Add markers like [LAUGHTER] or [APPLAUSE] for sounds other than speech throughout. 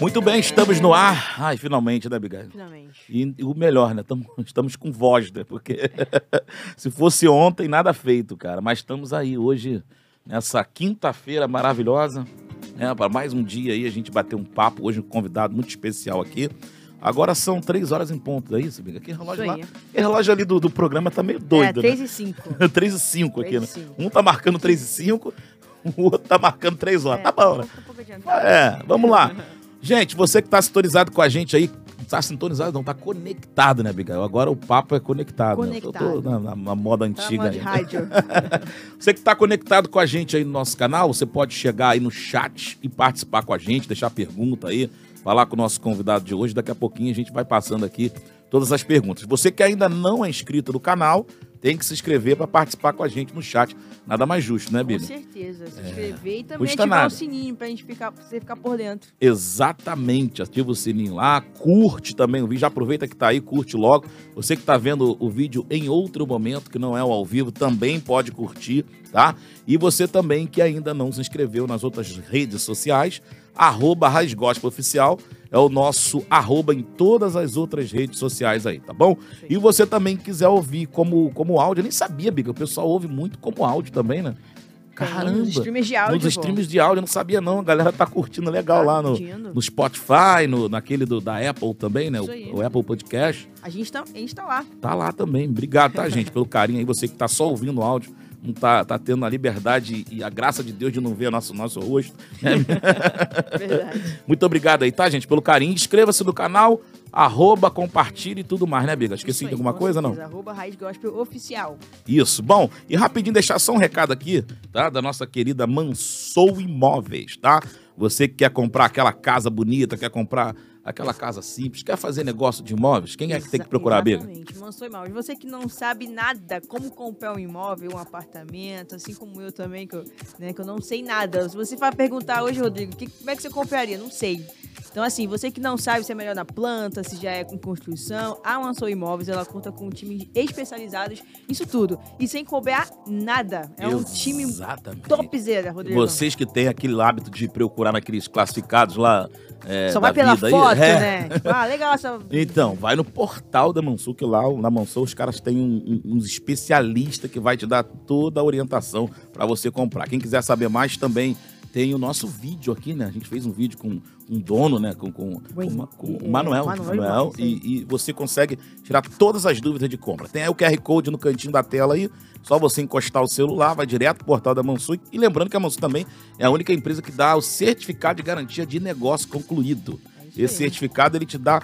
Muito bem, estamos no ar. Ai, finalmente, né, Bigai? Finalmente. E, e o melhor, né? Tamo- estamos com voz, né? Porque [LAUGHS] se fosse ontem, nada feito, cara. Mas estamos aí hoje, nessa quinta-feira maravilhosa, né? Para mais um dia aí, a gente bater um papo. Hoje, um convidado muito especial aqui. Agora são três horas em ponto, é isso, Biga? Que relógio lá? Que relógio ali do, do programa tá meio doido, é, né? 3 e 5. 3 [LAUGHS] e 5 aqui, né? 3 e cinco. Um tá marcando 3 e 5, [LAUGHS] o outro tá marcando 3 horas. tá bom, né? Um pouco adiantado. É, vamos lá. Gente, você que tá sintonizado com a gente aí, tá sintonizado, não, tá conectado, né, Abigail? Agora o papo é conectado. né? Eu tô Conectado. na, na- na moda Tá na antiga moda de rádio. [LAUGHS] Você que tá conectado com a gente aí no nosso canal, você pode chegar aí no chat e participar com a gente, deixar pergunta aí, falar com o nosso convidado de hoje. Daqui a pouquinho a gente vai passando aqui todas as perguntas. Você que ainda não é inscrito no canal, tem que se inscrever para participar com a gente no chat. Nada mais justo, né, Com Bíblia? certeza. Se inscrever e também Custa ativar nada. o sininho gente ficar, pra você ficar por dentro. Exatamente, ativa o sininho lá, curte também o vídeo, já aproveita que tá aí, curte logo. Você que tá vendo o vídeo em outro momento, que não é o ao vivo, também pode curtir, tá? E você também que ainda não se inscreveu nas outras redes sociais, arroba Raiz Gospel Oficial, é o nosso arroba em todas as outras redes sociais aí, tá bom? E você também quiser ouvir como, como áudio, eu nem sabia, Biga, o pessoal ouve muito como áudio também, né? Caramba! Nos streamers de áudio. Nos streams de áudio, eu não sabia não, a galera tá curtindo legal Tá lá no, curtindo. no Spotify, no, naquele do, da Apple também, né? O, o Apple Podcast. A gente, tá, a gente tá lá. Tá lá também. Obrigado, tá, gente, pelo carinho aí. Você que tá só ouvindo o áudio, não tá, tá tendo a liberdade e a graça de Deus de não ver nosso, nosso rosto. [LAUGHS] [LAUGHS] Verdade. Muito obrigado aí, tá, gente, pelo carinho. Inscreva-se no canal, arroba, compartilhe e tudo mais, né, Biga? Esqueci Isso de aí, alguma coisa, não? certeza. Arroba Raiz Gospel Oficial. Isso. Bom, e rapidinho deixar só um recado aqui, tá? Da nossa querida Mansou Imóveis, tá? Você que quer comprar aquela casa bonita, quer comprar aquela casa simples, quer fazer negócio de imóveis, quem é que tem que procurar, Biga? Exatamente, Mansou Imóveis. Você que não sabe nada como comprar um imóvel, um apartamento, assim como eu também, que eu, né, que eu não sei nada. Se você vai perguntar hoje, Rodrigo, que, como é que você compraria? Não sei. Então, assim, você que não sabe se é melhor na planta, se já é com construção, a Mansou Imóveis, ela conta com times especializados nisso tudo. E sem cobrar nada. É um time topzera, Rodrigo. Vocês que têm aquele hábito de procurar naqueles classificados lá é, Só vai pela aí, foto, é. né? Tipo, ah, legal essa... [LAUGHS] Então, vai no portal da Mansou, que lá na Mansou os caras têm um- um- uns especialistas que vai te dar toda a orientação para você comprar. Quem quiser saber mais também tem o nosso vídeo aqui, né? A gente fez um vídeo com um dono, né? Com, com, com, uma- com o Manuel, Manuel Manuel, e, e você consegue tirar todas as dúvidas de compra. Tem aí o QR Code no cantinho da tela aí, só você encostar o celular, vai direto pro portal da Mansou. E lembrando que a Mansou também é a única empresa que dá o certificado de garantia de negócio concluído. É Esse certificado ele te dá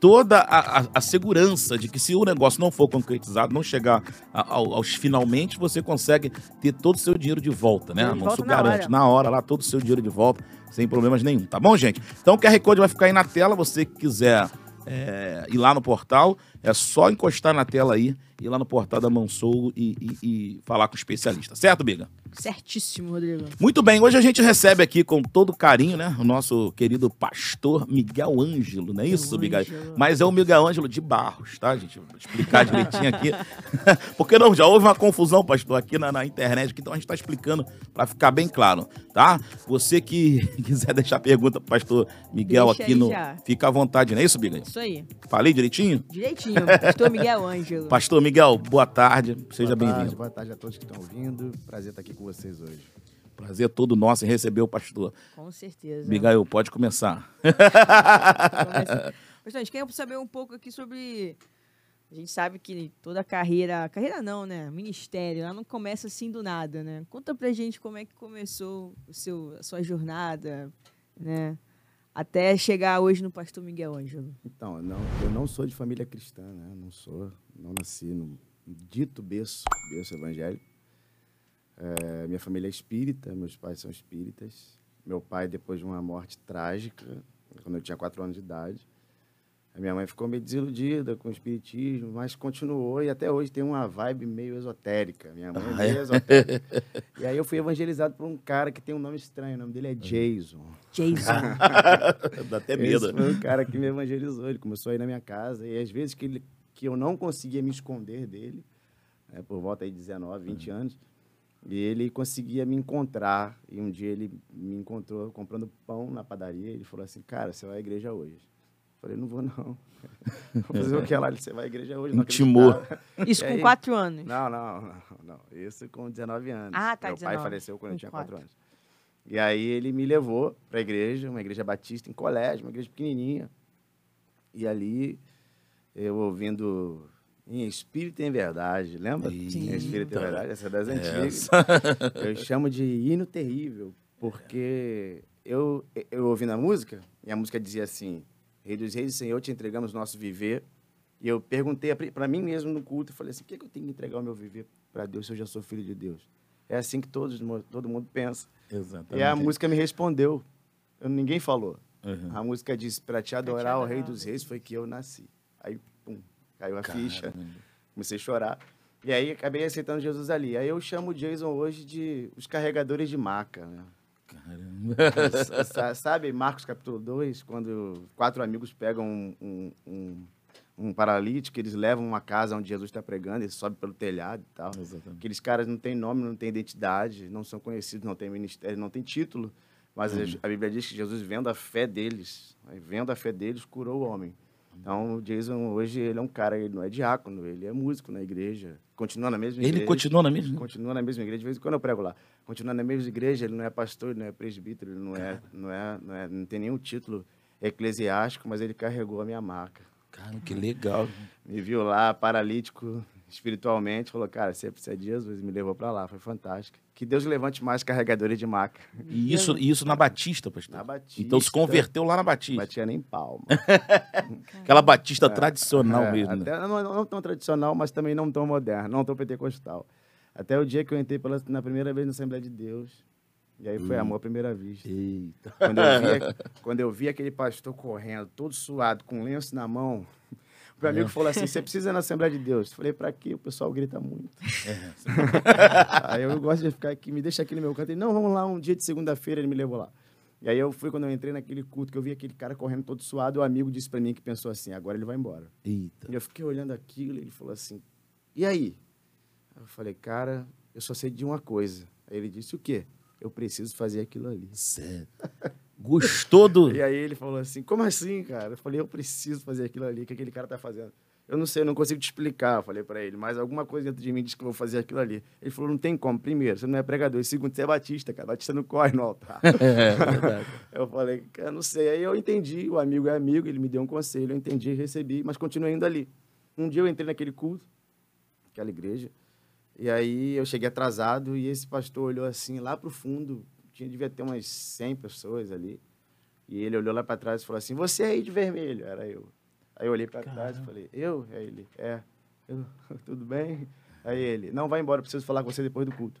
toda a, a- a segurança de que se o negócio não for concretizado, não chegar a- ao- aos finalmente, você consegue ter todo o seu dinheiro de volta, né? A De Mansou volta na garante hora. na hora lá todo o seu dinheiro de volta, sem problemas nenhum, tá bom, gente? Então o QR Code vai ficar aí na tela, você que quiser é, ir lá no portal, é só encostar na tela aí, ir lá no portal da Mansou e, e- e falar com o especialista, certo, Biga? Certíssimo, Rodrigo. Muito bem, hoje a gente recebe aqui com todo carinho, né, o nosso querido pastor Miguel Ângelo, não é isso, Miguel? Mas é o Miguel Ângelo de Barros, tá, gente? Vou explicar direitinho aqui. [LAUGHS] Porque não, já houve uma confusão, pastor, aqui na, na internet, então a gente está explicando para ficar bem claro, tá? Você que [LAUGHS] quiser deixar pergunta pro pastor Miguel Deixa aqui no. já. Fica à vontade, não é isso, Miguel? Isso aí. Falei direitinho? Direitinho. Pastor Miguel Ângelo. Pastor Miguel, boa tarde, seja bem-vindo. boa tarde a todos que estão ouvindo. Prazer estar aqui com vocês hoje. Prazer todo nosso em receber o pastor. Com certeza. Miguel, pode começar. Começa- Pastor, a gente quer saber um pouco aqui sobre. A gente sabe que toda carreira. Carreira não, né? Ministério, ela não começa assim do nada, né? Conta pra gente como é que começou o seu, a sua jornada, né? Até chegar hoje no pastor Miguel Ângelo. Então, não, eu não sou de família cristã, né? Não sou, não nasci no dito berço, berço evangélico. É, minha família é espírita, meus pais são espíritas. Meu pai, depois de uma morte trágica, quando eu tinha quatro anos de idade, a minha mãe ficou meio desiludida com o espiritismo, mas continuou e até hoje tem uma vibe meio esotérica. Minha mãe é Ah, meio é? esotérica. [LAUGHS] E aí eu fui evangelizado por um cara que tem um nome estranho, o nome dele é Jason. Jason. [LAUGHS] Dá até Esse medo. foi o cara que me evangelizou. Ele começou a ir na minha casa e às vezes que, ele, que eu não conseguia me esconder dele, né, por volta de 19, 20 anos, E ele conseguia me encontrar. E um dia ele me encontrou comprando pão na padaria. Ele falou assim: Cara, você vai à igreja hoje. Falei: Não vou, não. [LAUGHS] Vou fazer o que lá? Ele, Você vai à igreja hoje? Não Intimou. Isso com aí? quatro anos. Não, não, não, não. Isso com 19 anos. Ah, tá, Meu 19. pai faleceu quando eu tinha 4 quatro. anos. E aí ele me levou para a igreja, uma igreja batista em colégio, uma igreja pequenininha. E ali eu ouvindo em espírito e em verdade, lembra? Sim. Em espírito e em verdade, essa é das antigas. Eu chamo de hino terrível, porque eu, eu ouvindo a música, e a música dizia assim: Rei dos Reis e Senhor, te entregamos nosso viver. E eu perguntei para mim mesmo no culto, eu falei assim: por que, que eu tenho que entregar o meu viver para Deus se eu já sou filho de Deus? É assim que todos, todo mundo pensa. Exatamente. E a música me respondeu. Eu, ninguém falou. Uhum. A música diz: para te adorar, o Rei dos Rei Reis foi que eu nasci. Aí, pum, caiu a ficha. Caramba. Comecei a chorar. E aí acabei aceitando Jesus ali. Aí eu chamo o Jason hoje de os carregadores de maca. Né? Caramba. Sa- Sabe Marcos capítulo 2, quando quatro amigos pegam um, um, um, um paralítico, eles levam uma casa onde Jesus está pregando, ele sobe pelo telhado e tal. Exatamente. Aqueles caras não têm nome, não têm identidade, não são conhecidos, não têm ministério, não têm título. Mas a Bíblia diz que Jesus, vendo a fé deles, vendo a fé deles, curou o homem. Então, o Jason, hoje, ele é um cara, ele não é diácono, ele é músico na igreja. Continua na mesma Ele igreja. continua na mesma? Continua na mesma igreja, de vez em quando eu prego lá. Continua na mesma igreja, ele não é pastor, ele não é presbítero, ele não é, não é, não é, não tem nenhum título eclesiástico, mas ele carregou a minha marca. Cara, que legal. Me viu lá, paralítico espiritualmente, falou, cara, você precisa de Jesus, e me levou para lá, foi fantástico. Que Deus levante mais carregadores de maca. E isso, e isso na Batista, pastor? Na Batista. Então se converteu lá na Batista. Batia nem palma. [LAUGHS] Aquela Batista tradicional É, mesmo. né? até não, não tão tradicional, mas também não tão moderno, não tão pentecostal. Até o dia que eu entrei pela, na primeira vez na Assembleia de Deus. E aí foi Hum. amor à primeira vista. Eita. Quando eu, vi, [LAUGHS] quando eu vi aquele pastor correndo, todo suado, com lenço na mão, o meu amigo falou assim: você precisa ir na Assembleia de Deus. Eu falei, pra quê? O pessoal grita muito. [LAUGHS] aí eu gosto de ficar aqui, me deixa aqui no meu canto. Ele, não, vamos lá, um dia de segunda-feira ele me levou lá. E aí eu fui, quando eu entrei naquele culto, que eu vi aquele cara correndo todo suado, o amigo disse pra mim que pensou assim, agora ele vai embora. Eita. E eu fiquei olhando aquilo e ele falou assim, e aí? Eu falei, cara, eu só sei de uma coisa. Aí ele disse, o quê? Eu preciso fazer aquilo ali. Sério. Gostou do. [LAUGHS] E aí ele falou assim, como assim, cara? Eu falei, eu preciso fazer aquilo ali que aquele cara tá fazendo. Eu não sei, eu não consigo te explicar, eu falei pra ele, mas alguma coisa dentro de mim diz que eu vou fazer aquilo ali. Ele falou, não tem como. Primeiro, você não é pregador. E segundo, você é batista, cara. Batista não corre no altar. [LAUGHS] É, verdade. [LAUGHS] eu falei, cara, não sei. Aí eu entendi, o amigo é amigo, ele me deu um conselho, eu entendi, recebi, mas continuei indo ali. Um dia eu entrei naquele culto, aquela igreja, e aí eu cheguei atrasado e esse pastor olhou assim, lá pro fundo, tinha, devia ter umas 100 pessoas ali, e ele olhou lá para trás e falou assim, você aí de vermelho, era eu. Aí eu olhei para trás e falei, eu? Aí ele, é. Eu, [LAUGHS] tudo bem? Aí ele, não, vai embora, eu preciso falar com você depois do culto.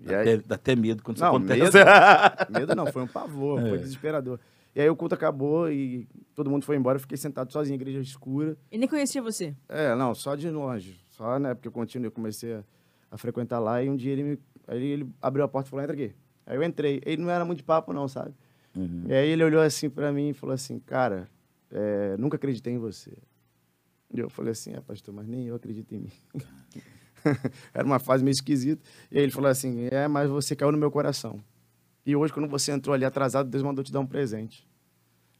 E Dá aí- até, dá até medo quando isso não, acontece. medo, [LAUGHS] medo não, foi um pavor, É. foi desesperador. E aí o culto acabou e todo mundo foi embora, eu fiquei sentado sozinho, igreja escura. E nem conhecia você. É, não, só de longe. Só, né, porque eu continuei, eu comecei a, a frequentar lá e um dia ele me, aí ele abriu a porta e falou, entra aqui. Aí eu entrei. Ele não era muito de papo não, sabe? Uhum. E aí ele olhou assim pra mim e falou assim, cara, é, nunca acreditei em você. E eu falei assim, é, pastor, mas nem eu acredito em mim. [LAUGHS] Era uma fase meio esquisita. E aí ele falou assim, é, mas você caiu no meu coração. E hoje, quando você entrou ali atrasado, Deus mandou te dar um presente.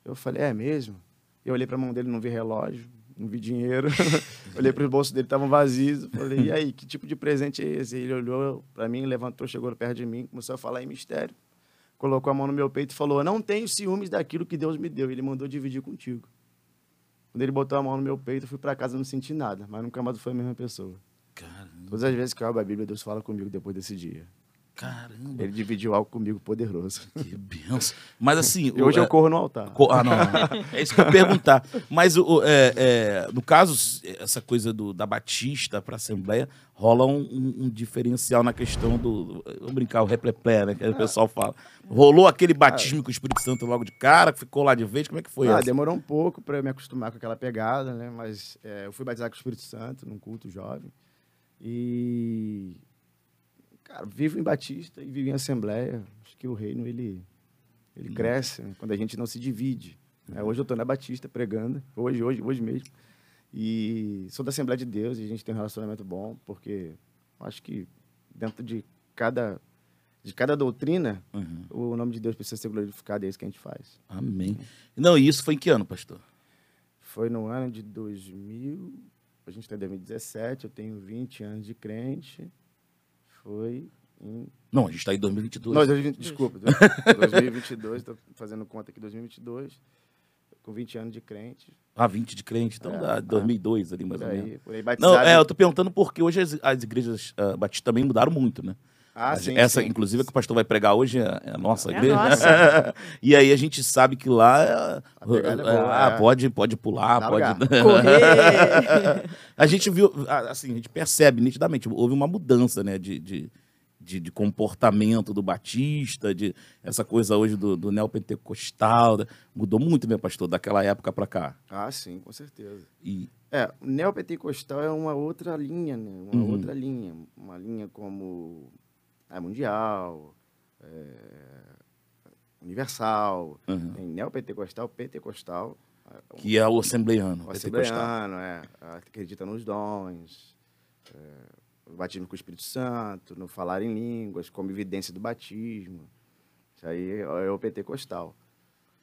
Eu falei, é mesmo? Eu olhei pra mão dele, não vi relógio, não vi dinheiro. [LAUGHS] olhei para os bolsos dele, estavam vazios. Falei, e aí, que tipo de presente é esse? Ele olhou pra mim, levantou, chegou perto de mim, começou a falar em mistério. Colocou a mão no meu peito e falou, não tenho ciúmes daquilo que Deus me deu. Ele mandou dividir contigo. Quando ele botou a mão no meu peito, eu fui para casa, não senti nada, mas nunca mais foi a mesma pessoa. Caramba, Todas as vezes que eu abro a Bíblia, Deus fala comigo depois desse dia. Caramba. Ele dividiu algo comigo poderoso. Que benção. Mas assim. E hoje o- eu corro no altar. Co- Ah, não. É isso que eu ia perguntar. Mas, o- é, é, no caso, essa coisa do, da Batista para a Assembleia, rola um, um- um diferencial na questão do. Vamos brincar, o repleplé, né? Que o pessoal fala. Rolou aquele batismo com o Espírito Santo logo de cara, que ficou lá de vez. Como é que foi ah, essa? demorou um pouco para eu me acostumar com aquela pegada, né? Mas é, eu fui batizado com o Espírito Santo num culto jovem. E. Cara, vivo em Batista e vivo em Assembleia. Acho que o reino, ele, ele cresce né? quando a gente não se divide. né? Hoje eu estou na Batista pregando, hoje, hoje, hoje mesmo. E sou da Assembleia de Deus e a gente tem um relacionamento bom, porque acho que dentro de cada, de cada doutrina, Uhum. o nome de Deus precisa ser glorificado, é isso que a gente faz. Amém. Não, e isso foi em que ano, pastor? Foi no ano de 2000, a gente está em 2017, eu tenho 20 anos de crente. Foi em. Não, a gente está em 2022. Não, 2020, desculpa, [LAUGHS] 2022, estou fazendo conta aqui, 2022, com 20 anos de crente. Ah, 20 de crente, então É, dá é. 2002 ali mais ou menos. aí, por aí batizado. Não, é, eu tô perguntando porque hoje as, as igrejas ah, batistas também mudaram muito, né? Ah, sim, Essa, sim. inclusive, que o pastor vai pregar hoje é é a nossa É igreja. nossa. [LAUGHS] e aí a gente sabe que lá é- é é, ah, é. pode, pode pular, Dá pode. [LAUGHS] Correr. a gente viu, assim, a gente percebe nitidamente, houve uma mudança, né, de, de, de, de comportamento do batista, de essa coisa hoje do, do neopentecostal, né? mudou muito, meu pastor, daquela época para cá. Ah, sim, com certeza. E, É, o neopentecostal é uma outra linha, né? Uma Uhum. outra linha. Uma linha como a mundial, é, universal, Uhum. tem neopentecostal, pentecostal, é, que é o assembleiano, o assembleiano, é, acredita nos dons, é, batismo com o Espírito Santo, no falar em línguas, como evidência do batismo. Isso aí é o pentecostal.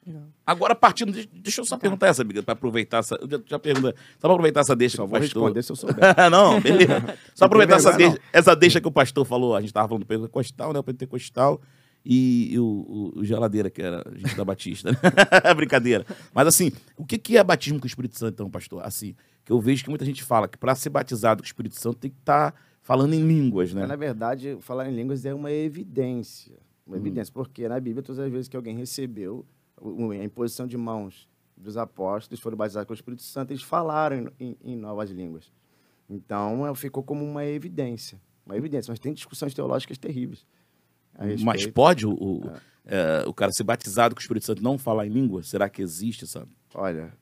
Não. Agora, partindo. de- Deixa eu só perguntar essa, amiga, para aproveitar essa. eu Já, já pergunta, só para aproveitar essa deixa Só que o vou pastor. responder se eu souber. [LAUGHS] não, beleza. [LAUGHS] Só aproveitar essa vergonha, deixa, essa deixa que o pastor falou. A gente estava falando do pentecostal, né? O pentecostal e, e o, o- o geladeira, que era a gente da Batista. Né? [LAUGHS] Brincadeira. Mas assim, o que, que é batismo com o Espírito Santo, então, pastor? Assim, que eu vejo que muita gente fala que para ser batizado com o Espírito Santo tem que estar falando em línguas, Mas, né? na verdade, falar em línguas é uma evidência. Uma Hum. evidência, porque na Bíblia, todas as vezes que alguém recebeu a imposição de mãos dos apóstolos, foram batizados com o Espírito Santo, eles falaram em, em- novas línguas. Então, é, ficou como uma evidência. Uma evidência. Mas tem discussões teológicas terríveis. Mas pode o, o, é, o cara ser batizado com o Espírito Santo não falar em língua? Será que existe, sabe? Olha,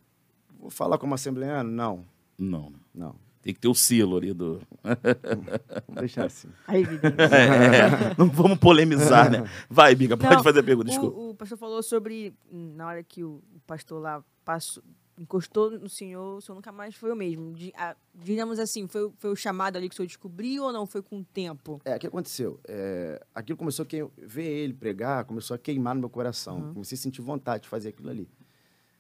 vou falar como assembleano? Não, Não, né? não. Tem que ter o selo ali do. Vamos deixar assim. A evidência. [LAUGHS] É, não vamos polemizar, né? Vai, Biga, pode Não, fazer a pergunta, desculpa. O, o pastor falou sobre, na hora que o, pastor lá passou, encostou no senhor, o senhor nunca mais foi o mesmo. A- digamos assim, foi, foi o chamado ali que o senhor descobriu ou não foi com o tempo? É, o que aconteceu? É, aquilo começou a que ver ele pregar, começou a queimar no meu coração. Uhum. Comecei a sentir vontade de fazer aquilo ali.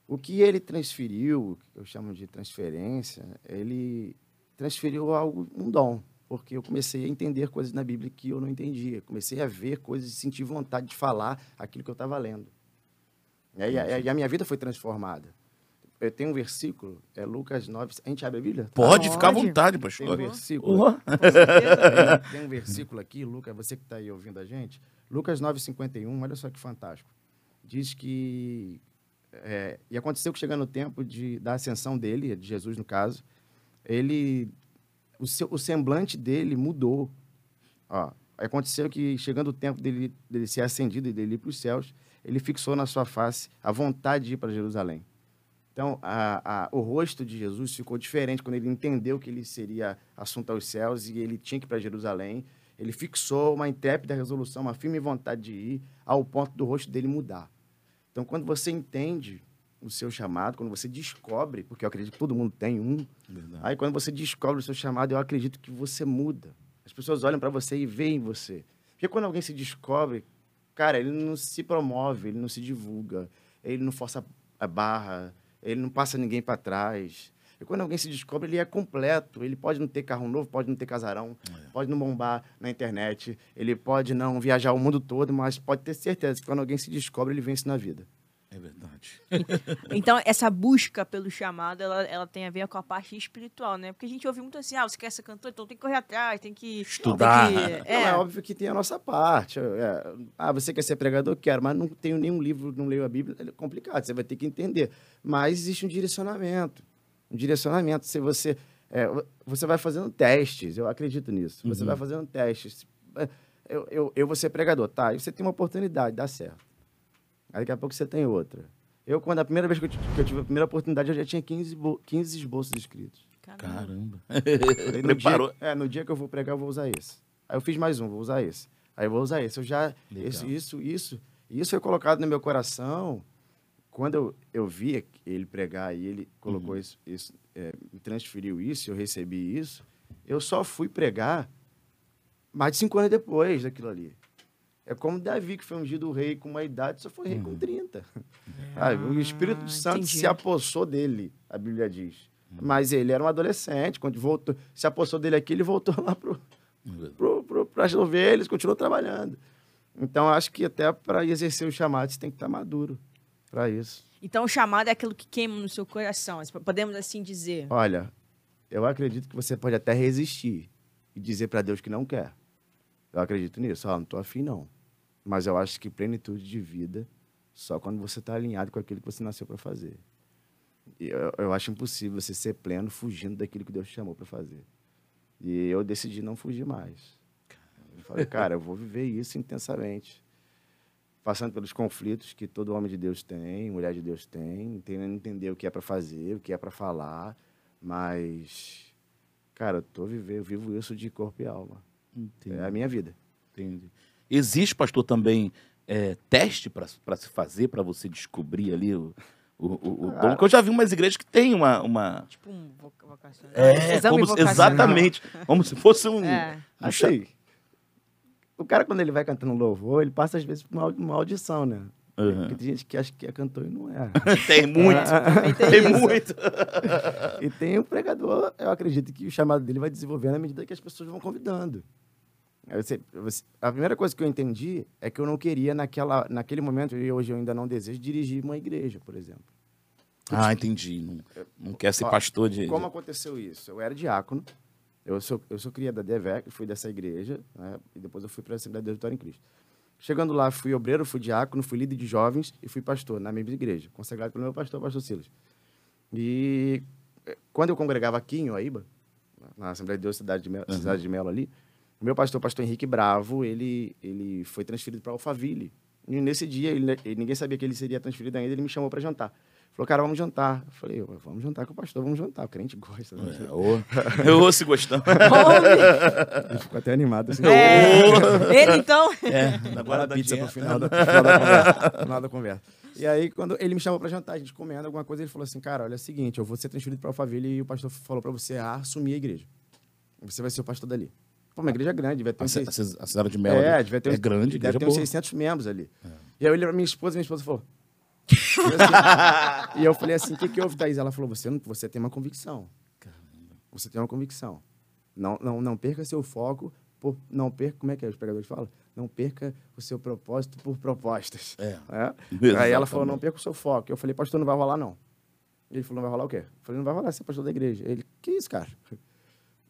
O que ele transferiu, que eu chamo de transferência, ele transferiu algo, um dom. Porque eu comecei a entender coisas na Bíblia que eu não entendia. Comecei a ver coisas e sentir vontade de falar aquilo que eu estava lendo. E, e a minha vida foi transformada. Eu tenho um versículo, é Lucas 9. A gente abre a Bíblia? Pode, Pode. ficar à vontade, Tem um pastor. versículo. Uhum. Tem, um versículo aqui, Lucas, você que está aí ouvindo a gente, Lucas 9,51, olha só que fantástico. Diz que. é, e aconteceu que chegando o tempo de, da ascensão dele, de Jesus no caso, ele. O, seu, o semblante dele mudou. Ó, aconteceu que chegando o tempo dele, dele ser ascendido e dele ir para os céus, ele fixou na sua face a vontade de ir para Jerusalém. Então, a- a- o rosto de Jesus ficou diferente quando ele entendeu que ele seria assunto aos céus e ele tinha que ir para Jerusalém. Ele fixou uma intrépida resolução, uma firme vontade de ir, ao ponto do rosto dele mudar. Então, quando você entende o seu chamado, quando você descobre, porque eu acredito que todo mundo tem um, Verdade. aí quando você descobre o seu chamado, eu acredito que você muda. As pessoas olham para você e veem você. Porque quando alguém se descobre, cara, ele não se promove, ele não se divulga, ele não força a barra, ele não passa ninguém para trás. E quando alguém se descobre, ele é completo. Ele pode não ter carro novo, pode não ter casarão, pode não bombar na internet, ele pode não viajar o mundo todo, mas pode ter certeza que quando alguém se descobre, ele vence na vida. É verdade. [LAUGHS] Então, essa busca pelo chamado, ela, ela tem a ver com a parte espiritual, né? Porque a gente ouve muito assim, ah, você quer ser cantor, então tem que correr atrás, tem que... Estudar. tem que- [LAUGHS] Não, é. é, óbvio que tem a nossa parte. É, ah, você quer ser pregador? Quero, mas não tenho nenhum livro, não leio a Bíblia. É complicado, você vai ter que entender. Mas existe um direcionamento. Um direcionamento. Se você, é, você vai fazendo testes, eu acredito nisso. Você Uhum. vai fazendo testes. É, Eu, eu, eu vou ser pregador, tá? E você tem uma oportunidade, dá certo. Aí daqui a pouco você tem outra. Eu, quando a primeira vez que eu, tive- que eu tive a primeira oportunidade, eu já tinha 15, bo- 15 esboços escritos. caramba. Caramba. Aí, no, Preparou. dia, é, no dia que eu vou pregar, eu vou usar esse. Aí eu fiz mais um, vou usar esse. Aí eu vou usar esse. Eu já. Isso, isso, isso. Isso foi colocado no meu coração. Quando eu, eu vi ele pregar e ele colocou Uhum. isso, isso é, me transferiu isso, eu recebi isso, eu só fui pregar mais de cinco anos depois daquilo ali. É como Davi, que foi ungido rei com uma idade, só foi rei com 30. Sabe? [LAUGHS] O Espírito Ah, Santo entendi. se apossou dele, a Bíblia diz. Mas ele era um adolescente, quando voltou, se apossou dele aqui, ele voltou lá para pro, pro, pro, as ovelhas, continuou trabalhando. Então, acho que até para exercer o chamado, você tem que estar maduro para isso. Então, o chamado é aquilo que queima no seu coração, assim, podemos assim dizer. Olha, eu acredito que você pode até resistir e dizer para Deus que não quer. Eu acredito nisso. Ó, não tô afim, não. Mas eu acho que plenitude de vida só quando você está alinhado com aquilo que você nasceu para fazer. E eu, eu acho impossível você ser pleno fugindo daquilo que Deus te chamou para fazer. E eu decidi não fugir mais. Eu falei, cara, eu vou viver isso intensamente. Passando pelos conflitos que todo homem de Deus tem, mulher de Deus tem, entendendo entender o que é para fazer, o que é para falar, mas cara, eu tô vivendo, eu vivo isso de corpo e alma. Entendi. É a minha vida. Entendi. Existe, pastor, também é, teste para se fazer, para você descobrir ali o, o, o, o Ah. dom? Porque eu já vi umas igrejas que tem uma. uma... Tipo um voca- vocacional. É, Exame como vocacional. exatamente. Como se fosse um. [LAUGHS] É. um Assim, o cara quando ele vai cantando louvor, ele passa às vezes por uma, uma audição, né? Aham. Porque tem gente que acha que é cantor e não é. [LAUGHS] Tem muito. Também tem tem muito. e tem o pregador, eu acredito que o chamado dele vai desenvolvendo à medida que as pessoas vão convidando. Você- você- a primeira coisa que eu entendi é que eu não queria, naquela, naquele momento, e hoje eu ainda não desejo, dirigir uma igreja, por exemplo. Ah, entendi. Não, não quer ser Ó, pastor de. Como aconteceu isso? Eu era diácono, eu sou, eu sou cria da DEVEC, fui dessa igreja, né, e depois eu fui para a Assembleia de Vitória em Cristo. Chegando lá, fui obreiro, fui diácono, fui líder de jovens e fui pastor na mesma igreja, consagrado pelo meu pastor, pastor Silas. E eh, quando eu congregava aqui em Oaíba, na Assembleia de Deus Cidade de Melo, Uhum. Cidade de Melo ali, o meu pastor, pastor Henrique Bravo, ele, ele foi transferido para Alphaville. E nesse dia, ele, ele- ninguém sabia que ele seria transferido ainda, ele me chamou para jantar. Falou, cara, vamos jantar. Eu falei, vamos jantar com o pastor, vamos jantar. O crente gosta. Né? É, ô, [LAUGHS] eu ouço gostando. Ele ficou até animado. Assim, É. Ele, então. É, Agora agora a da pizza no dieta. final da, final da conversa. final da conversa. E aí, quando ele me chamou para jantar, a gente comendo alguma coisa, ele falou assim, cara, olha é o seguinte, eu vou ser transferido para Alphaville e o pastor falou para você assumir a igreja. Você vai ser o pastor dali. Pô, uma igreja grande, devia ter uns seis- a Cidade de Melo é, devia ter é uns- grande, igreja deve ter uns boa. 600 membros ali. E aí eu olhei pra minha esposa minha esposa falou... [LAUGHS] E eu falei assim, o que, que houve, Thaís? Ela falou, você, não, você tem uma convicção. Você tem uma convicção. Não, não, não perca seu foco por... Não perca... Como é que é, os pregadores falam? Não perca o seu propósito por propostas. É. É? Aí ela falou, não perca o seu foco. Eu falei, pastor, não vai rolar, não. Ele falou, não vai rolar o quê? Eu falei, não vai rolar ser pastor da igreja. Ele, que isso, cara?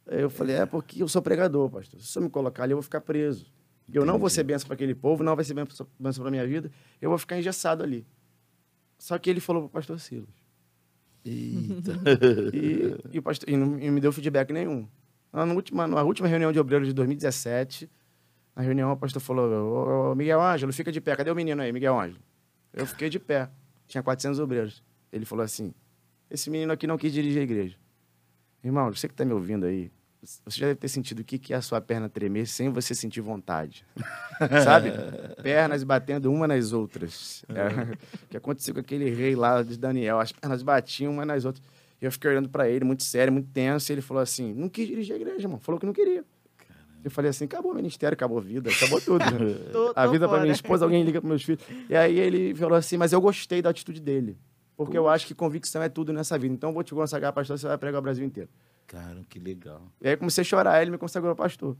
Eu falei, é porque eu sou pregador, pastor. Se eu me colocar ali, eu vou ficar preso. Eu não vou ser benção para aquele povo, não vai ser benção para minha vida. Eu vou ficar engessado ali. Só que ele falou para o pastor Silas. Eita. [LAUGHS] E, e o pastor, e não e não me deu feedback nenhum. Na última, na última reunião de obreiros de 2017, na reunião o pastor falou, ô, ô, Miguel Ângelo, fica de pé. Cadê o menino aí, Miguel Ângelo? Eu fiquei de pé. Tinha 400 obreiros. Ele falou assim, esse menino aqui não quis dirigir a igreja. Irmão, você que está me ouvindo aí, você já deve ter sentido o que é a sua perna tremer sem você sentir vontade. [LAUGHS] Sabe? Pernas batendo uma nas outras. É, o que aconteceu com aquele rei lá de Daniel. As pernas batiam uma nas outras. E eu fiquei olhando para ele, muito sério, muito tenso. E ele falou assim: não quis dirigir a igreja, irmão. Falou que não queria. Eu falei assim: acabou o ministério, acabou a vida, acabou tudo. [LAUGHS] Tô, a vida para minha esposa, alguém liga para meus filhos. E aí ele falou assim: mas eu gostei da atitude dele. Porque eu acho que convicção é tudo nessa vida. Então eu vou te consagrar pastor, você vai pregar o Brasil inteiro. Cara, que legal. E aí comecei a chorar, ele me consagrou pastor.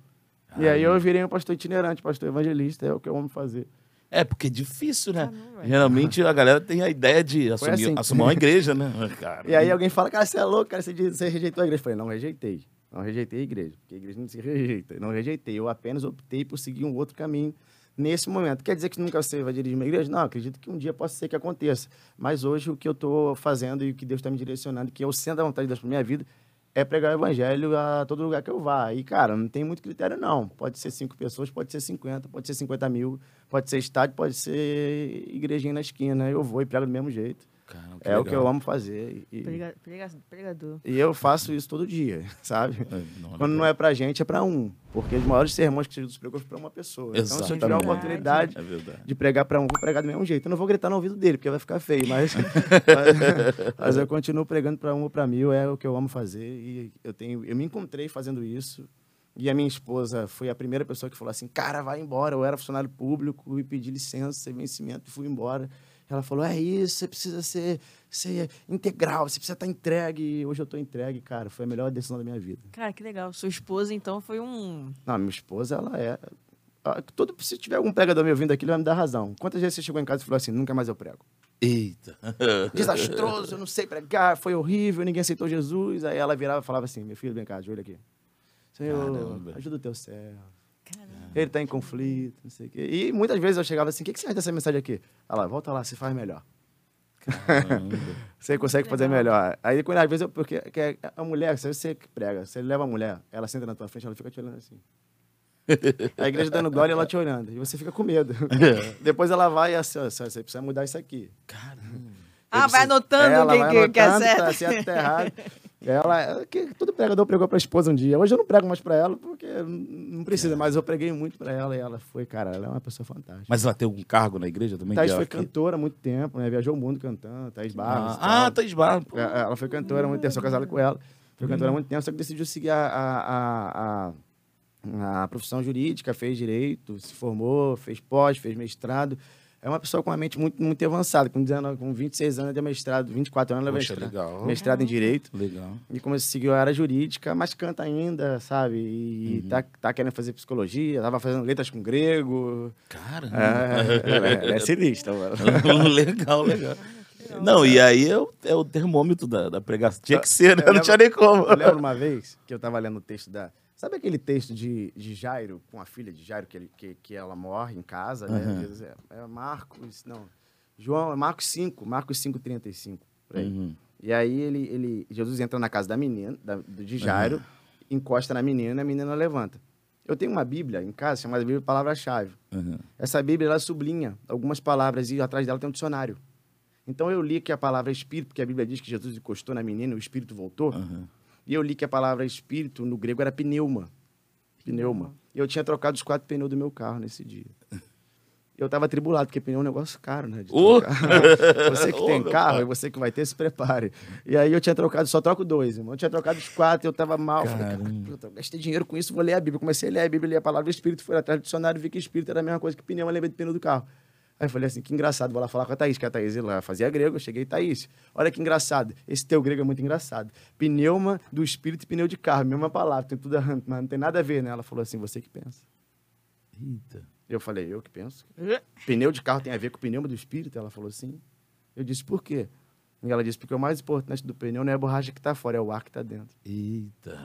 E aí eu virei um pastor itinerante, pastor evangelista, é o que eu amo fazer. É, porque é difícil, né? Caramba. Geralmente a galera tem a ideia de assumir, assim. assumir uma igreja, né? [LAUGHS] Cara, E aí alguém fala, cara, você é louco, cara, você rejeitou a igreja. Eu falei, não rejeitei. Não rejeitei a igreja, porque a igreja não se rejeita. Não rejeitei, eu apenas optei por seguir um outro caminho nesse momento. Quer dizer que nunca você vai dirigir uma igreja? Não, acredito que um dia possa ser que aconteça. Mas hoje o que eu estou fazendo e o que Deus está me direcionando, que eu sendo a vontade de Deus para minha vida, é pregar o evangelho a todo lugar que eu vá. E, cara, não tem muito critério, não. Pode ser cinco pessoas, pode ser 50, pode ser 50 mil, pode ser estádio, pode ser igrejinha na esquina. Eu vou e prego do mesmo jeito. Cara, é o que legal. eu amo fazer. E, Prega- prega- pregador. e eu faço isso todo dia, [LAUGHS] sabe? É, não, Quando não é pra gente, é pra um. Porque os maiores sermões que Jesus pregou foi pra uma pessoa. Então, se eu tiver a oportunidade É de pregar pra um, vou pregar do mesmo jeito. Eu não vou gritar no ouvido dele, porque vai ficar feio, mas, [LAUGHS] mas, mas eu continuo pregando pra um ou pra mil, é o que eu amo fazer. E eu, tenho, eu me encontrei fazendo isso. E a minha esposa foi a primeira pessoa que falou assim: cara, vai embora. Eu era funcionário público e pedi licença, vencimento e fui embora. Ela falou: é isso, você precisa ser, ser integral, você precisa estar entregue. E hoje eu estou entregue, cara. Foi a melhor decisão da minha vida. Cara, que legal. Sua esposa, então, foi um. Não, minha esposa, ela é. ah, Todo, se tiver algum pregador me ouvindo aqui, ele vai me dar razão. Quantas vezes você chegou em casa e falou assim: nunca mais eu prego? Eita. [LAUGHS] Desastroso, eu não sei pregar, foi horrível, ninguém aceitou Jesus. Aí ela virava e falava assim: meu filho, vem cá, ajoelha aqui. Senhor, Caramba. ajuda o teu servo. Caramba. Ele está em conflito, não sei o quê. E muitas vezes eu chegava assim: o que, que você acha dessa mensagem aqui? Ela, volta lá, você faz melhor. Caramba. [LAUGHS] Você consegue fazer melhor. Aí, quando, às vezes, eu, porque que é a mulher, se você que prega, você leva a mulher, ela senta na tua frente, ela fica te olhando assim. A igreja dando glória e ela te olhando. E você fica com medo. [LAUGHS] Depois ela vai e assim, ó, você precisa mudar isso aqui. Caramba. Ah, vai anotando ela o que, vai que, que é anotando, certo. Tá certo, tá errado. [LAUGHS] Ela, que todo pregador pregou pra esposa um dia. Hoje eu não prego mais pra ela, porque não precisa, mas eu preguei muito pra ela e ela foi, cara, ela é uma pessoa fantástica. Mas ela tem algum cargo na igreja também? Thaís foi cantora há muito tempo, né? Viajou o mundo cantando, Thaís Barros. Ah, ah Thaís Barros. Pô. É, Ela foi cantora há muito tempo, sou casado com ela. Foi cantora há muito tempo, só que decidiu seguir a, a, a, a, a profissão jurídica, fez direito, se formou, fez pós, fez mestrado. É uma pessoa com uma mente muito, muito avançada. Com, 19, com 26 anos, deu mestrado, 24 anos, Poxa, mestrado, legal. mestrado em direito. Legal. E como seguiu a área jurídica, mas canta ainda, sabe? E tá, tá querendo fazer psicologia, tava fazendo letras com grego. Caramba. É, é, é sinistro, mano. [LAUGHS] legal, legal. Não, e aí é o, é o termômetro da, da pregação. Tinha que ser, né? Eu Não tinha nem como. Eu lembro uma vez que eu tava lendo o texto da. Sabe aquele texto de, de Jairo, com a filha de Jairo, que, ele, que, que ela morre em casa, né? Aham. Jesus, É, é Marcos, não. João, é Marcos 5, Marcos 5, 35. Por aí. Uhum. E aí ele, ele, Jesus entra na casa da menina, da, de Jairo, encosta na menina e a menina levanta. Eu tenho uma Bíblia em casa chamada Bíblia Palavra-Chave. Uhum. Essa Bíblia ela sublinha algumas palavras e atrás dela tem um dicionário. Então eu li que a palavra espírito, porque a Bíblia diz que Jesus encostou na menina e o espírito voltou. Uhum. E eu li que a palavra espírito no grego era pneuma. Pneuma. E eu tinha trocado os quatro pneus do meu carro nesse dia. Eu tava atribulado, porque pneu é um negócio caro, né? trocar. [LAUGHS] você que Ô, tem carro pai. e você que vai ter, se prepare. E aí eu tinha trocado, só troco dois, irmão. Eu tinha trocado os quatro, eu tava mal. Falei, cara, Caramba. puta, eu gastei dinheiro com isso, vou ler a Bíblia. Comecei a ler a Bíblia, li a palavra espírito, fui atrás do dicionário e vi que espírito era a mesma coisa que pneu, eu lembrei do pneu do carro. Aí eu falei assim, que engraçado, vou lá falar com a Thaís, que a Thaís ela fazia grego, eu cheguei, Thaís, olha que engraçado, esse teu grego é muito engraçado. Pneuma do espírito e pneu de carro, mesma palavra, tem tudo, mas não tem nada a ver, né? Ela falou assim, você que pensa. Eita. Eu falei, eu que penso. Pneu de carro tem a ver com o pneuma do espírito? Ela falou sim. Eu disse, por quê? E ela disse, porque o mais importante do pneu não é a borracha que está fora, é o ar que está dentro. Eita.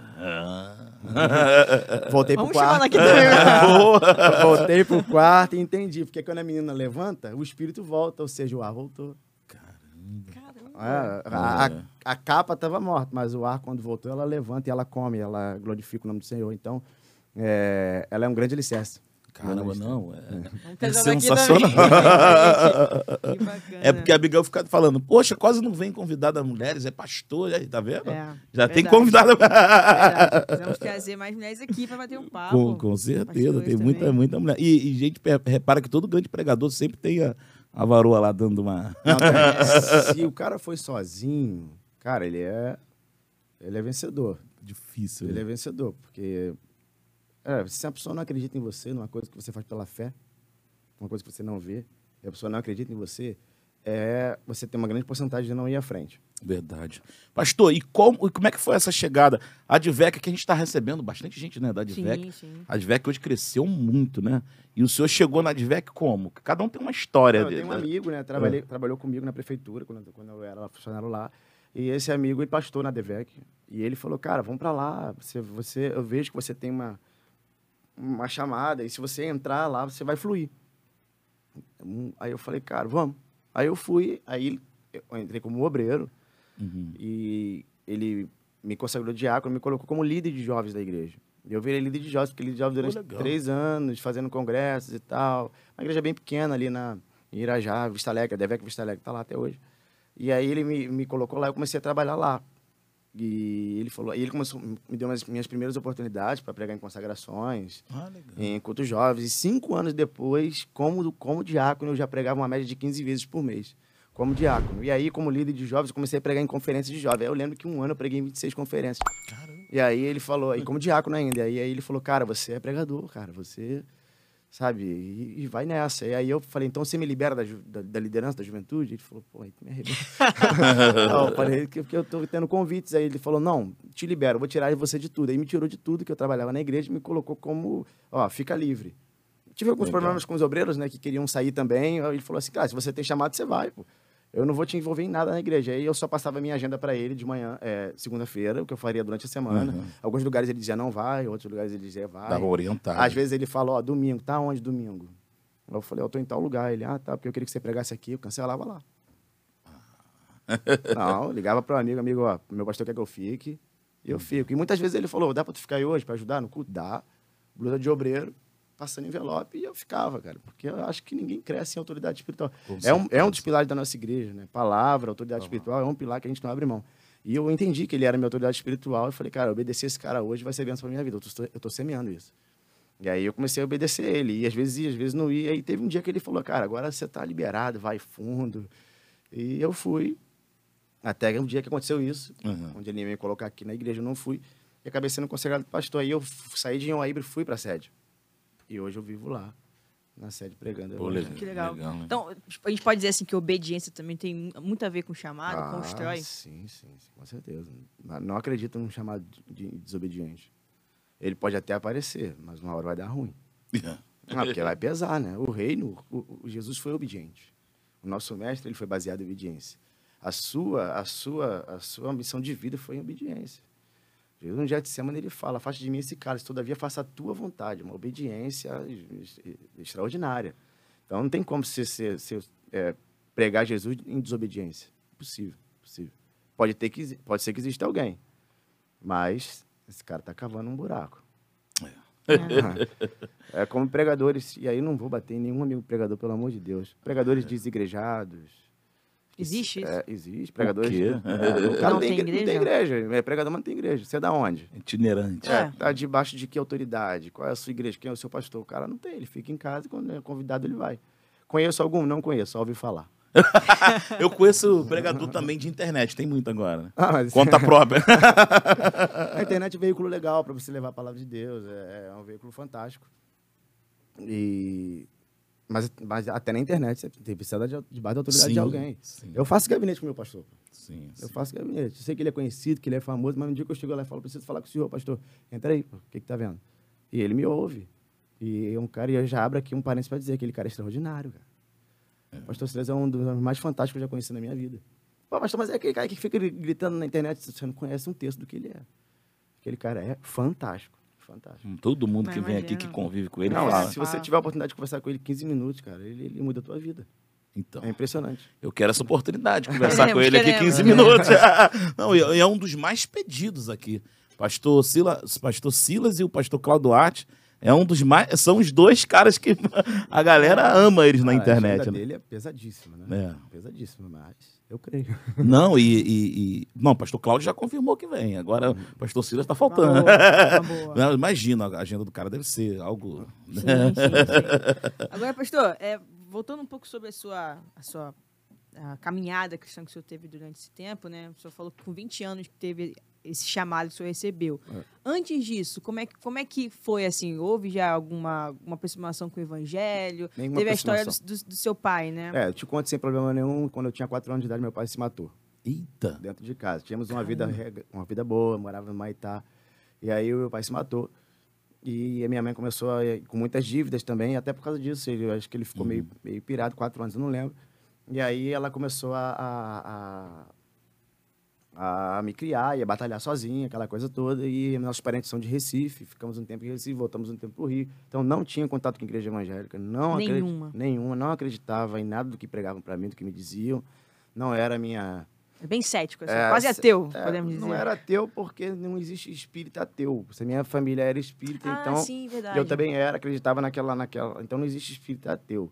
[LAUGHS] Voltei Vamos pro quarto. chamar aqui também. Boa. [LAUGHS] Voltei pro quarto e entendi. Porque quando a menina levanta, o espírito volta, ou seja, o ar voltou. Caramba. É, a, a- a capa estava morta, mas o ar, quando voltou, ela levanta e ela come, ela glorifica o nome do Senhor. Então, é, ela é um grande alicerce. Caramba, não. É, é sensacional. [LAUGHS] É porque a Abigail fica falando, poxa, quase não vem convidada mulheres, é pastor, aí, tá vendo? É, Já tem verdade. convidada. [LAUGHS] Verdade. Vamos trazer mais mulheres aqui para bater um papo. com, com certeza, tem muita, também. muita mulher. E, e, gente, repara que todo grande pregador sempre tem a, a varoa lá dando uma. Não, tem- [LAUGHS] se o cara foi sozinho, cara, ele é, ele é vencedor. Difícil. Ele né? é vencedor, porque é, se a pessoa não acredita em você, numa coisa que você faz pela fé, uma coisa que você não vê, e a pessoa não acredita em você, é, você tem uma grande porcentagem de não ir à frente. Verdade. Pastor, e como, e como é que foi essa chegada? A Advec, que a gente está recebendo bastante gente, né, da Advec. Sim, sim. A Advec hoje cresceu muito, né? E o senhor chegou na Advec como? Cada um tem uma história. eu de- tenho um da- amigo, né? Trabalhei, Trabalhou comigo na prefeitura, quando, eu- quando eu era funcionário lá. E esse amigo, ele pastor na DEVEC. E ele falou, cara, vamos para lá. Você, você, eu vejo que você tem uma, uma chamada. E se você entrar lá, você vai fluir. Aí eu falei, cara, vamos. Aí eu fui, aí eu entrei como obreiro. Uhum. E ele me consagrou diácono, me colocou como líder de jovens da igreja. Eu virei líder de jovens, fiquei líder de jovens durante legal. três anos, fazendo congressos e tal. Uma igreja bem pequena ali na em Irajá, Vista Alegre, Devec Vista Alegre, tá lá até hoje. E aí ele me, me colocou lá, eu comecei a trabalhar lá. E ele falou, e ele começou, me deu as minhas primeiras oportunidades para pregar em consagrações, Ah, em cultos jovens. E cinco anos depois, como, como diácono, eu já pregava uma média de 15 vezes por mês, como diácono. E aí, como líder de jovens, eu comecei a pregar em conferências de jovens. Aí eu lembro que um ano eu preguei em 26 conferências. Caramba. E aí ele falou, e como diácono ainda, e aí, aí ele falou, cara, você é pregador, cara, você, sabe, e, e vai nessa. E aí eu falei, então você me libera da, da, da liderança da juventude? Ele falou, pô, aí tu me arrebenta. [LAUGHS] não, eu falei, que, porque eu tô tendo convites. Aí ele falou, não, te libero, vou tirar você de tudo. Aí me tirou de tudo que eu trabalhava na igreja e me colocou como, ó, fica livre. Tive alguns Legal. problemas com os obreiros, né, que queriam sair também. Aí ele falou assim, cara, se você tem chamado, você vai, pô. Eu não vou te envolver em nada na igreja. Aí eu só passava a minha agenda para ele de manhã, é, segunda-feira, o que eu faria durante a semana. Uhum. Alguns lugares ele dizia não vai, outros lugares ele dizia vai. Tava orientado. Às vezes ele falou, ó, domingo, tá onde domingo? Eu falei, eu tô em tal lugar. Ele, ah, tá, porque eu queria que você pregasse aqui, eu cancelava lá. não, eu ligava para um amigo, amigo, ó, meu pastor quer que eu fique, e eu fico. E muitas vezes ele falou, dá para tu ficar aí hoje para ajudar no culto? Dá. Blusa de obreiro, passando envelope, e eu ficava, cara, porque eu acho que ninguém cresce em autoridade espiritual. Com É um, é um dos pilares da nossa igreja, né? Palavra, autoridade espiritual, é um pilar que a gente não abre mão. E eu entendi que ele era minha autoridade espiritual e falei, cara, obedecer esse cara hoje vai ser bênção pra minha vida. Eu tô, eu tô semeando isso. E aí eu comecei a obedecer ele. E às vezes ia, às vezes não ia. E aí teve um dia que ele falou, cara, agora você tá liberado, vai fundo. E eu fui. Até um dia que aconteceu isso, Uhum. onde ele ia me colocar aqui na igreja, eu não fui. E acabei sendo consagrado pastor. Aí eu saí de Inhoaíba e fui pra sede. E hoje eu vivo lá, na sede, pregando. Pô, legal. Que legal. Legal, né? Então, a gente pode dizer assim que obediência também tem mu- muito a ver com chamado, Ah, constrói. Sim, sim, sim, com certeza. Não- Não acredito num chamado de de desobediente. Ele pode até aparecer, mas uma hora vai dar ruim. [LAUGHS] Ah, porque vai pesar, né? O reino, o, o Jesus foi obediente. O nosso mestre ele foi baseado em obediência. A sua, a sua, a sua missão de vida foi em obediência. Jesus no Getsemane ele fala, faça de mim esse cálice, todavia faça a tua vontade, uma obediência ex- ex- extraordinária. Então não tem como você ser, ser, é, pregar Jesus em desobediência. Impossível, impossível. Pode, ter que, pode ser que exista alguém, mas esse cara está cavando um buraco. É como pregadores, e aí não vou bater em nenhum amigo pregador, pelo amor de Deus. Pregadores desigrejados. Existe isso? É, existe. Pregadores. quê? É, [LAUGHS] o cara Não tem, tem igre- não tem igreja. É pregador, mas não tem igreja. Você é da onde? Itinerante. É. É. Tá debaixo de que autoridade? Qual é a sua igreja? Quem é o seu pastor? O cara não tem. Ele fica em casa e quando é convidado ele vai. Conheço algum? Não conheço, só ouvi falar. [LAUGHS] Eu conheço pregador também de internet, tem muito agora. né? Ah, mas Conta [LAUGHS] própria. a internet é um veículo legal para você levar a palavra de Deus. É, é um veículo fantástico. E... Mas, mas até na internet você tem precisa de, debaixo da autoridade de alguém. Sim, Eu faço gabinete com o meu pastor. sim, Eu sim. faço gabinete. Eu sei que ele é conhecido, que ele é famoso, mas um dia que eu chego lá e falo, preciso falar com o senhor, pastor. Entra aí, o que que tá vendo? E ele me ouve. E é um cara, e eu já abro aqui um parênteses para dizer que aquele cara é extraordinário, cara. O pastor Silas é um dos mais fantásticos que eu já conheci na minha vida. Pô, pastor, mas é aquele cara que fica gritando na internet, você não conhece um texto do que ele é. Aquele cara é fantástico, fantástico. Todo mundo que vem aqui, que convive com ele, não, fala. se você tiver a oportunidade de conversar com ele 15 minutos, cara, ele, ele muda a tua vida. Então, É impressionante. eu quero essa oportunidade de conversar [LAUGHS] com ele aqui queremos. 15 minutos. [LAUGHS] Não, e e é um dos mais pedidos aqui. Pastor Silas, pastor Silas e o pastor Claudio Duarte é um dos mais. São os dois caras que [LAUGHS] a galera ama eles na Cara, A internet. agenda né? dele é pesadíssima, né? É. Pesadíssima, mas eu creio. [LAUGHS] Não, e, e- e- Não, pastor Cláudio já confirmou que vem. Agora, o pastor Silas tá Uma faltando. boa, uma boa. [LAUGHS] Imagina, a agenda do cara deve ser algo. Sim, sim, sim. Agora, pastor, é, voltando um pouco sobre a sua, a sua a caminhada cristã que o senhor teve durante esse tempo, né? O senhor falou que com 20 anos que teve esse chamado que o senhor recebeu. É. Antes disso, como é, que, como é que foi, assim? Houve já alguma, alguma aproximação com o evangelho? Nenhuma teve a história do, do- do seu pai, né? É, eu te conto sem problema nenhum. Quando eu tinha 4 anos de idade, meu pai se matou Eita! dentro de casa. Tínhamos uma vida, uma vida boa, morava no Maitá. E aí o meu pai se matou. E a minha mãe começou a, com muitas dívidas também, até por causa disso. Eu acho que ele ficou meio, meio pirado, quatro anos, eu não lembro. E aí ela começou a, a, a me criar e a batalhar sozinha, aquela coisa toda. E nossos parentes são de Recife, ficamos um tempo em Recife, voltamos um tempo para o Rio. Então não tinha contato com a igreja evangélica, não Nenhuma. nenhuma, não acreditava em nada do que pregavam para mim, do que me diziam. Não era a minha É bem cético, assim, é, quase se- ateu, é, podemos dizer. Não era ateu porque não existe espírita ateu. Se a minha família era espírita, ah, então sim, verdade. eu também era, acreditava naquela, naquela. Então não existe espírita ateu.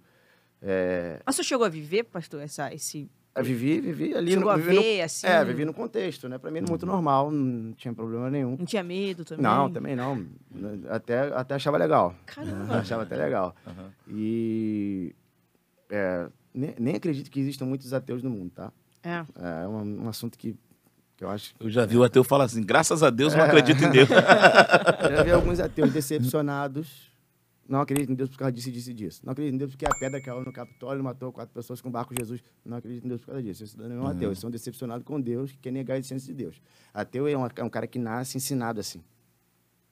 É, Mas o senhor chegou a viver, pastor, essa, esse... eu vivi, vivi ali Chegou no, a vivi no- ver, assim? É, vivi no contexto, né? Para mim era muito normal, não tinha problema nenhum. Não tinha medo também? Não, também não. Até, até achava legal. Caramba. [LAUGHS] achava até legal. Aham. E é, nem, nem acredito que existam muitos ateus no mundo, tá? É. É um, um assunto que Que eu acho Eu já vi o ateu falar assim, graças a Deus eu não acredito em Deus. [LAUGHS] Já vi alguns ateus decepcionados. Não acredito em Deus por causa disso e disso e disso. Não acredito em Deus porque a pedra caiu no Capitólio matou quatro pessoas com o barco de Jesus. Não acredito em Deus por causa disso. Isso não é um ateu. Eles são decepcionados com Deus, que quer negar a existência de Deus. Ateu é um, é um cara que nasce ensinado assim.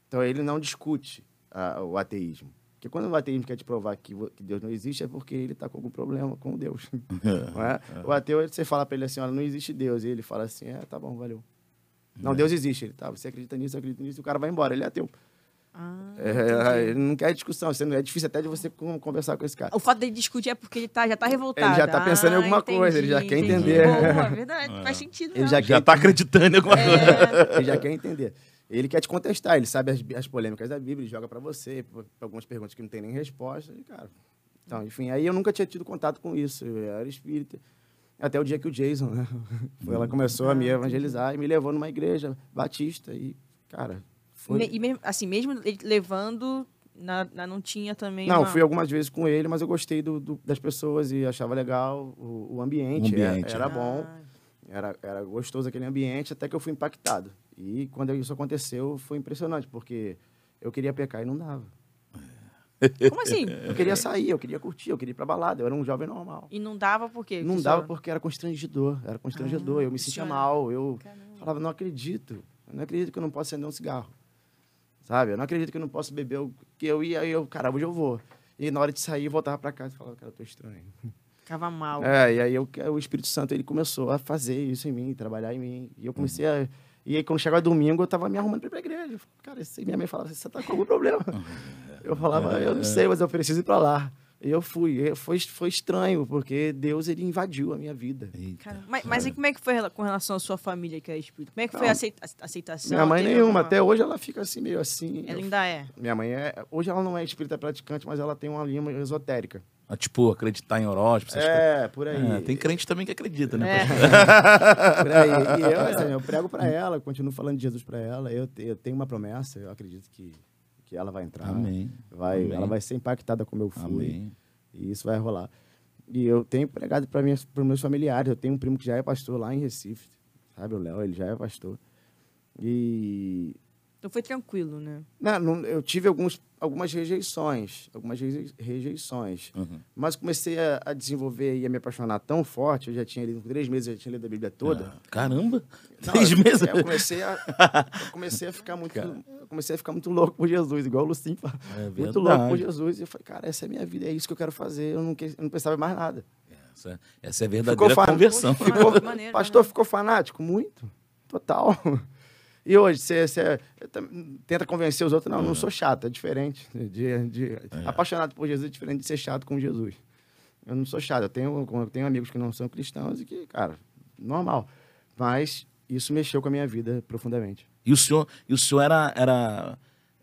Então ele não discute ah, o ateísmo. Porque quando o ateísmo quer te provar que, que Deus não existe, é porque ele está com algum problema com Deus. [LAUGHS] não é? O ateu, você fala para ele assim, olha, não existe Deus. E ele fala assim, é, tá bom, valeu. Não, Deus existe. Ele, tá, você acredita nisso, eu acredito nisso, e o cara vai embora, ele é ateu. Ah, É, ele não quer discussão, não- é difícil até de você con- conversar com esse cara. O fato dele discutir é porque ele tá, já tá revoltado. Ele já tá pensando em Ah, alguma coisa, ele já quer entender. Boa, verdade, [LAUGHS] faz sentido. Ele mesmo. já já quer, tá acreditando em alguma coisa. É, [LAUGHS] ele já quer entender. Ele quer te contestar, ele sabe as, as polêmicas da Bíblia, ele joga pra você, algumas perguntas que não tem nem resposta, e, cara. Então, enfim, aí eu nunca tinha tido contato com isso, eu era espírita. Até o dia que o Jason, né? [LAUGHS] Ela começou a me evangelizar e me levou numa igreja batista e, cara, foi... E mesmo, assim, mesmo levando, na, na- não tinha também. Não, uma... fui algumas vezes com ele, mas eu gostei do, do- das pessoas e achava legal o, o ambiente. O ambiente, era, era né? bom, Ah, era, era gostoso aquele ambiente, até que eu fui impactado. E quando isso aconteceu, foi impressionante, porque eu queria pecar e não dava. Como assim? [LAUGHS] Eu queria sair, eu queria curtir, eu queria ir pra balada, eu era um jovem normal. E não dava por quê? Não dava porque era constrangedor, era constrangedor, Ah, eu me sentia é- mal, eu Caramba. falava, não acredito, eu não acredito que eu não posso acender um cigarro, sabe? Eu não acredito que eu não posso beber, o que eu ia, eu, cara, hoje eu vou. E na hora de sair, eu voltava pra casa e falava, cara, eu tô estranho. Ficava mal. É, e aí eu, o Espírito Santo, ele começou a fazer isso em mim, trabalhar em mim, e eu comecei a... E aí, quando chegava domingo, eu tava me arrumando pra ir pra igreja. Eu Cara, esse- minha mãe falava, você tá com algum problema? Eu falava, eu não sei, mas eu preciso ir pra lá. Eu fui. E foi, foi estranho, porque Deus, ele invadiu a minha vida. Cara, mas, mas e como é que foi com relação à sua família que é espírita? Como é que foi a Não. aceita- a aceitação? Minha mãe nenhuma, alguma- até hoje ela fica assim, meio assim. Ela Eu- ainda é. Minha mãe é. Hoje ela não é espírita praticante, mas ela tem uma linha esotérica. Ah, Tipo, acreditar em horóscopo, essas É, por aí. É, tem crente também que acredita, né? É. [LAUGHS] Por aí. E eu, assim, eu prego pra [LAUGHS] ela, continuo falando de Jesus pra ela. Eu, eu tenho uma promessa, eu acredito que, que ela vai entrar. Amém. Vai, Amém. Ela vai ser impactada como eu fui. Amém. E isso vai rolar. E eu tenho pregado para meus familiares. Eu tenho um primo que já é pastor lá em Recife. Sabe, o Léo, ele já é pastor. E. Então foi tranquilo, né? Não, não, eu tive alguns, algumas rejeições. Algumas reje- rejeições. Uhum. Mas comecei a, a desenvolver e a me apaixonar tão forte. Eu já tinha lido, três meses, eu já tinha lido a Bíblia toda. Ah, Caramba! Não, Três eu- meses? Eu comecei a, eu comecei a ficar muito, eu comecei a ficar muito louco por Jesus, igual o Lucinho fala. É muito louco por Jesus. E eu falei, cara, essa é a minha vida, é isso que eu quero fazer. Eu não, que- eu não pensava em mais nada. Essa, essa é a verdadeira fa- conversão. Poxa, Ficou, pastor, né? ficou fanático? Muito. Total. E hoje, você, você tenta convencer os outros? Não, não sou chato, é diferente. De, de- Apaixonado por Jesus é diferente de ser chato com Jesus. Eu não sou chato, eu tenho, eu tenho amigos que não são cristãos e que, cara, normal. Mas isso mexeu com a minha vida profundamente. E o senhor, e o senhor era, era,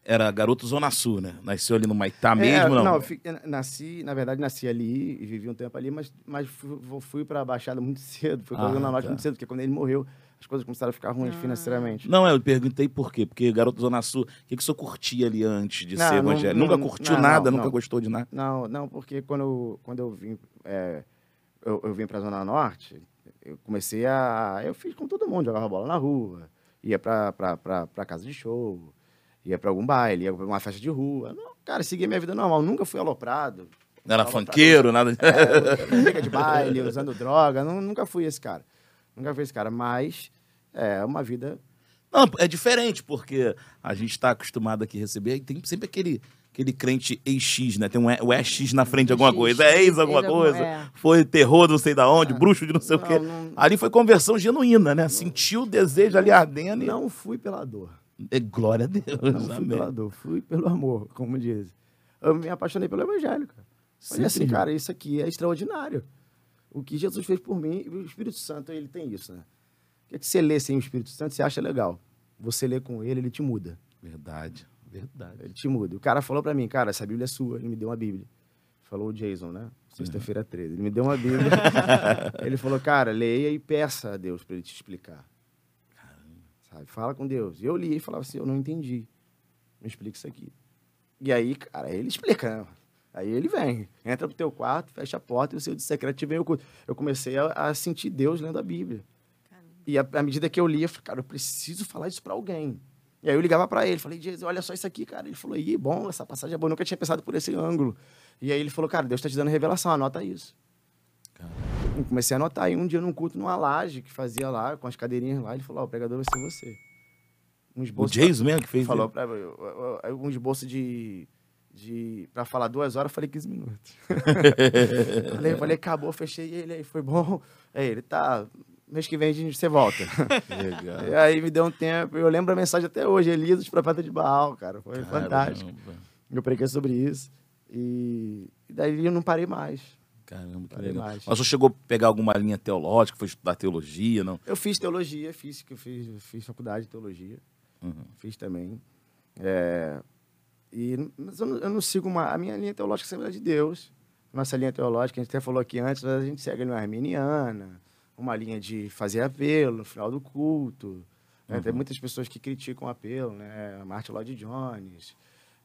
era garoto Zona Sul, né? Nasceu ali no Maitá É, mesmo, não? eu fi- eu nasci, na verdade, nasci ali e vivi um tempo ali, mas, mas fui, fui para a Baixada muito [LAUGHS] cedo, fui para Ah, a Zona Norte tá. muito cedo, porque quando ele morreu, as coisas começaram a ficar ruins Ah. financeiramente. Não, eu perguntei por quê. Porque garoto Zona Sul, o que, que o senhor curtia ali antes de Não, ser evangélico? Nunca curtiu não, nada, não, nunca não. gostou de nada? Não, não, porque quando eu, quando eu vim, é, eu, eu vim para a Zona Norte, eu comecei a. Eu fiz com todo mundo, jogava bola na rua, ia para pra casa de show, ia para algum baile, ia para uma festa de rua. Não, cara, segui minha vida normal, nunca fui aloprado. Não era funkeiro, nada. É, de baile, usando droga, não- nunca fui esse cara. Nunca fui esse cara, mas é uma vida. Não, é diferente, porque a gente está acostumado aqui a receber, e tem sempre aquele, aquele crente EX, né? Tem um E- o EX na frente de alguma coisa. É ex alguma alguma- coisa. é. Foi terror de não sei da onde, bruxo de não sei o Não, quê. não- Ali foi conversão genuína, né? Sentiu o desejo ali ardendo. e- Não fui pela dor. É, glória a Deus. Não fui amém. pela dor, fui pelo amor, como diz. Eu me apaixonei pelo evangelho, cara. Assim, sim. cara, isso aqui é extraordinário. O que Jesus fez por mim, e o Espírito Santo, ele tem isso, né? O que, é que você lê sem o Espírito Santo, você acha legal. Você lê com ele, ele te muda. Verdade, verdade. Ele te muda. O cara falou pra mim, cara, essa Bíblia é sua. Ele me deu uma Bíblia. Falou o Jason, né? Sexta-feira 13. Ele me deu uma Bíblia. [LAUGHS] ele falou, cara, leia e peça a Deus pra ele te explicar. Sabe? Fala com Deus. E eu li e falava assim, eu não entendi. Me explica isso aqui. E aí, cara, ele explica, né? Aí ele vem, entra pro teu quarto, fecha a porta e o seu de secreto te vem oculto. Eu comecei a, a sentir Deus lendo a Bíblia. E à à medida que eu lia, eu falei, cara, eu preciso falar isso pra alguém. E aí eu ligava pra ele, falei, Jesus, olha só isso aqui, cara. Ele falou, ih, bom, essa passagem é boa, eu nunca tinha pensado por esse ângulo. E aí ele falou, cara, Deus tá te dando revelação, anota isso. Eu comecei a anotar. E um dia num culto, numa laje que fazia lá, com as cadeirinhas lá, ele falou, ó, o pregador vai ser você. Um O esboço James mesmo que fez falou pra um esboço de, de pra falar duas horas, eu falei 15 minutos. [LAUGHS] falei, falei, acabou, fechei ele aí, foi bom. Aí ele, tá, mês que vem a gente- você volta. Legal. e aí me deu um tempo, eu lembro a mensagem até hoje, Elias, os profetas de Baal, cara, foi fantástico. Caramba, Eu preguei sobre isso e, e daí eu não parei mais. Caramba, que Parei legal. mais. Mas você chegou a pegar alguma linha teológica, foi estudar teologia, não? Eu fiz teologia, fiz, que eu fiz, fiz faculdade de teologia. Uhum. Fiz também. É, e, mas eu não, eu não sigo uma. A minha linha teológica sempre é de Deus. Nossa linha teológica, a gente até falou aqui antes, a gente segue uma arminiana, uma linha de fazer apelo no final do culto. né? Tem muitas pessoas que criticam o apelo, né? Martin Lloyd Jones.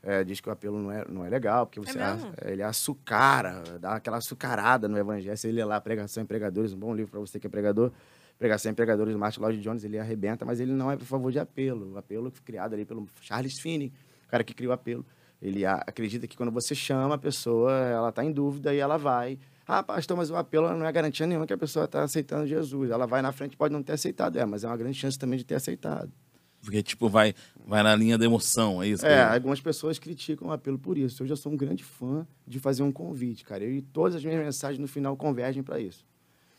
é, diz que o apelo não é, não é legal, porque você mesmo? a- ele açucara, dá aquela açucarada no evangelho. Você lê lá Pregação em Pregadores, um bom livro para você que é pregador. Pregação em Pregadores, do Martin Lloyd Jones, ele arrebenta, mas ele não é por favor de apelo. O apelo criado ali pelo Charles Finney, cara que criou o apelo. Ele acredita que quando você chama a pessoa, ela está em dúvida e ela vai. Ah, pastor, mas o apelo não é garantia nenhuma que a pessoa está aceitando Jesus. Ela vai na frente, pode não ter aceitado, é, mas é uma grande chance também de ter aceitado. Porque, tipo, vai, vai na linha da emoção, é isso? É, algumas pessoas criticam o apelo por isso. Eu já sou um grande fã de fazer um convite, cara. E todas as minhas mensagens no final convergem para isso.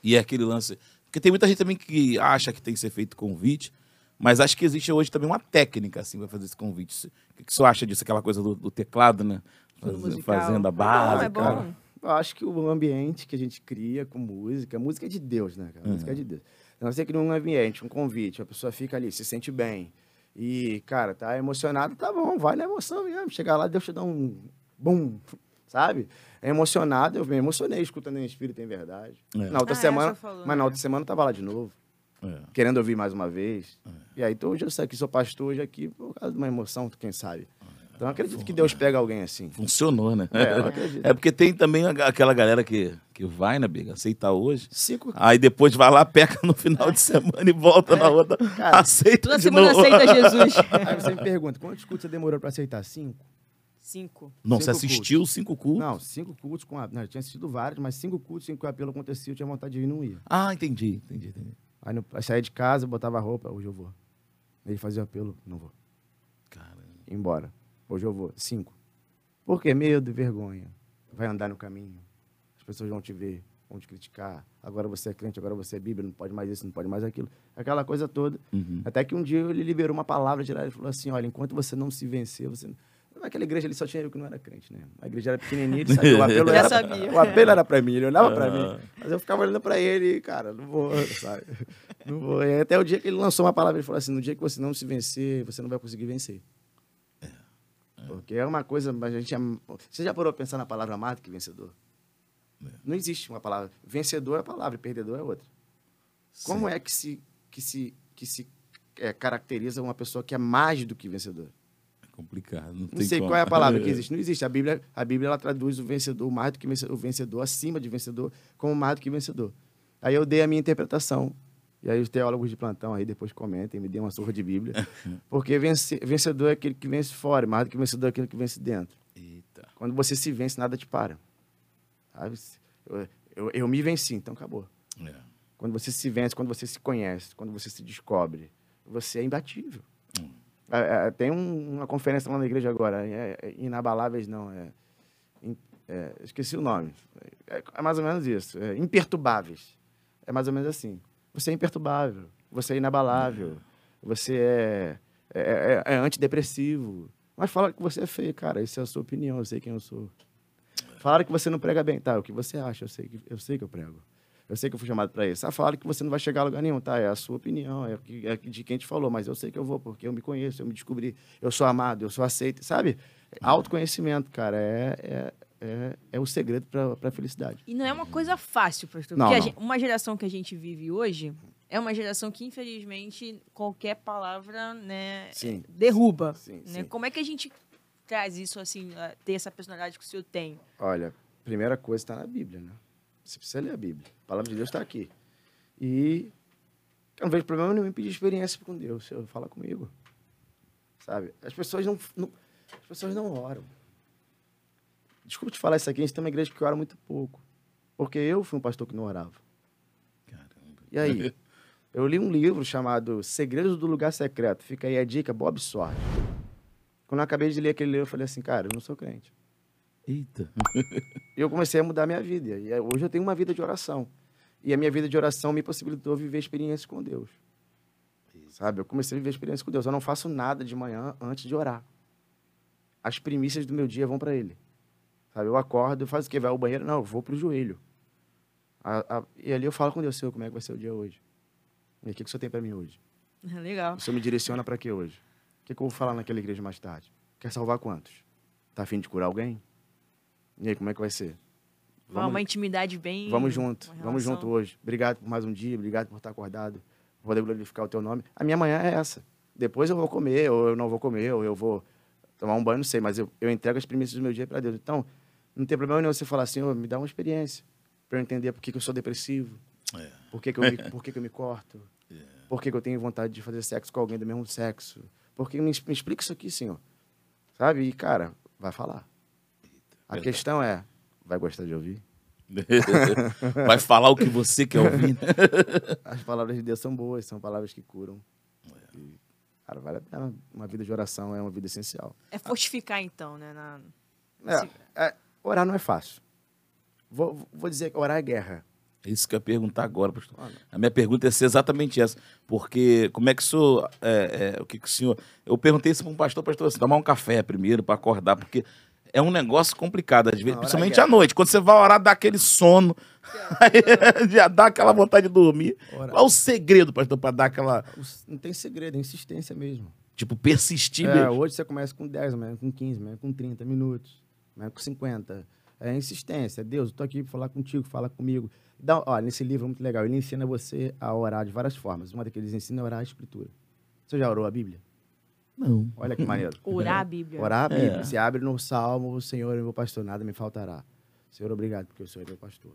E é aquele lance. Porque tem muita gente também que acha que tem que ser feito convite, mas acho que existe hoje também uma técnica, assim, para fazer esse convite. O que, que você acha disso? Aquela coisa do, do teclado, né? Faz-. Fazendo a É bom, base. é bom. Eu acho que o ambiente que a gente cria com música, música é de Deus, né, cara? Música é de Deus. Então você cria um ambiente, um convite, a pessoa fica ali, se sente bem. E, cara, tá emocionado, tá bom, vai na emoção mesmo. Chegar lá, Deus te dá um bum, sabe? É emocionado, eu me emocionei escutando em espírito em verdade. É. Na outra Ah, é, semana, mas na né? outra semana eu tava lá de novo, É. querendo ouvir mais uma vez. E aí, tô, hoje eu sei que sou pastor hoje aqui por causa de uma emoção, quem sabe. Então eu acredito que Deus pega alguém assim. Funcionou, né? É, eu acredito. É porque tem também aquela galera que, que vai, né, Biga? Aceita hoje. Cinco Aí depois vai lá, peca no final de semana e volta na outra. Cara, aceita Toda de semana novo. aceita Jesus. [LAUGHS] Aí você me pergunta, quantos cultos você demorou para aceitar? Cinco? Cinco. Não, você Cinco assistiu cinco cultos? Não, cinco cultos com a... Não, eu tinha assistido vários, mas cinco cultos em que o apelo acontecia, eu tinha vontade de ir e não ia. Ah, entendi, entendi, entendi. Aí, no... aí saía de casa, botava a roupa, hoje eu vou. Ele fazia o apelo, não vou. Caramba. Embora. Hoje eu vou. Cinco. Por quê? Medo e vergonha. Vai andar no caminho. As pessoas vão te ver, vão te criticar. Agora você é crente, agora você é bíblia, não pode mais isso, não pode mais aquilo. Aquela coisa toda. Uhum. Até que um dia ele liberou uma palavra de lá, ele falou assim, olha, enquanto você não se vencer, você... Naquela igreja ele só tinha eu que não era crente, né? A igreja era pequenininha, ele sabia, o [LAUGHS] apelo era... sabia. O apelo era pra mim, ele olhava pra mim. Mas eu ficava olhando pra ele e, cara, não vou, sabe? Não vou. E até o dia que ele lançou uma palavra, ele falou assim, no dia que você não se vencer, você não vai conseguir vencer. Porque é uma coisa, mas a gente é... Você já parou pra pensar na palavra mais do que vencedor? Não existe uma palavra. Vencedor é a palavra, perdedor é outra. Como é que se, que se, que se é, caracteriza uma pessoa que é mais do que vencedor? É complicado. Não, Não sei como. qual é a palavra que [LAUGHS] existe. Não existe. A Bíblia, a Bíblia ela traduz o vencedor, mais do que vencedor, o vencedor, acima de vencedor, como mais do que vencedor. Aí eu dei a minha interpretação. E aí os teólogos de plantão aí depois comentem, me dêem uma surra de Bíblia. [LAUGHS] Porque vence, vencedor é aquele que vence fora, mais do que vencedor é aquele que vence dentro. Eita. Quando você se vence, nada te para. Eu, eu, eu me venci, então acabou. É. Quando você se vence, quando você se conhece, quando você se descobre, você é imbatível. É, é, tem um- uma conferência lá na igreja agora, é, é inabaláveis não, é, é, esqueci o nome. É, é mais ou menos isso, é, imperturbáveis. É mais ou menos assim. Você é imperturbável, você é inabalável, você é- é antidepressivo. Mas fala que você é feio, cara, isso é a sua opinião, eu sei quem eu sou. Falaram que você não prega bem, tá? O que você acha? Eu sei que eu, sei que eu prego. Eu sei que eu fui chamado para isso. Ah, falaram que você não vai chegar a lugar nenhum, tá? É a sua opinião, é, é de quem te falou, mas eu sei que eu vou, porque eu me conheço, eu me descobri, eu sou amado, eu sou aceito, sabe? Autoconhecimento, cara, é, é, é, é o segredo para a felicidade. E não é uma coisa fácil, pastor. Não, porque não. gen- uma geração que a gente vive hoje é uma geração que, infelizmente, qualquer palavra né, Sim. derruba. Sim, né? sim. Como é que a gente traz isso, assim, ter essa personalidade que o senhor tem? Olha, primeira coisa está na Bíblia, né? Você precisa ler a Bíblia. A palavra de Deus está aqui. E Eu não vejo problema nenhum em pedir experiência com Deus. Senhor, fala comigo. Sabe? As pessoas não, não- as pessoas não oram. Desculpa te falar isso aqui, a gente tem uma igreja que ora muito pouco. Porque eu fui um pastor que não orava. Caramba. E aí? [LAUGHS] Eu li um livro chamado Segredos do Lugar Secreto. Fica aí a dica, Bob Sword. Quando eu acabei de ler aquele livro, eu falei assim, cara, eu não sou crente. Eita. E eu comecei a mudar a minha vida. E aí, hoje eu tenho uma vida de oração. E a minha vida de oração me possibilitou viver experiências com Deus. Sabe? Eu comecei a viver experiências com Deus. Eu não faço nada de manhã antes de orar. As primícias do meu dia vão para Ele. Sabe? Eu acordo, faço o quê? Vai ao banheiro? Não, eu vou pro joelho. A- a- e ali eu falo com Deus, Senhor, como é que vai ser o dia hoje? E o que, que o Senhor tem para mim hoje? [LAUGHS] Legal. O Senhor me direciona para quê hoje? O que, que eu vou falar naquela igreja mais tarde? Quer salvar quantos? Tá afim de curar alguém? E aí, como é que vai ser? Uma, uma intimidade bem. Vamos junto, vamos junto hoje. Obrigado por mais um dia, obrigado por estar acordado, por poder glorificar o teu nome. A minha manhã é essa. Depois eu vou comer, ou eu não vou comer, ou eu vou tomar um banho, não sei, mas eu, eu entrego as primícias do meu dia para Deus. Então, não tem problema nenhum você falar assim, "Ô, me dá uma experiência para eu entender por que, que eu sou depressivo, É. por que, que, eu, me, por que, que eu me corto, [LAUGHS] por que, que eu tenho vontade de fazer sexo com alguém do mesmo sexo. Porque me, me explica isso aqui, senhor. Sabe? E, cara, vai falar. A Verdade. questão é, vai gostar de ouvir? [LAUGHS] Vai falar o que você quer ouvir. né? [LAUGHS] As palavras de Deus são boas, são palavras que curam. E, cara, vale a pena. Uma vida de oração é uma vida essencial. É fortificar, então, né? na- É, Se- é, orar não é fácil. Vou, vou dizer que orar é guerra. É isso que eu ia perguntar agora, pastor. Olha. A minha pergunta ia ser exatamente essa. Porque como é que o senhor. é, é, o que, que o senhor. Eu perguntei isso para um pastor, pastor, assim, tomar um café primeiro para acordar, porque é um negócio complicado, às vezes, principalmente é à noite. Quando você vai orar, dá aquele sono, [LAUGHS] [LAUGHS] já dá aquela vontade de dormir. Orar. Qual o segredo, pastor, para dar aquela. Não tem segredo, é insistência mesmo. Tipo, persistir É, mesmo? hoje você começa com 10, amanhã com 15, amanhã com 30 minutos, amanhã com 50. É insistência. Deus, eu tô aqui para falar contigo, fala comigo. Dá, ó, nesse livro é muito legal. Ele ensina você a orar de várias formas. Uma daqueles ensina é orar a escritura. Você já orou a Bíblia? Não. Olha que maneiro. Orar a Bíblia. Orar a Bíblia. É. Você abre no Salmo, o Senhor é meu pastor, nada me faltará. Senhor, obrigado porque o Senhor é meu pastor.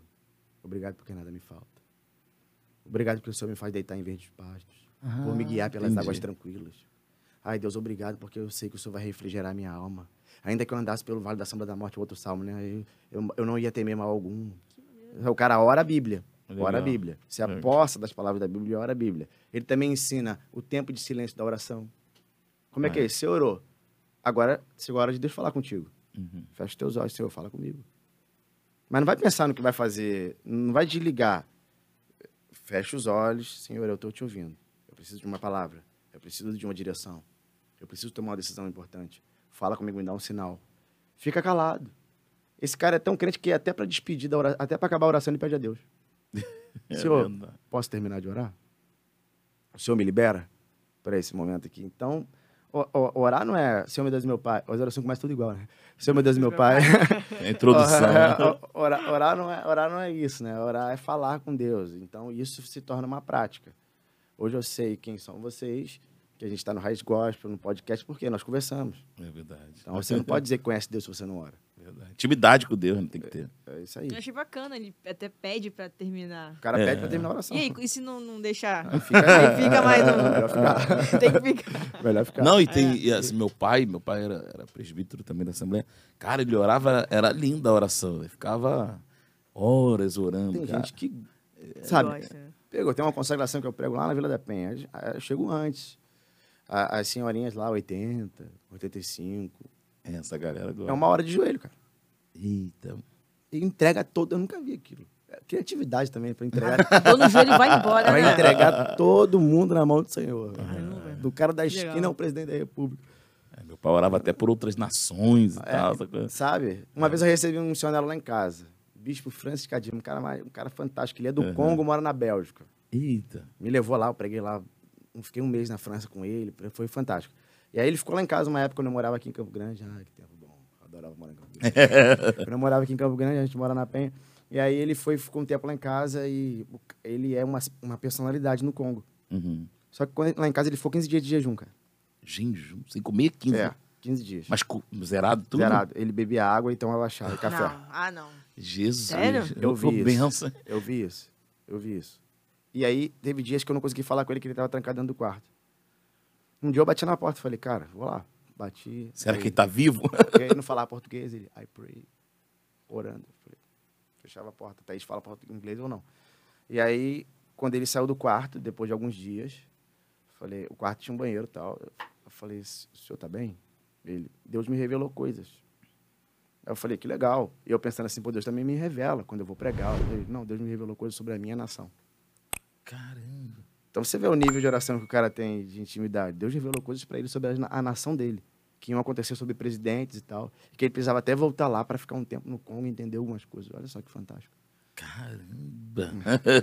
Obrigado porque nada me falta. Obrigado porque o Senhor me faz deitar em verdes pastos. por me guiar pelas entendi. águas tranquilas. Ai, Deus, obrigado porque eu sei que o Senhor vai refrigerar minha alma. Ainda que eu andasse pelo vale da sombra da morte, outro salmo, né? Eu, eu, eu não ia temer mal algum. O cara ora a Bíblia. Legal. Ora a Bíblia. Se aposta das palavras da Bíblia e ora a Bíblia. Ele também ensina o tempo de silêncio da oração. Como é que é isso? Você orou. Agora chegou a hora de Deus falar contigo. Uhum. Fecha os teus olhos, Senhor, fala comigo. Mas não vai pensar no que vai fazer, não vai desligar. Fecha os olhos, Senhor, eu estou te ouvindo. Eu preciso de uma palavra, eu preciso de uma direção, eu preciso tomar uma decisão importante. Fala comigo, me dá um sinal. Fica calado. Esse cara é tão crente que até para despedir da oração, até para acabar a oração ele pede a Deus. [LAUGHS] É Senhor, verdade. posso terminar de orar? O Senhor me libera para esse momento aqui. Então, orar não é Senhor, meu Deus, meu Pai. As orações começam tudo igual, né? Senhor, meu Deus, meu Pai. [LAUGHS] É introdução. né? orar, orar, não é, orar não é isso, né? Orar é falar com Deus. Então, isso se torna uma prática. Hoje eu sei quem são vocês, que a gente está no Raiz Gospel, no podcast, porque nós conversamos. É verdade. Então, você não pode dizer que conhece Deus se você não ora. Verdade. Intimidade com Deus, né? tem que ter. É isso aí. Eu achei bacana, ele até pede pra terminar. O cara É. pede para terminar a oração. E aí, e se não, não deixar? Fica- Aí fica mais um. Melhor ficar. [LAUGHS] Tem que ficar. Melhor ficar. Não, e tem. e, assim, meu pai, meu pai era, era presbítero também da Assembleia. Cara, ele orava, era linda a oração. Ele ficava horas orando. Tem cara. gente que, sabe, Gosta, né? Pegou, tem uma consagração que eu prego lá na Vila da Penha. Eu chego antes. As senhorinhas lá, 80, 85. É, Essa galera gosta. É uma hora de joelho, cara. Eita. E entrega todo. Eu nunca vi aquilo. É criatividade também, para entregar, Tô no joelho vai embora, pra né? entregar todo mundo na mão do Senhor. Caramba. Do cara da esquina Legal. ao presidente da República. É, meu pai orava até por outras nações e É, tal. essa coisa. Sabe? Uma vez eu recebi um missionário lá em casa. Bispo Francis Cadimo, um cara, mais- um cara fantástico. Ele é do Congo, mora na Bélgica. Eita. Me levou lá, eu preguei lá. Fiquei um mês na França com ele, foi fantástico. E aí ele ficou lá em casa uma época quando eu morava aqui em Campo Grande. Ah, que tempo em Campo Grande. quando [LAUGHS] eu morava aqui em Campo Grande, a gente mora na Penha. E aí ele foi, ficou um tempo lá em casa e ele é uma, uma personalidade no Congo. Uhum. Só que quando, lá em casa ele ficou 15 dias de jejum, cara. Jejum, sem comer 15. É, 15 dias. Mas zerado tudo? Zerado. Ele bebia água e tomava chá e café. Não, ah, não. Jesus. Sério? Eu vi isso. benção. Eu vi isso. Eu vi isso. E aí, teve dias que eu não consegui falar com ele, que ele estava trancado dentro do quarto. Um dia eu bati na porta e falei, cara, vou lá. Bati. Será aí, que ele tá vivo? [LAUGHS] Porque ele não falava português, ele, I pray, orando. Fechava a porta. Thaís fala português, inglês ou não. E aí, quando ele saiu do quarto, depois de alguns dias, falei, o quarto tinha um banheiro e tal. Eu falei, o senhor tá bem? Ele, Deus me revelou coisas. Aí eu falei, que legal. E eu pensando assim, pô, Deus também me revela quando eu vou pregar. Eu falei, não, Deus me revelou coisas sobre a minha nação. Caramba. Então você vê o nível de oração que o cara tem de intimidade. Deus revelou coisas para ele sobre a nação dele, que iam acontecer sobre presidentes e tal, e que ele precisava até voltar lá para ficar um tempo no Congo e entender algumas coisas. Olha só que fantástico. Caramba.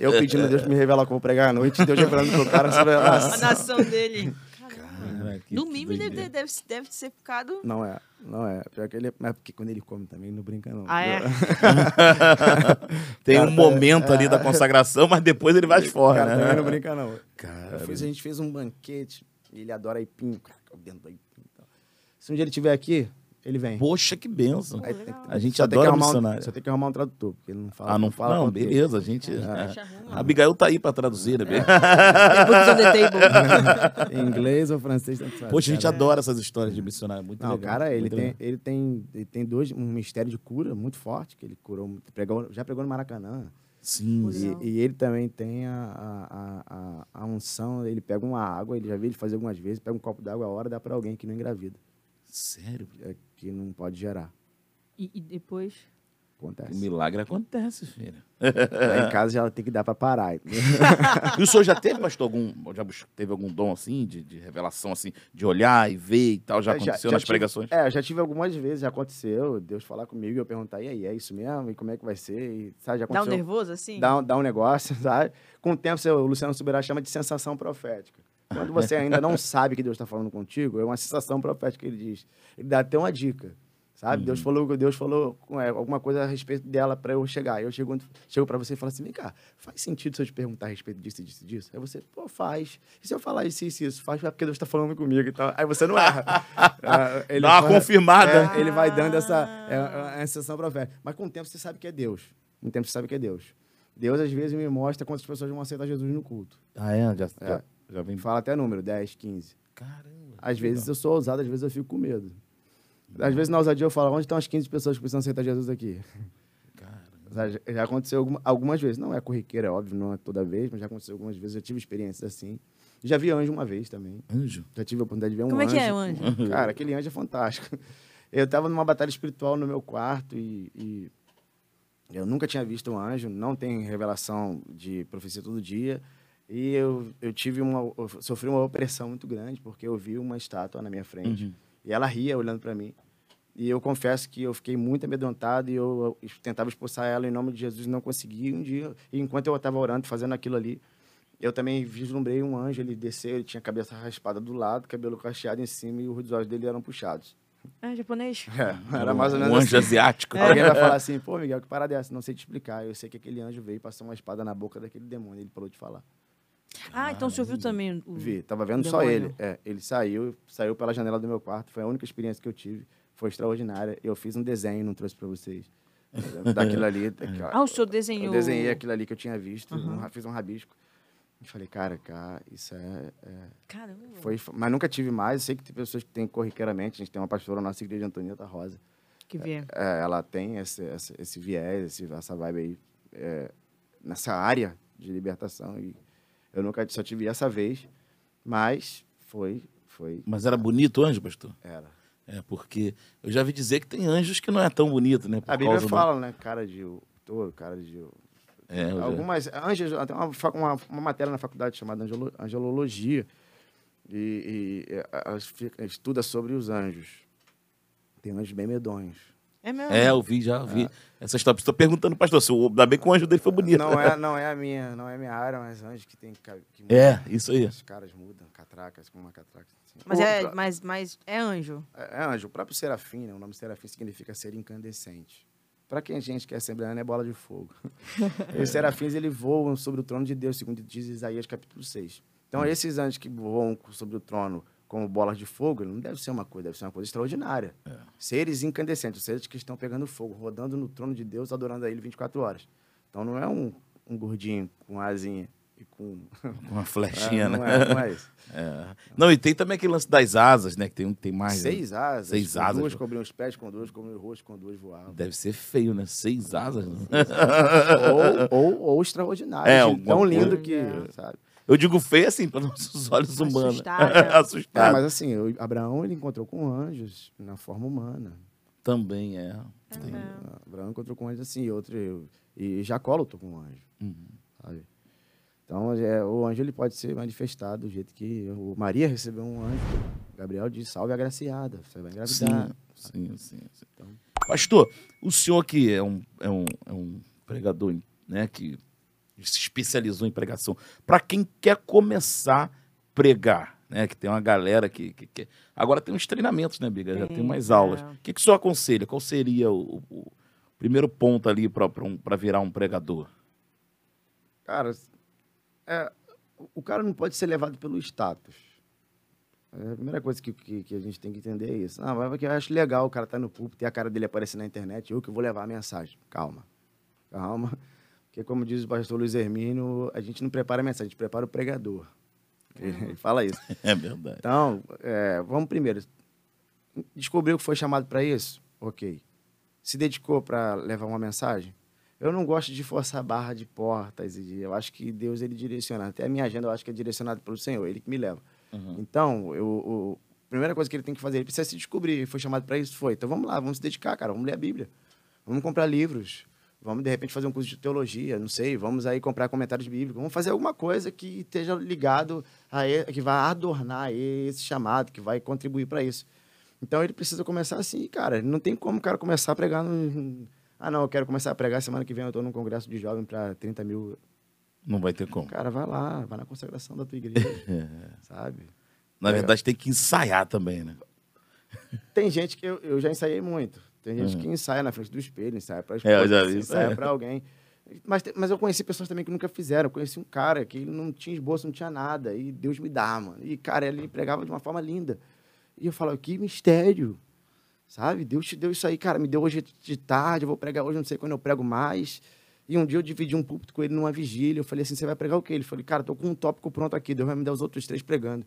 Eu pedindo a Deus me revelar como pregar à noite, Deus revelando pro cara sobre a A nação. nação dele. Cara, que No mínimo, ele deve, deve, deve ter ficado. Não é, não é. Pior que ele, mas porque quando ele come também, ele não brinca não. Ah, é? [LAUGHS] Tem um Cara, momento ali da consagração, mas depois ele vai de fora, cara também não né? brinca não. Cara, fiz- a gente fez um banquete, ele adora aipim, dentro do aipim. Se um dia ele estiver aqui, ele vem. Poxa, que benção. Aí tem A gente só tem que adora arrumar um- missionário. Só tem que arrumar um tradutor, porque ele não fala. Ah, não fala Não, beleza, a gente. É. arruma. [LAUGHS] A Abigail tá aí pra traduzir, né? [LAUGHS] Em inglês ou francês, tanto faz. Poxa, a gente cara. adora essas histórias de missionário. Muito Não, legal. cara, ele muito tem, legal. ele, tem, ele tem dois, um mistério de cura muito forte, que ele curou, pregou, já pregou no Maracanã. Sim, é. E, e ele também tem a, a, a, a, unção, ele pega uma água, ele já viu ele fazer algumas vezes, pega um copo d'água a hora, dá pra alguém que não engravida, Sério. é, que não pode gerar. E, e depois. O Acontece. milagre acontece, filho. Lá em casa já ela tem que dar pra parar. [LAUGHS] E o senhor já teve, pastor, algum. Já teve algum dom assim, de, de revelação, assim, de olhar e ver e tal? Já É, aconteceu já nas tive- pregações? É, eu já tive algumas vezes, já aconteceu, Deus falar comigo e eu perguntar, e aí, é isso mesmo? E como é que vai ser? E, sabe, já Dá um aconteceu. nervoso assim? dá, um- dá um negócio, [LAUGHS] sabe? Com o tempo, seu- o Luciano Subirá chama de sensação profética. Quando você ainda não sabe que Deus está falando contigo, é uma sensação profética que ele diz. Ele dá até uma dica, sabe? Deus falou, Deus falou é, alguma coisa a respeito dela para eu chegar. Eu chego, chego para você e falo assim, vem cá, faz sentido se eu te perguntar a respeito disso, disso, disso? Aí você, pô, faz. E se eu falar isso, isso, isso? Faz é porque Deus está falando comigo e tal. Aí você não [LAUGHS] erra. Ah, ele Dá uma vai- confirmada. é, ele vai dando essa é, é, é sensação profética. Mas com o tempo você sabe que é Deus. Com o tempo você sabe que é Deus. Deus, às vezes, me mostra quantas pessoas vão aceitar Jesus no culto. Ah, é? Já, É. já, vem. Fala até número, 10, 15. Caramba. Às vezes legal. eu sou ousado, às vezes eu fico com medo. Às vezes na ousadia eu falo, onde estão as 15 pessoas que precisam aceitar Jesus aqui? Caramba. Já, aconteceu alguma- algumas vezes. Não é corriqueira, é óbvio, não é toda vez, mas já aconteceu algumas vezes. Eu tive experiências assim. Já vi anjo uma vez também. Anjo. Já tive a oportunidade de ver um Como é anjo. que é o anjo? [LAUGHS] Cara, aquele anjo é fantástico. Eu estava numa batalha espiritual no meu quarto e, e eu nunca tinha visto um anjo, não tem revelação de profecia todo dia. E eu, eu tive uma, eu sofri uma opressão muito grande porque eu vi uma estátua na minha frente Uhum. e ela ria olhando para mim. E eu confesso que eu fiquei muito amedrontado e eu, tentava expulsar ela em nome de Jesus e não consegui um dia. E enquanto eu estava orando, fazendo aquilo ali, eu também vislumbrei um anjo, ele desceu, ele tinha a cabeça raspada do lado, cabelo cacheado em cima e os olhos dele eram puxados. É japonês? É, era mais ou menos Um anjo assim. asiático. Alguém vai falar assim, pô, Miguel, que parada é essa? Não sei te explicar. Eu sei que aquele anjo veio e passou uma espada na boca daquele demônio. Ele parou de falar. Ah, então você ouviu também o. Vi, tava vendo só ele. É, ele saiu, saiu pela janela do meu quarto. Foi a única experiência que eu tive. Foi extraordinária. Eu fiz um desenho, não trouxe pra vocês. [LAUGHS] Daquilo ali. daquilo- Ah, o senhor desenhou. Eu desenhei aquilo ali que eu tinha visto. Aham. um fiz um rabisco. E falei, cara, cara, isso é, é Caramba. foi, mas nunca tive mais. Eu sei que tem pessoas que têm corriqueiramente. A gente tem uma pastora na nossa igreja, Antonieta Rosa. Que vê. É, ela tem esse, esse, esse viés, esse- essa vibe aí é, nessa área de libertação. E eu nunca só tive essa vez, mas foi, foi, Mas era bonito o anjo, pastor? era. É, porque eu já vi dizer que tem anjos que não é tão bonito, né? A Bíblia causa do- fala, né? Cara de touro, cara de. É, eu já- Algumas. Anjos, tem uma, uma, uma matéria na faculdade chamada angelo, angelologia. E, e, a- estuda sobre os anjos. Tem anjos bem medonhos. É mesmo? É, eu vi, já vi. Essa história. Estou perguntando, pastor, se o, ainda bem que o anjo dele foi bonito. Não é, [LAUGHS] não é a minha, não é a minha área, mas anjos que tem que É, isso aí. Os caras mudam, catracas, com uma catraca. assim. Mas O- é, mas, mas é anjo. É, é anjo. O próprio serafim, né? O nome serafim significa ser incandescente. Para quem a gente quer assembleando é bola de fogo. [LAUGHS] Os serafins, eles voam sobre o trono de Deus, segundo diz Isaías capítulo 6. Então, esses anjos que voam sobre o trono como bolas de fogo, não deve ser uma coisa, deve ser uma coisa extraordinária. Seres incandescentes, seres que estão pegando fogo, rodando no trono de Deus, adorando a ele 24 horas. Então, não é um, um gordinho com asinha e com. Uma flechinha, [LAUGHS] É, não né? é, não é isso. É. Não, e tem também aquele lance das asas, né? Que tem um que tem mais. né? Seis asas. Seis com asas. Duas cobriam os pés, com duas cobriam o rosto, com duas voavam. Deve ser feio, né? Seis asas. né? ou, ou, ou extraordinário. É, tão lindo coisa. que. É. Sabe? Eu digo feio assim, para nossos [LAUGHS] olhos humanos. Assustar, né? É, [LAUGHS] Assustado. mas assim, o Abraão ele encontrou com anjos na forma humana. Também é. Tem. Aham. Abraão encontrou com anjos assim, e outro. E Jacó lutou com um anjo. Uhum. sabe? Então, é, o anjo ele pode ser manifestado do jeito que o Maria recebeu um anjo. Gabriel diz: Salve a agraciada, você vai engravidar. Sim, sim, sim. sim. Então- Pastor, o senhor que é um, é um, é um pregador, né, que se especializou em pregação, para quem quer começar a pregar, né, que tem uma galera que, que, que- Agora tem uns treinamentos, né, Biga? Já tem umas aulas. é. O que, que o senhor aconselha? Qual seria o, o primeiro ponto ali para um, virar um pregador? Cara, é, o cara não pode ser levado pelo status. É, a primeira coisa que, que, que a gente tem que entender é isso. Não, mas porque eu acho legal o cara estar no púlpito e a cara dele aparecer na internet, eu que vou levar a mensagem. Calma. Calma. Porque, como diz o pastor Luiz Hermínio, a gente não prepara a mensagem, a gente prepara o pregador. Ele fala isso. [LAUGHS] É verdade. Então, é, vamos primeiro. Descobriu que foi chamado para isso? Ok. Se dedicou para levar uma mensagem? Eu não gosto de forçar barra de portas. E eu acho que Deus ele direciona. Até a minha agenda eu acho que é direcionada pelo Senhor, ele que me leva. Uhum. Então, eu, a primeira coisa que ele tem que fazer, ele precisa se descobrir. Foi chamado para isso? Foi. Então vamos lá, vamos se dedicar, cara. Vamos ler a Bíblia. Vamos comprar livros. Vamos, de repente, fazer um curso de teologia, não sei. Vamos aí comprar comentários bíblicos. Vamos fazer alguma coisa que esteja ligado a ele, que vai adornar esse chamado, que vai contribuir para isso. Então ele precisa começar assim, cara. Não tem como o cara começar a pregar no. Ah, não, eu quero começar a pregar semana que vem, eu estou num congresso de jovem para 30 mil. Não vai ter como. Cara, vai lá, vai na consagração da tua igreja, [LAUGHS] sabe? Na É. verdade, tem que ensaiar também, né? Tem gente que eu, eu já ensaiei muito. Tem gente que ensaia na frente do espelho, ensaia para Uhum. É, eu já vi isso, ensaia é. para alguém. Mas, mas eu conheci pessoas também que nunca fizeram. Eu conheci um cara que ele não tinha esboço, não tinha nada. E Deus me dá, mano. E, cara, ele pregava de uma forma linda. E eu falava, que mistério. Sabe? Deus te deu isso aí, cara. Me deu hoje de tarde, eu vou pregar hoje, não sei quando eu prego mais. E um dia eu dividi um púlpito com ele numa vigília. Eu falei assim: você vai pregar o quê? Ele falou, cara, tô com um tópico pronto aqui. Deus vai me dar os outros três pregando.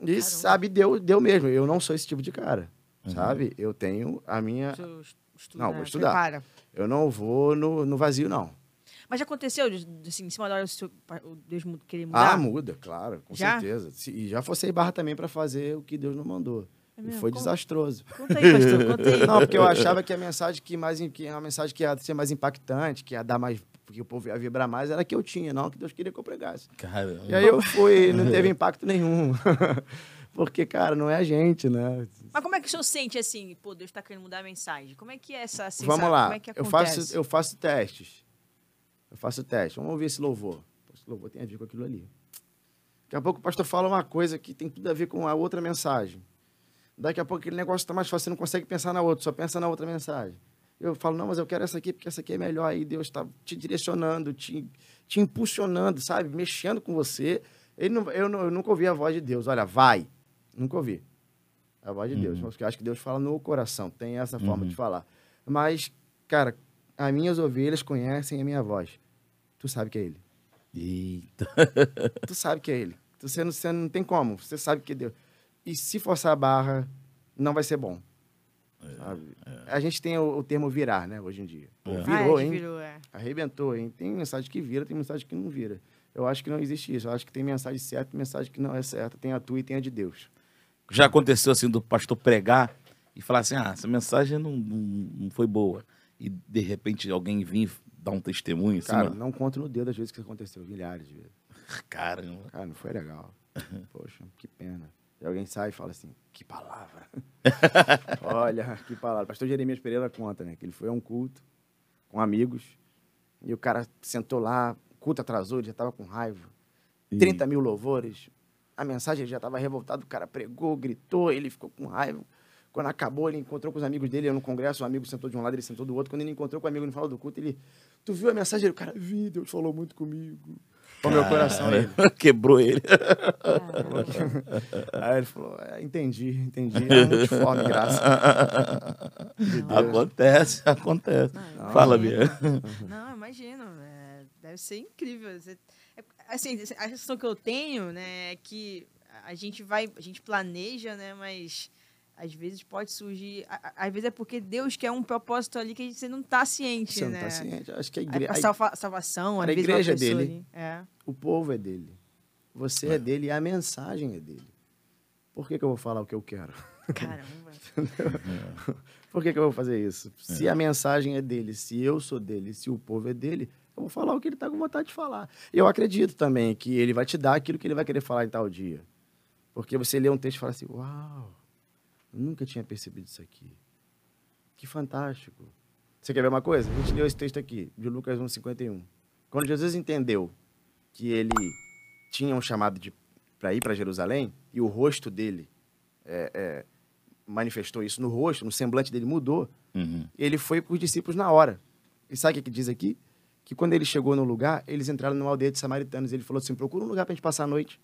E Caramba. sabe, deu, deu mesmo. Eu não sou esse tipo de cara. Uhum. Sabe? Eu tenho a minha. Deixa eu estu- Não, vou estudar. Prepara. Eu não vou no, no vazio, não. Mas já aconteceu, assim, em cima da hora o, seu- o Deus querer mudar? Ah, muda, claro, com Já? certeza. E já forcei barra também para fazer o que Deus não mandou. É e foi Como? desastroso. Conta aí, pastor, conta aí. Não, porque eu achava que a mensagem que mais que a mensagem que ia ser mais impactante, que ia dar mais, que o povo ia vibrar mais, era a que eu tinha, não que Deus queria que eu pregasse. Caramba. E aí eu fui, não teve [LAUGHS] impacto nenhum. [LAUGHS] porque, cara, não é a gente, né? Mas como é que o senhor sente assim, pô, Deus tá querendo mudar a mensagem? Como é que é essa sensação? Vamos lá. É eu faço, eu faço testes. Eu faço testes. Vamos ouvir esse louvor. Esse louvor tem a ver com aquilo ali. Daqui a pouco o pastor fala uma coisa que tem tudo a ver com a outra mensagem. Daqui a pouco aquele negócio está mais fácil, você não consegue pensar na outra, só pensa na outra mensagem. Eu falo, não, mas eu quero essa aqui porque essa aqui é melhor. Aí Deus está te direcionando, te, te impulsionando, sabe? Mexendo com você. Ele não, eu, não- eu nunca ouvi a voz de Deus. Olha, vai. Nunca ouvi a voz de Deus. Porque eu acho que Deus fala no coração, tem essa forma Uhum. de falar. Mas, cara, as minhas ovelhas conhecem a minha voz. Tu sabe que é Ele. Eita. Tu sabe que é Ele. Tu, você, não, você não tem como. Você sabe que é Deus. E se forçar a barra, não vai ser bom. sabe? A gente tem o, o termo virar, né, hoje em dia. Pô, É. Virou, ah, hein? Virou, é. Arrebentou, hein? Tem mensagem que vira, tem mensagem que não vira. Eu acho que não existe isso. Eu acho que tem mensagem certa e mensagem que não é certa. Tem a tua e tem a de Deus. Já aconteceu assim do pastor pregar e falar assim: ah, essa mensagem não, não, não foi boa. E de repente alguém vir dar um testemunho assim, Cara, não- não conto no dedo as vezes que isso aconteceu. Milhares de vezes. [LAUGHS] Caramba. Cara, não foi legal. [LAUGHS] Poxa, que pena. E alguém sai e fala assim, que palavra. [LAUGHS] Olha, que palavra. Pastor Jeremias Pereira conta, né? Que ele foi a um culto com amigos e o cara sentou lá, o culto atrasou, ele já estava com raiva. E- 30 mil louvores. A mensagem ele já estava revoltado, o cara pregou, gritou, ele ficou com raiva. Quando acabou, ele encontrou com os amigos dele, no congresso, um amigo sentou de um lado, ele sentou do outro. Quando ele encontrou com o amigo no final do culto, ele... Tu viu a mensagem? Ele, cara, vi, Deus falou muito comigo. Com o meu coração, ele. [LAUGHS] Quebrou ele. [LAUGHS] Aí ele falou, é, entendi, entendi. É multiforme, graça. [LAUGHS] De Deus. acontece, acontece. Não, Fala. Bia. Não, imagino. é, deve ser incrível. Você- assim, a questão que eu tenho, né, é que a gente vai, a gente planeja, né, mas às vezes pode surgir, às vezes é porque Deus quer um propósito ali que você não está ciente, você né? não está ciente. Acho que a igreja, a salva- salvação, a vezes igreja é pessoa dele. ali- É. o povo é dele. Você é dele e a mensagem é dele. Por que, que eu vou falar o que eu quero? Caramba. [LAUGHS] Por que, que eu vou fazer isso? Se a mensagem é dele, se eu sou dele, se o povo é dele, eu vou falar o que ele está com vontade de falar. E eu acredito também que ele vai te dar aquilo que ele vai querer falar em tal dia. Porque você lê um texto e fala assim: Uau, eu nunca tinha percebido isso aqui. Que fantástico. Você quer ver uma coisa? A gente leu esse texto aqui, de Lucas 1,51. Quando Jesus entendeu que ele tinha um chamado para ir para Jerusalém, e o rosto dele é, é, manifestou isso no rosto, no semblante dele mudou, Uhum. ele foi com os discípulos na hora. E sabe o que, que diz aqui? Que quando ele chegou no lugar, eles entraram numa aldeia de samaritanos. Ele falou assim: procura um lugar para a gente passar a noite.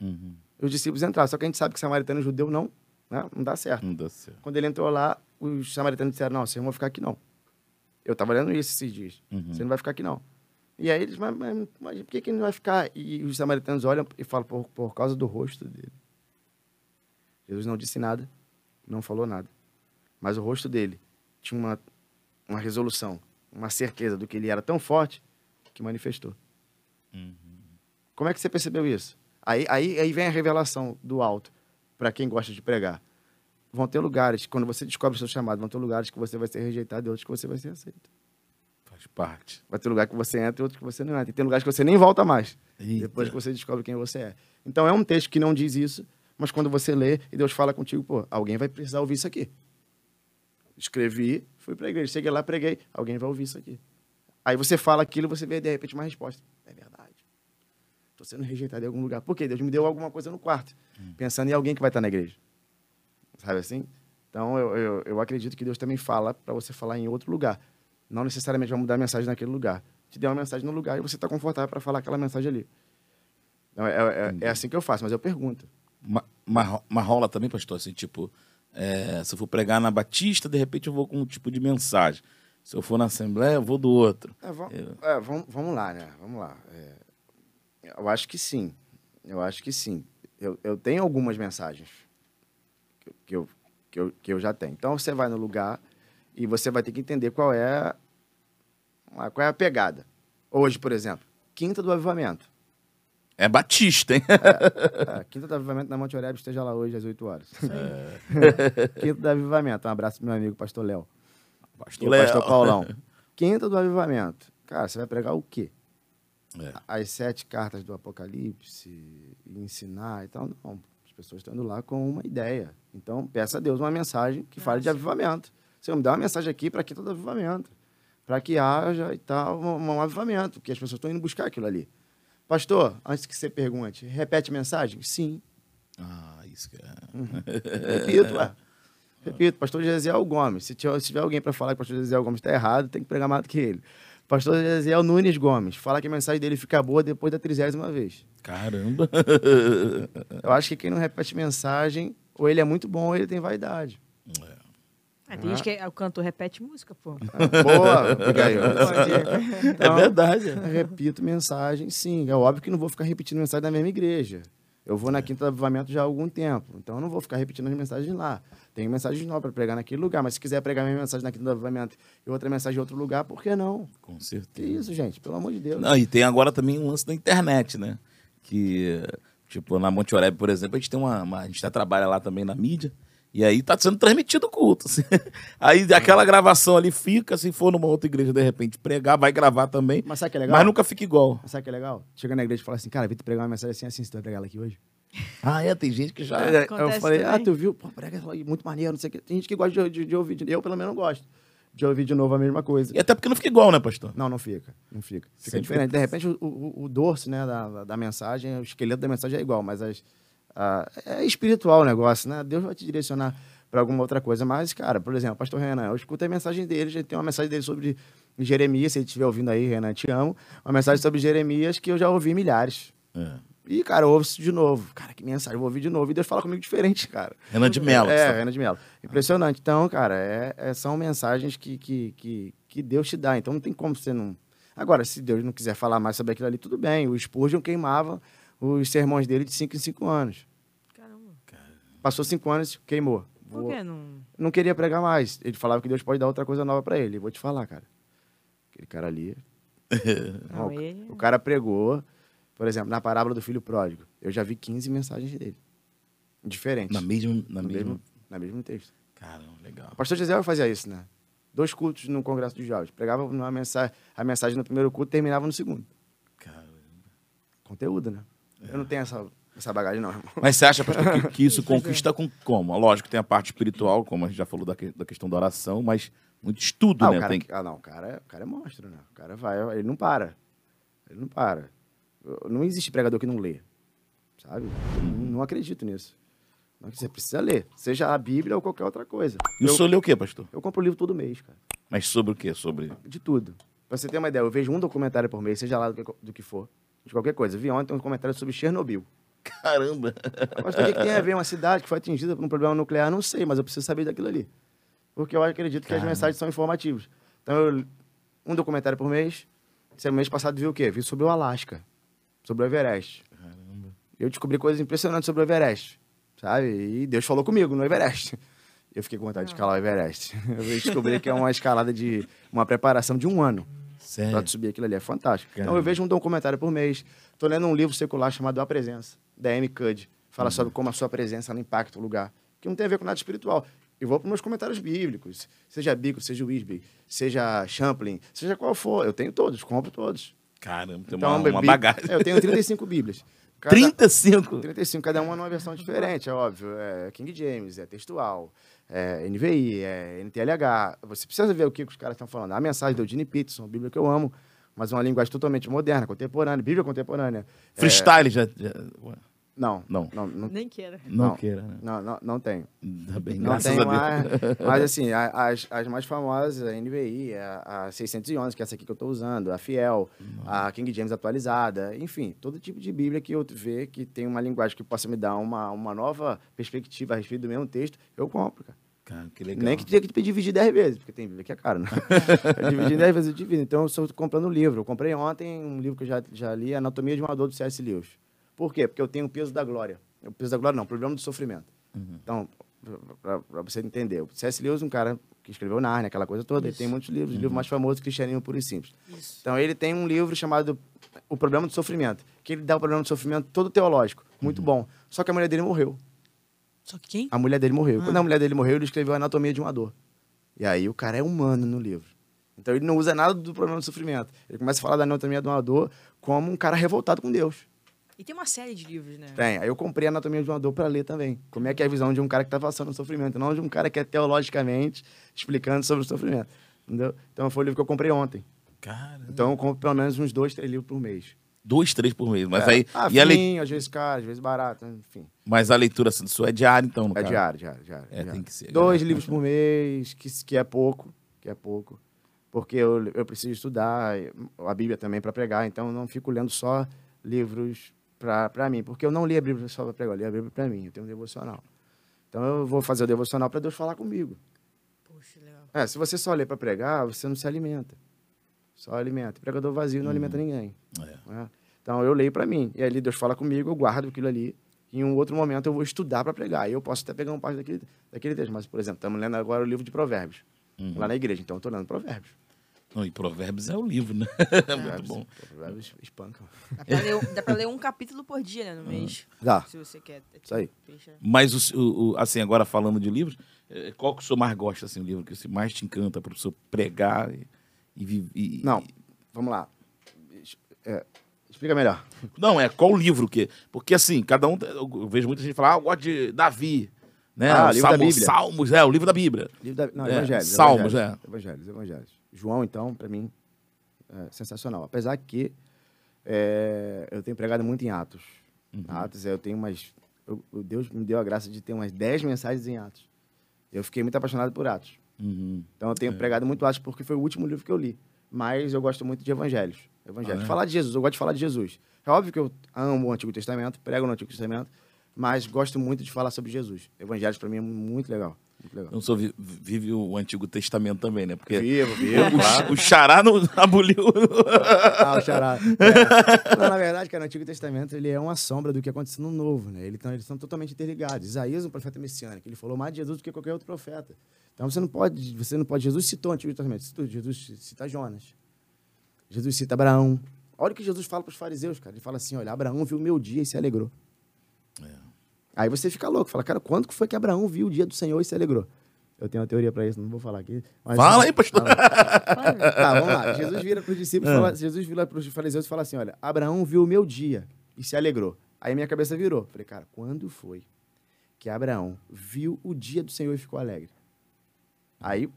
Uhum. Os discípulos entraram. Só que a gente sabe que samaritano e judeu não, né? não dá certo. Não dá certo. Quando ele entrou lá, os samaritanos disseram: não, vocês não vão ficar aqui não. Eu estava lendo isso esses dias. Uhum. Você não vai ficar aqui não. E aí eles, mas, mas, mas por que, que ele não vai ficar? E os samaritanos olham e falam: por, por causa do rosto dele. Jesus não disse nada, não falou nada. Mas o rosto dele tinha uma, uma resolução, uma certeza do que ele era tão forte que manifestou. Uhum. Como é que você percebeu isso? Aí, aí, aí vem a revelação do alto para quem gosta de pregar. Vão ter lugares, quando você descobre o seu chamado, vão ter lugares que você vai ser rejeitado e outros que você vai ser aceito. Faz parte. Vai ter lugar que você entra e outros que você não entra. E tem lugares que você nem volta mais, Eita. depois que você descobre quem você é. Então é um texto que não diz isso, mas quando você lê e Deus fala contigo, pô, alguém vai precisar ouvir isso aqui. Escrevi, fui pra igreja, cheguei lá, preguei, alguém vai ouvir isso aqui. Aí você fala aquilo e você vê de repente uma resposta. É verdade. Estou sendo rejeitado em algum lugar. Por quê? Deus me deu alguma coisa no quarto, pensando em alguém que vai estar na igreja. Sabe assim? Então eu, eu, eu acredito que Deus também fala para você falar em outro lugar. Não necessariamente vai mudar a mensagem naquele lugar. Te deu uma mensagem no lugar e você está confortável para falar aquela mensagem ali. Então, é, é- é assim que eu faço, mas eu pergunto. Ma- Mas mas rola também, pastor, assim, tipo, é, se eu for pregar na Batista, de repente eu vou com um tipo de mensagem. Se eu for na Assembleia, eu vou do outro. É, va- Eu- é, vamos, vamos lá, né? Vamos lá. É, eu acho que sim. Eu acho que sim. Eu, eu tenho algumas mensagens que, que eu, que, eu, que eu já tenho. Então você vai no lugar e você vai ter que entender qual é, a- qual é a pegada. Hoje, por exemplo, Quinta do Avivamento. É Batista, hein? [LAUGHS] É, Quinta do Avivamento na Monte Oreb esteja lá hoje às 8 horas. É. [LAUGHS] Quinta do Avivamento. Um abraço pro meu amigo Pastor Léo. Pastor o Pastor Léo. Paulão. [LAUGHS] Quinta do Avivamento. Cara, você vai pregar o quê? É. as sete cartas do Apocalipse ensinar e tal. Não, as pessoas estão indo lá com uma ideia. Então, peça a Deus uma mensagem que fale de avivamento. Você me dá uma mensagem aqui para que todo avivamento. Para que haja e tal um, um avivamento, porque as pessoas estão indo buscar aquilo ali. Pastor, antes que você pergunte, repete a mensagem? Sim. Ah, isso que é. Repito, ué. Repito, pastor Gesiel Gomes. Se tiver, se tiver alguém para falar que o pastor Gesiel Gomes está errado, tem que pregar mais do que ele. Pastor Gesiel Nunes Gomes. Fala que a mensagem dele fica boa depois da trigésima vez. Caramba. Eu acho que quem não repete mensagem, ou ele é muito bom ou ele tem vaidade. Ah, tem gente que é- o cantor repete música, pô. [LAUGHS] Boa. Pode. [LAUGHS] É Então, verdade. eu repito mensagem, sim. É óbvio que não vou ficar repetindo mensagem da mesma igreja. Eu vou na Quinta do Avivamento já há algum tempo. Então, eu não vou ficar repetindo as mensagens lá. Tem mensagens novas para pregar naquele lugar. Mas se quiser pregar a mesma mensagem na Quinta do Avivamento e outra mensagem em outro lugar, por que não? Com Que certeza. isso, gente? Pelo amor de Deus. Não, e tem agora também um lance da internet, né? Que, tipo, na Monte Oreb, por exemplo, a gente tem uma, uma- a gente tá, trabalha lá também na mídia, e aí tá sendo transmitido o culto. assim. [LAUGHS] Aí aquela gravação ali fica, se for numa outra igreja, de repente, pregar, vai gravar também, Mas sabe que é legal? mas nunca fica igual. Sabe que é legal? Chega na igreja e fala assim, cara, Vitor pregar uma mensagem assim, assim, você vai pregar ela aqui hoje? [LAUGHS] Ah, é, tem gente que já... Aí eu acontece falei, também. ah, tu viu? Pô, prega muito maneiro, não sei o quê. Tem gente que gosta de, de, de ouvir. de- Eu, pelo menos, gosto de ouvir de novo a mesma coisa. E até porque não fica igual, né, pastor? Não, não fica. Não fica. Fica Sempre diferente. De repente, o, o, o dorso né, da, da- da mensagem, o esqueleto da mensagem é igual, mas as, a- é espiritual o negócio, né? Deus vai te direcionar para alguma outra coisa. Mas, cara, por exemplo, pastor Renan, eu escuto a mensagem dele, já tem uma mensagem dele sobre Jeremias, se ele estiver ouvindo aí, Renan, te amo. Uma mensagem sobre Jeremias que eu já ouvi milhares. É. E, cara, ouve isso de novo. Cara, que mensagem, eu vou ouvir de novo. E Deus fala comigo diferente, cara. Renan de Mello. É, sabe? Renan de Mello. Impressionante. Então, cara, é- é- são mensagens que, que, que, que Deus te dá. Então não tem como você não. Agora, se Deus não quiser falar mais sobre aquilo ali, tudo bem. O Spurgeon queimava os sermões dele de 5 em 5 anos. Passou 5 anos, queimou. Por Vou- que não? Não queria pregar mais. Ele falava que Deus pode dar outra coisa nova para ele. Vou te falar, cara. Aquele cara ali. [LAUGHS] Não, o, ele... o cara pregou, por exemplo, na parábola do filho pródigo. Eu já vi 15 mensagens dele. Diferentes. Na mesma. Na no mesma... mesmo, na mesmo texto. Caramba, legal. O pastor Gisele fazia isso, né? Dois cultos no Congresso dos Jovens. Pregava uma mensagem, a mensagem no primeiro culto e terminava no segundo. Caramba. Conteúdo, né? Eu não tenho essa, essa bagagem, não, irmão. Mas você acha, pastor, que, que isso [LAUGHS] conquista com como? Lógico, tem a parte espiritual, como a gente já falou da, que- da questão da oração, mas muito estudo, Ah, né? o cara, Tem... ah, não, o cara, é- o cara é monstro, né? O cara vai, ele não para. Ele não para. Eu- Não existe pregador que não lê, sabe? Eu não, não acredito nisso. Não, Você precisa ler, seja a Bíblia ou qualquer outra coisa. E o eu, senhor lê o quê, pastor? eu compro livro todo mês, cara. Mas sobre o quê? Sobre. De tudo. Pra você ter uma ideia, eu vejo um documentário por mês, seja lá do que, do que for, de qualquer coisa. Vi ontem um documentário sobre Chernobyl. Caramba! Mas o que, que tem a ver uma cidade que foi atingida por um problema nuclear? Não sei, mas eu preciso saber daquilo ali. Porque eu acredito que as Caramba. mensagens são informativas. Então, eu, um documentário por mês. Esse mês passado vi o quê? Vi sobre o Alasca, sobre o Everest. Caramba. Eu descobri coisas impressionantes sobre o Everest, sabe? E Deus falou comigo no Everest. Eu fiquei com vontade de escalar o Everest. [LAUGHS] Eu descobri que é uma escalada de... uma preparação de um ano Sério? tu subir aquilo ali. É fantástico. Então Caramba. eu vejo um documentário por mês. Tô lendo um livro secular chamado A Presença, da Amy Cuddy. Fala sobre como a sua presença ela impacta o lugar. Que não tem a ver com nada espiritual. E vou para meus comentários bíblicos. Seja Bico, seja Wisby, seja Champlin, seja qual for. Eu tenho todos, compro todos. Caramba, tem Então, uma, uma Bí- bagagem. É, eu tenho 35 Bíblias. Cada- 35? 35, cada uma numa versão diferente, é óbvio. É King James, é textual, é NVI, é NTLH. Você precisa ver o que os caras estão falando. A mensagem do Eugene Peterson, a Bíblia que eu amo, mas uma linguagem totalmente moderna, contemporânea, Bíblia contemporânea. É, Freestyle já. já- ué, não, Não. não, não, Nem queira. Não, Não. queira, né? não, não, não tem. Ainda bem, Não Deus. mais. [LAUGHS] Mas assim, a- as, as mais famosas, a NVI, a, a 611, que é essa aqui que eu estou usando, a Fiel, a King James atualizada, enfim, todo tipo de Bíblia que eu vê que tem uma linguagem que possa me dar uma, uma nova perspectiva a respeito do mesmo texto, eu compro, cara. Cara, que legal. Nem que tenha que dividir 10 vezes, porque tem Bíblia que é caro, né? [LAUGHS] Eu dividir 10 vezes eu divido. Então, eu estou comprando livro. Eu comprei ontem um livro que eu já, já li, Anatomia de uma Dor, do C.S. Lewis. Por quê? Porque eu tenho o peso da glória. O peso da glória não, o problema do sofrimento. Então, para você entender, o C.S. Lewis é um cara que escreveu Narnia, aquela coisa toda. Ele tem muitos livros, o livro mais famoso, Cristianismo Puro e Simples. Isso. Então, ele tem um livro chamado O Problema do Sofrimento, que ele dá o problema do sofrimento todo teológico, muito bom. Só que a mulher dele morreu. Só que quem? A mulher dele morreu. Ah. Quando a mulher dele morreu, ele escreveu Anatomia de uma Dor. E aí o cara é humano no livro. Então ele não usa nada do problema do sofrimento. Ele começa a falar da anatomia de uma dor como um cara revoltado com Deus. E tem uma série de livros, né? Tem. Aí eu comprei a anatomia de uma dor para ler também. Como é que é a visão de um cara que está passando sofrimento, não de um cara que é teologicamente explicando sobre o sofrimento. Entendeu? Então foi o livro que eu comprei ontem. Cara, Então eu compro pelo menos uns dois, três livros por mês. dois, três por mês. Mas É. aí. Ah, e a, lei- fininho, às vezes caro, às vezes barato, enfim. Mas a leitura assim, sua é diária, então, no É diário, diário, diário. É, diário. tem que ser. Dois né? livros por mês, que, que é pouco, que é pouco. Porque eu, eu preciso estudar a Bíblia também para pregar, então eu não fico lendo só livros para mim. Porque eu não li a Bíblia só para pregar, eu li a Bíblia para mim, eu tenho um devocional. Então eu vou fazer o devocional para Deus falar comigo. Poxa, legal. É, se você só lê para pregar, você não se alimenta. Só alimenta. Pregador vazio não alimenta ninguém. É. né? Então eu leio para mim. E ali Deus fala comigo, eu guardo aquilo ali. E em um outro momento eu vou estudar para pregar. Aí eu posso até pegar um parte daquele, daquele texto. Mas, por exemplo, estamos lendo agora o livro de Provérbios. Uhum. Lá na igreja. Então eu estou lendo Provérbios. Não, e Provérbios é o livro, né? [LAUGHS] É muito bom. Provérbios espancam. Dá pra, ler, um- dá pra ler um capítulo por dia, né, no mês. Dá. Se você quer. Isso aí. Fecha. Mas, o, o- o- assim, agora falando de livros, eh, qual que o senhor mais gosta, assim, o livro que você mais te encanta para o senhor pregar e, e viver? Não, vamos lá. É, explica melhor. Não, é qual livro que. Porque assim, cada um. Eu vejo muita gente falar, ah, eu gosto de Davi. Né? Ah, O livro da Salmo- Bíblia. Salmos, é, o livro da Bíblia. Livro da, não, É, evangelhos. Salmos, evangelhos, Evangelhos, evangelhos. João, então, para mim, é sensacional. Apesar que é, eu tenho pregado muito em Atos. Uhum. Atos, eu tenho umas... eu- o Deus me deu a graça de ter umas 10 mensagens em Atos. Eu fiquei muito apaixonado por Atos. Uhum. Então, eu tenho pregado muito Atos porque foi o último livro que eu li. Mas eu gosto muito de evangelhos. Evangelhos. Ah, é? Falar de Jesus, eu gosto de falar de Jesus. É óbvio que eu amo o Antigo Testamento, prego no Antigo Testamento, mas gosto muito de falar sobre Jesus. Evangelhos, para mim, é muito legal. Legal. Então o senhor vi- vive o Antigo Testamento também, né? Porque Vivo, vivo, o, claro. o Xará não [LAUGHS] aboliu. Ah, o xará. É. Não, na verdade, cara, o Antigo Testamento ele é uma sombra do que aconteceu no Novo, né? Eles estão totalmente interligados. Isaías, um profeta messiânico, ele falou mais de Jesus do que qualquer outro profeta. Então você não pode, você não pode. Jesus citou o Antigo Testamento, Jesus cita Jonas. Jesus cita Abraão. Olha o que Jesus fala para os fariseus, cara. Ele fala assim: olha, Abraão viu meu dia e se alegrou. Aí você fica louco, fala, cara, quando foi que Abraão viu o dia do Senhor e se alegrou? Eu tenho uma teoria para isso, não vou falar aqui. mas- Fala aí, pastor. Tá, vamos lá. Jesus vira para os discípulos, Ah. fala, Jesus vira para os fariseus e fala assim: olha, Abraão viu o meu dia e se alegrou. Aí minha cabeça virou. Falei, cara, quando foi que Abraão viu o dia do Senhor e ficou alegre? Aí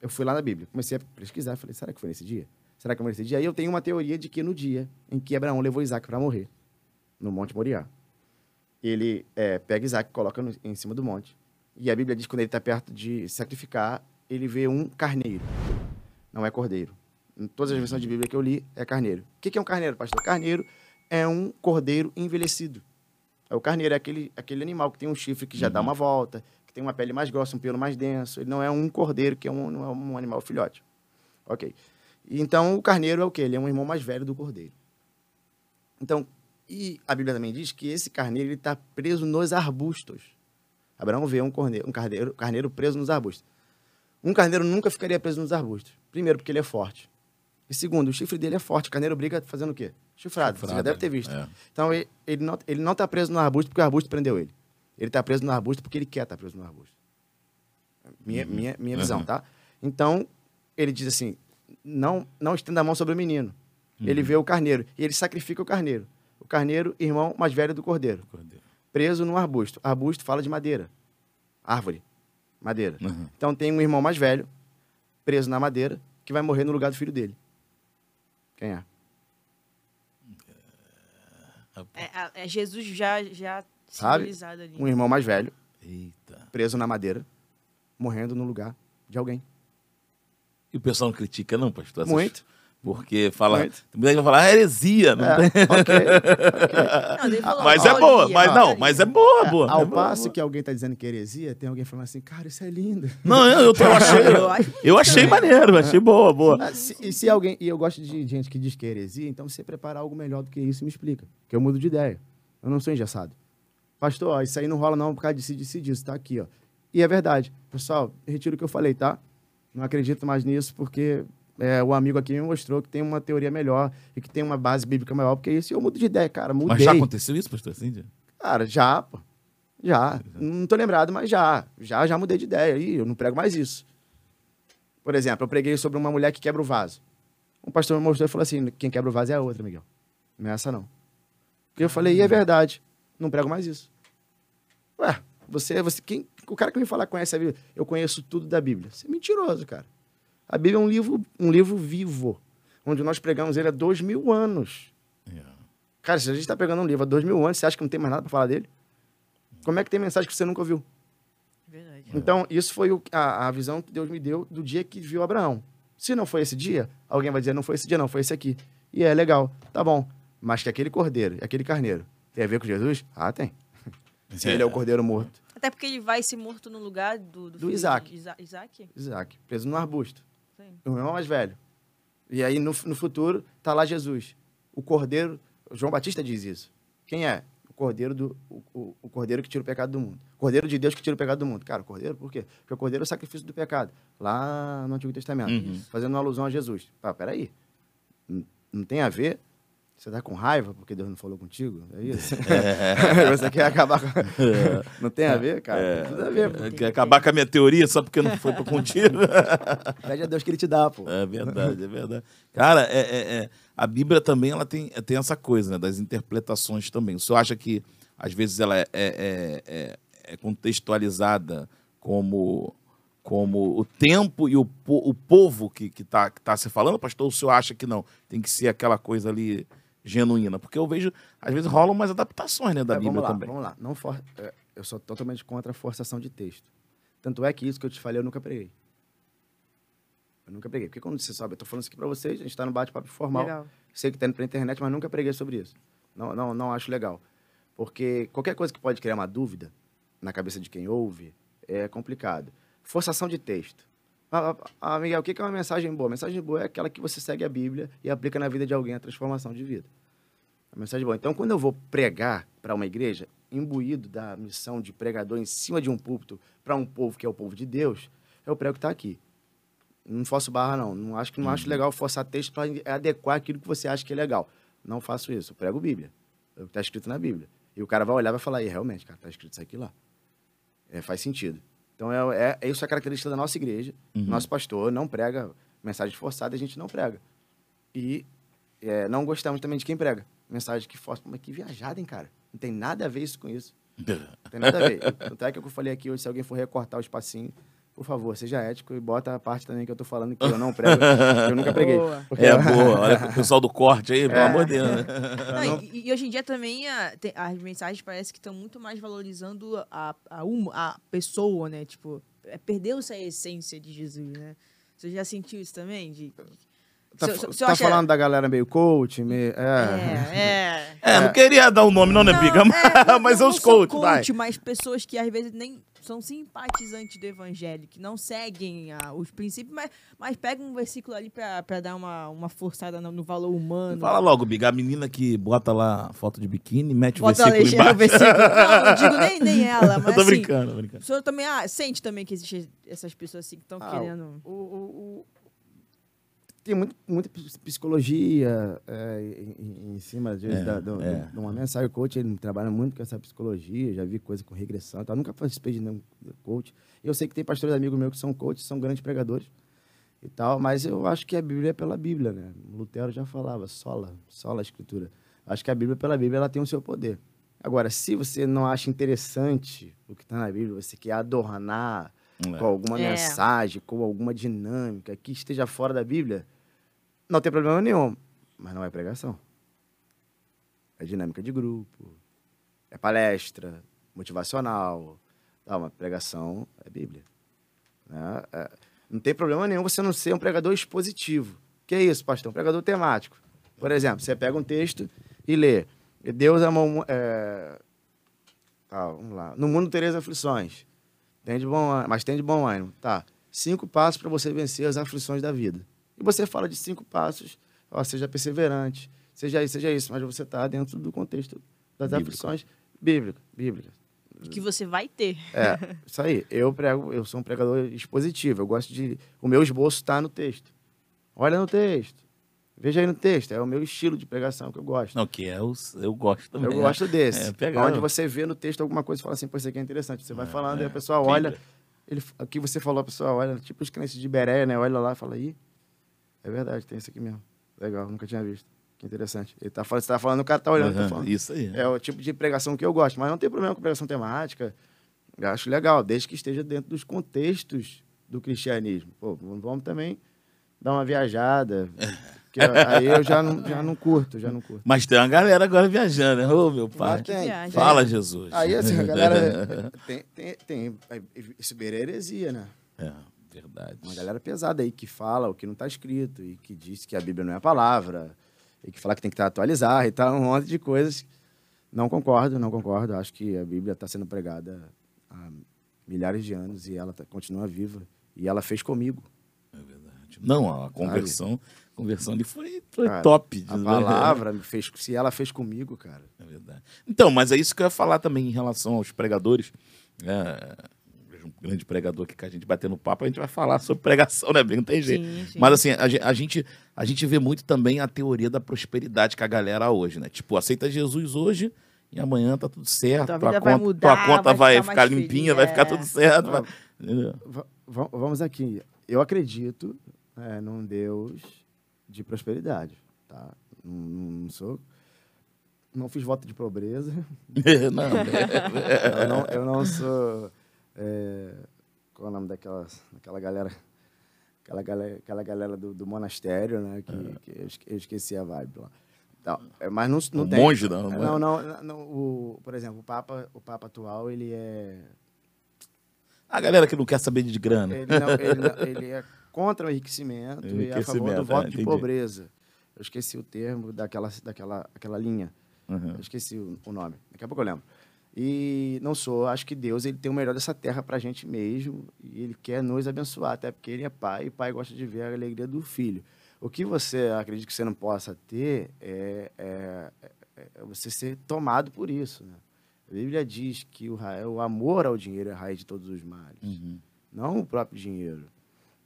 eu fui lá na Bíblia, comecei a pesquisar, falei, será que foi nesse dia? Será que foi nesse dia? Aí eu tenho uma teoria de que no dia em que Abraão levou Isaac para morrer, no Monte Moriá, ele é, pega Isaac, coloca no- em cima do monte. E a Bíblia diz que quando ele está perto de sacrificar, ele vê um carneiro. Não é cordeiro. Em todas as versões de Bíblia que eu li, é carneiro. O que que é um carneiro, pastor? Carneiro é um cordeiro envelhecido. É O carneiro é aquele, aquele animal que tem um chifre que já dá uma volta, que tem uma pele mais grossa, um pelo mais denso. Ele não é um cordeiro, que é um, não é um animal filhote. Ok. Então, o carneiro é o quê? Ele é um irmão mais velho do cordeiro. Então, e a Bíblia também diz que esse carneiro está preso nos arbustos. Abraão vê um, corneiro, um carneiro, carneiro preso nos arbustos. Um carneiro nunca ficaria preso nos arbustos. Primeiro, porque ele é forte. E segundo, o chifre dele é forte. O carneiro briga fazendo o quê? Chifrado. Você já deve ter visto. É. Então, ele, ele não, ele não tá preso no arbusto porque o arbusto prendeu ele. Ele está preso no arbusto porque ele quer estar preso no arbusto. Minha, minha, minha visão, Uhum. tá? Então, ele diz assim, não, não estenda a mão sobre o menino. Ele vê o carneiro e ele sacrifica o carneiro. O carneiro, irmão mais velho do cordeiro. Preso no arbusto. Arbusto fala de madeira. Árvore. Madeira. Uhum. Então tem um irmão mais velho, preso na madeira, que vai morrer no lugar do filho dele. Quem é? É, a- é Jesus já, já Sabe? simbolizado ali. Um irmão mais velho, Eita. preso na madeira, morrendo no lugar de alguém. E o pessoal não critica, não, pastor? Essas- Muito. Porque fala. Muito. Muita gente vai falar "Ah, heresia. Não É, tem- ok. [LAUGHS] Não, ele falou, Mas é boa, mas não, mas é boa, boa. Ao É boa, passo boa. que alguém está dizendo que é heresia, tem alguém falando assim, cara, isso é lindo. Não, eu, eu, tô- eu achei. [LAUGHS] Eu Eu achei maneiro, achei boa, boa. Ah, se- e se alguém. E eu gosto de gente que diz que é heresia, então você prepara algo melhor do que isso e me explica. Que eu mudo de ideia. Eu não sou engessado. Pastor, ó, isso aí não rola não por causa disso, disso disso, tá aqui, ó. E é verdade. Pessoal, retiro o que eu falei, tá? Não acredito mais nisso porque é, o amigo aqui me mostrou que tem uma teoria melhor e que tem uma base bíblica maior, porque isso eu mudo de ideia, cara. Mudei. Mas já aconteceu isso, pastor Cíndia? Cara, já, pô. Já. Não tô lembrado, mas já. Já, já mudei de ideia. E eu não prego mais isso. Por exemplo, eu preguei sobre uma mulher que quebra o vaso. Um pastor me mostrou e falou assim: quem quebra o vaso é a outra, Miguel. Não é essa, não. E eu falei, e é verdade. Não prego mais isso. Ué, você, você quem, o cara que me fala conhece a Bíblia, eu conheço tudo da Bíblia. Você é mentiroso, cara. A Bíblia é um livro, um livro vivo, onde nós pregamos ele há dois mil anos. Cara, se a gente está pegando um livro há dois mil anos, você acha que não tem mais nada para falar dele? Como é que tem mensagem que você nunca ouviu? Verdade. Então, isso foi o- a, a visão que Deus me deu do dia que viu Abraão. Se não foi esse dia, alguém vai dizer, não foi esse dia, não, foi esse aqui. E é legal, tá bom. Mas que aquele cordeiro, aquele carneiro, tem a ver com Jesus? Ah, tem. Se ele é o cordeiro morto. Até porque ele vai ser morto no lugar do... Do filho de Isaac. Isa- Isaac? Isaac, preso no arbusto. Sim. O irmão mais velho. E aí, no, no futuro, tá lá Jesus. O cordeiro, João Batista diz isso. Quem é? O cordeiro, do, o, o- o cordeiro que tira o pecado do mundo. O cordeiro de Deus que tira o pecado do mundo. Cara, o cordeiro, por quê? Porque o cordeiro é o sacrifício do pecado. Lá no Antigo Testamento. Uhum. Fazendo uma alusão a Jesus. Pá, peraí. Não, não tem a ver? Você tá com raiva porque Deus não falou contigo? É isso? [LAUGHS] [LAUGHS] Você quer acabar com... Não tem a ver, cara? Tem tudo a ver, pô. Quer acabar com a minha teoria só porque não foi pra contigo? [LAUGHS] Pede a Deus que ele te dá, pô. É verdade, é verdade. Cara, é, é- é- a Bíblia também ela tem, tem essa coisa, né? Das interpretações também. O senhor acha que, às vezes, ela é, é- é- é contextualizada como, como o tempo e o, o povo que está que tá, se falando, pastor? O senhor acha que não? Tem que ser aquela coisa ali genuína? Porque eu vejo, às vezes, rolam umas adaptações né, da É, Bíblia vamos lá, também. Vamos lá, não for... é, eu sou totalmente contra a forçação de texto. Tanto é que isso que eu te falei, eu nunca preguei. Eu nunca preguei. Porque quando você sabe, eu tô falando isso aqui pra vocês, a gente tá no bate-papo formal. Legal. Sei que tá indo pra internet, mas nunca preguei sobre isso. Não, não, não acho legal. Porque qualquer coisa que pode criar uma dúvida na cabeça de quem ouve é complicado. forçação de texto. Ah, ah, Miguel, o que é uma mensagem boa? A mensagem boa é aquela que você segue a Bíblia e aplica na vida de alguém a transformação de vida. A mensagem boa. Então, quando eu vou pregar para uma igreja, imbuído da missão de pregador em cima de um púlpito para um povo que é o povo de Deus, eu prego que está aqui. Não faço barra, não. Não acho que não acho legal forçar texto para adequar aquilo que você acha que é legal. Não faço isso. Eu prego Bíblia. É o que está escrito na Bíblia. E o cara vai olhar e vai falar, e realmente, cara, está escrito isso aqui lá. É, faz sentido. Então, é, é, é isso a característica da nossa igreja. Uhum. Nosso pastor não prega mensagem forçada, a gente não prega. E é, não gostamos também de quem prega. Mensagem que força. Mas que viajada, hein, cara? Não tem nada a ver isso com isso. [LAUGHS] Não tem nada a ver. Tanto é que eu falei aqui hoje, se alguém for recortar o espacinho, por favor, seja ético e bota a parte também que eu tô falando que eu não prego. que eu nunca [LAUGHS] preguei. Boa. Porque- É boa. Olha [LAUGHS] o pessoal do corte aí, pelo É. amor de Deus. né? Não, e, e hoje em dia também a- tem- as mensagens parece que estão muito mais valorizando a, a, uma- a pessoa, né? Tipo, é, perdeu-se a essência de Jesus, né? Você já sentiu isso também? De, Tá, Se- se- tá achar- falando da galera meio coach, meio. É. É, é. É, não queria dar o nome, não, né, Biga? é, Mas não é os são coach, vai. coach, mas pessoas que às vezes nem são simpatizantes do evangelho, que não seguem ah, os princípios, mas, mas pegam um versículo ali pra, pra dar uma, uma forçada no, no valor humano. Fala logo, Biga. A menina que bota lá foto de biquíni, mete o Bota a versículo no embaixo. versículo. Não, não [LAUGHS] digo nem, nem ela, mas Eu tô assim, brincando, tô brincando. o senhor também ah, sente também que existem essas pessoas assim que estão Ah, querendo... O, o- o- Tem muito, muita ps- psicologia é, em, em cima vezes, É, da, do- é. de uma mensagem. O coach ele trabalha muito com essa psicologia, já vi coisa com regressão. e tal. nunca participei de nenhum coach. Eu sei que tem pastores amigos meus que são coaches, são grandes pregadores e tal, mas eu acho que a Bíblia é pela Bíblia, né? Lutero já falava, sola, sola a escritura. Acho que a Bíblia pela Bíblia ela tem o seu poder. Agora, se você não acha interessante o que está na Bíblia, você quer adornar É. com alguma É. mensagem, com alguma dinâmica que esteja fora da Bíblia, não tem problema nenhum. Mas não é pregação. É dinâmica de grupo, é palestra, motivacional. Tá, uma pregação é Bíblia. né? É, não tem problema nenhum você não ser um pregador expositivo. Que é isso, pastor? Um pregador temático. Por exemplo, você pega um texto e lê. Deus amou... É... Tá, vamos lá. No mundo tereis aflições. Tem de bom, mas tem de bom ânimo. Tá. Cinco passos para você vencer as aflições da vida. E você fala de cinco passos, ó, seja perseverante, seja isso, seja isso, mas você está dentro do contexto das Bíblico. aflições bíblicas. Bíblica. Que você vai ter. É, isso aí. Eu prego, eu sou um pregador expositivo. Eu gosto de. O meu esboço está no texto. Olha no texto. Veja aí no texto. É o meu estilo de pregação que eu gosto. Não, que é o, eu gosto também. Eu gosto desse. É, pegar- onde você vê no texto alguma coisa e fala assim, pô, isso aqui é interessante. Você vai É, falando e é. a pessoa Bíblia. olha. Ele, o que você falou, a pessoa olha, tipo os crentes de Bereia, né? Olha lá e fala, ih, é verdade, tem isso aqui mesmo. Legal, nunca tinha visto. Que interessante. Ele tá falando, você tá falando, o cara tá olhando, tá Aham, falando. Isso aí. É o tipo de pregação que eu gosto, mas não tem problema com pregação temática. Eu acho legal, desde que esteja dentro dos contextos do cristianismo. Pô, vamos também dar uma viajada. [LAUGHS] que aí eu já não, já não curto, já não curto. Mas tem uma galera agora viajando, né? Ô, meu pai. Tem. Fala, Jesus. Aí, assim, a galera. [LAUGHS] tem, tem, tem. Isso beira heresia, né? É, verdade. Uma galera pesada aí que fala o que não está escrito e que diz que a Bíblia não é a palavra e que fala que tem que estar atualizar e tal, um monte de coisas. Não concordo, não concordo. Acho que a Bíblia está sendo pregada há milhares de anos e ela tá- continua viva. E ela fez comigo. É verdade. Não, a conversão, a conversão ali foi, foi Cara, top. A palavra me fez, se ela fez comigo, cara. É verdade. Então, mas é isso que eu ia falar também em relação aos pregadores. É, um grande pregador aqui que a gente batendo papo, a gente vai falar sobre pregação, né, Bem? Não tem jeito. Sim, sim. Mas assim, a, a gente, a gente vê muito também a teoria da prosperidade que a galera hoje, né? Tipo, aceita Jesus hoje e amanhã tá tudo certo. Tua tua, vai conta, mudar, tua conta vai vai ficar limpinha, feliz, vai ficar é. tudo certo. vai- entendeu? Va- va- vamos aqui. Eu acredito é, num Deus de prosperidade, tá? Não, não sou... Não fiz voto de pobreza. [LAUGHS] não, [LAUGHS] eu, não, eu não sou. É, qual é o nome daquela, daquela galera? Aquela galera, aquela galera do, do monastério, né? Que, que eu, esque- eu esqueci a vibe lá. Então, é, mas não, não Um tem. monge, não, É, não Não, é? não, não, o, por exemplo, o Papa, o Papa atual, ele é. A galera que não quer saber de grana. Ele, não- ele não- ele é contra o enriquecimento, e é a favor Enriquecimento, do voto é, de entendi. pobreza. Eu esqueci o termo daquela, daquela aquela linha. Uhum. Eu esqueci o, o nome. Daqui a pouco eu lembro. E não sou. Acho que Deus ele tem o melhor dessa terra para a gente mesmo e Ele quer nos abençoar, até porque Ele é pai e pai gosta de ver a alegria do filho. O que você acredita que você não possa ter é, é, é, é você ser tomado por isso. Né? A Bíblia diz que o, o amor ao dinheiro é a raiz de todos os males, Uhum. não o próprio dinheiro.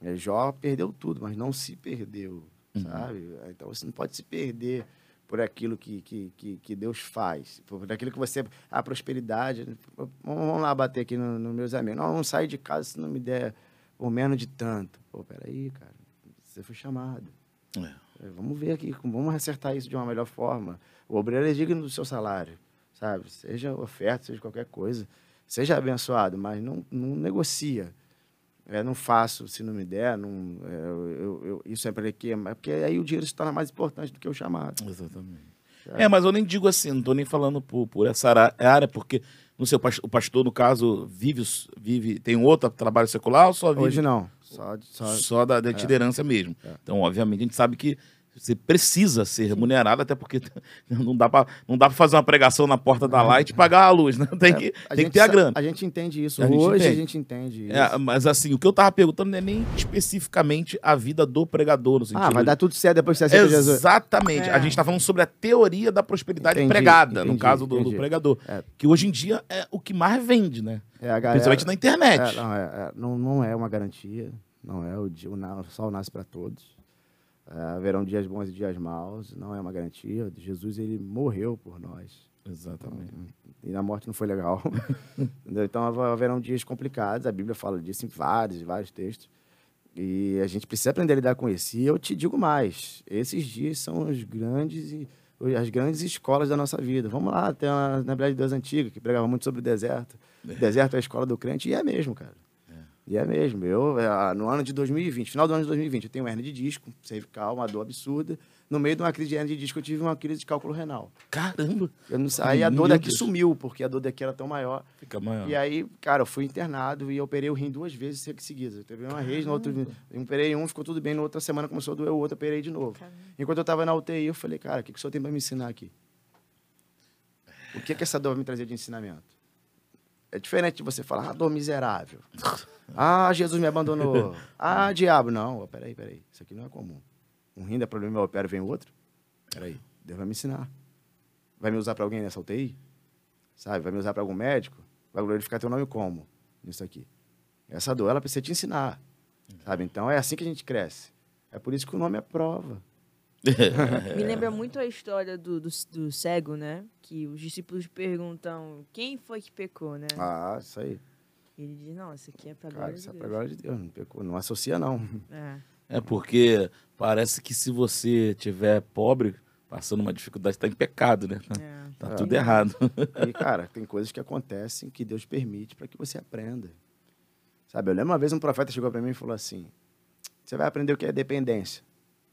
É, Jó perdeu tudo, mas não se perdeu, Uhum. sabe? Então você não pode se perder por aquilo que, que, que, que Deus faz, por aquilo que você. A prosperidade. Vamos lá bater aqui nos no meus amigos. Não, não sai de casa se não me der por menos de tanto. Pô, peraí, cara. Você foi chamado. É. É, Vamos ver aqui, vamos acertar isso de uma melhor forma. O obreiro é digno do seu salário, sabe? Seja oferta, seja qualquer coisa. Seja abençoado, mas não, não negocia. É, não faço se não me der, não, é, eu, eu- isso é para quê? Mas Porque aí o dinheiro se torna mais importante do que o chamado. Exatamente. É, mas eu nem digo assim, não tô nem falando por, por essa área, porque seu pas- o pastor, no caso, vive, vive tem outro trabalho secular ou só vive Hoje não, só, só só da, da itinerância mesmo? Então, obviamente, a gente sabe que você precisa ser remunerado, até porque [LAUGHS] não dá para fazer uma pregação na porta da Light e pagar a luz, né? [LAUGHS] Tem que, a tem que ter a grana. A gente entende isso. A Hoje a entende. gente entende isso. É, mas assim, o que eu tava perguntando não é nem especificamente a vida do pregador. No sentido ah, vai dar tudo certo depois que você aceita Jesus. Exatamente. É. A gente está falando sobre a teoria da prosperidade Entendi, pregada, no entendi, caso do, do pregador. É. Que hoje em dia é o que mais vende, né? É, a galera- Principalmente na internet. É, não, é, é, não, não é uma garantia. Não é o, o, o sol nasce para todos. É, haverão dias bons e dias maus. Não é uma garantia. Jesus ele morreu por nós. Exatamente. E na morte não foi legal. [LAUGHS] Então hav- haverão dias complicados. A Bíblia fala disso em vários, vários textos. E a gente precisa aprender a lidar com isso. E eu te digo mais: esses dias são os grandes e as grandes escolas da nossa vida. Vamos lá, tem a Assembleia de Deus antiga, que pregava muito sobre o deserto. O [LAUGHS] deserto é a escola do crente, e é mesmo, cara. E é mesmo. Eu, é, no ano de 2020, final do ano de 2020, eu tenho hernia de disco, cervical, uma dor absurda. No meio de uma crise de hernia de disco, eu tive uma crise de cálculo renal. Caramba! Eu não, aí a dor daqui Deus. sumiu, porque a dor daqui era tão maior. Fica maior. E aí, cara, eu fui internado e operei o rim duas vezes seguidas. Eu teve uma vez, no outro. Eu operei um, ficou tudo bem, na outra semana começou a doer o outro, eu operei de novo. Caramba. Enquanto eu tava na UTI, eu falei, cara, o que, que o senhor tem para me ensinar aqui? O que, que essa dor vai me trazer de ensinamento? É diferente de você falar, ah, dor miserável. [LAUGHS] Ah, Jesus me abandonou. [LAUGHS] Ah, diabo. Não, ó, peraí, peraí. Isso aqui não é comum. Um rim dá problema, eu opero, vem outro. Peraí, Deus vai me ensinar. Vai me usar para alguém nessa UTI? Sabe? Vai me usar para algum médico? Vai glorificar teu nome como? Nisso aqui. Essa dor, ela precisa te ensinar. Sabe? Então, é assim que a gente cresce. É por isso que o nome é prova. [LAUGHS] Me lembra muito a história do, do, do cego, né? Que os discípulos perguntam quem foi que pecou, né? Ah, isso aí. Ele diz, não, isso aqui é pra Cara, glória isso de é pra Deus. glória de Deus. Não, pecou, não associa, não. É. É porque parece que se você tiver pobre, passando uma dificuldade, está em pecado, né? É. Tá É. tudo errado. E, cara, tem coisas que acontecem que Deus permite para que você aprenda. Sabe, eu lembro uma vez um profeta chegou para mim e falou assim: Você vai aprender o que é dependência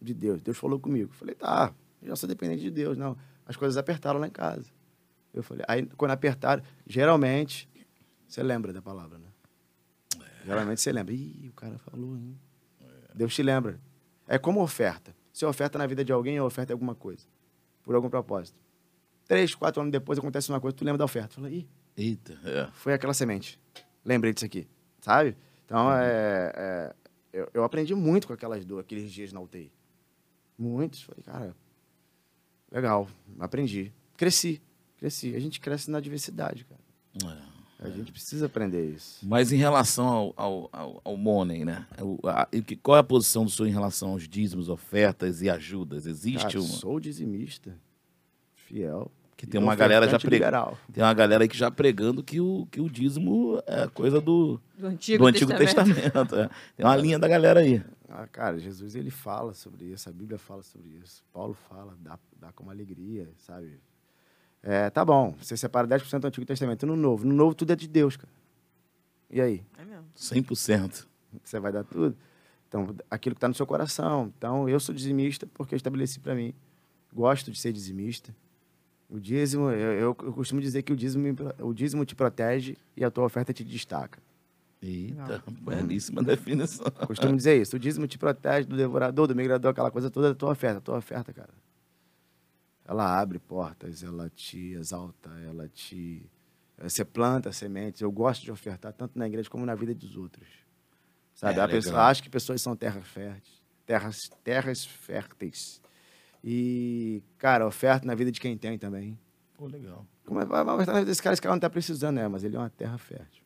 de Deus. Deus falou comigo. Eu falei: Tá, eu já sou dependente de Deus. Não, as coisas apertaram lá em casa. Eu falei: Aí, quando apertaram, geralmente, você lembra da palavra, né? Geralmente você lembra. Ih, o cara falou, hein? Deus te lembra. É como oferta. Você oferta na vida de alguém oferta em alguma coisa, por algum propósito. Três, quatro anos depois acontece uma coisa, tu lembra da oferta. Fala, ih, Eita, é. foi aquela semente. Lembrei disso aqui, sabe? Então, é, é, eu, eu aprendi muito com aquelas do, aqueles dias na UTI. Muitos. Falei, cara, legal, aprendi. Cresci, cresci. A gente cresce na diversidade, cara. É. A gente precisa aprender isso. Mas em relação ao, ao, ao, ao money, né? O- a- qual é a posição do senhor em relação aos dízimos, ofertas e ajudas? Existe Cara, uma? sou dizimista, fiel. Que tem uma galera já ofertante pre- liberal. Tem uma galera aí que já pregando que o, que o dízimo é coisa do, Do Antigo, do Antigo Testamento. Testamento. é. Tem uma linha da galera aí. Ah, cara, Jesus ele fala sobre isso, a Bíblia fala sobre isso. Paulo fala, dá, dá com alegria, sabe? É, tá bom, você separa 10% do Antigo Testamento no Novo. No Novo tudo é de Deus, cara. E aí? É mesmo. 100%. Você vai dar tudo? Então, aquilo que está no seu coração. Então, eu sou dizimista porque eu estabeleci para mim. Gosto de ser dizimista. O dízimo, eu, eu, costumo dizer que o dízimo, o dízimo te protege e a tua oferta te destaca. Eita, belíssima definição. Costumo dizer isso. O dízimo te protege do devorador, do migrador, aquela coisa toda da tua oferta. A tua oferta, cara. Ela abre portas, ela te exalta, ela te, Você planta sementes. Eu gosto de ofertar tanto na igreja como na vida dos outros. Sabe? É, a pessoa legal. acha que pessoas são terra férteis, terras, terras férteis. E, cara, oferta na vida de quem tem também. Pô, legal. Como é, vai vai ofertar na vida desse cara, esse cara não está precisando, né? Mas ele é uma terra fértil.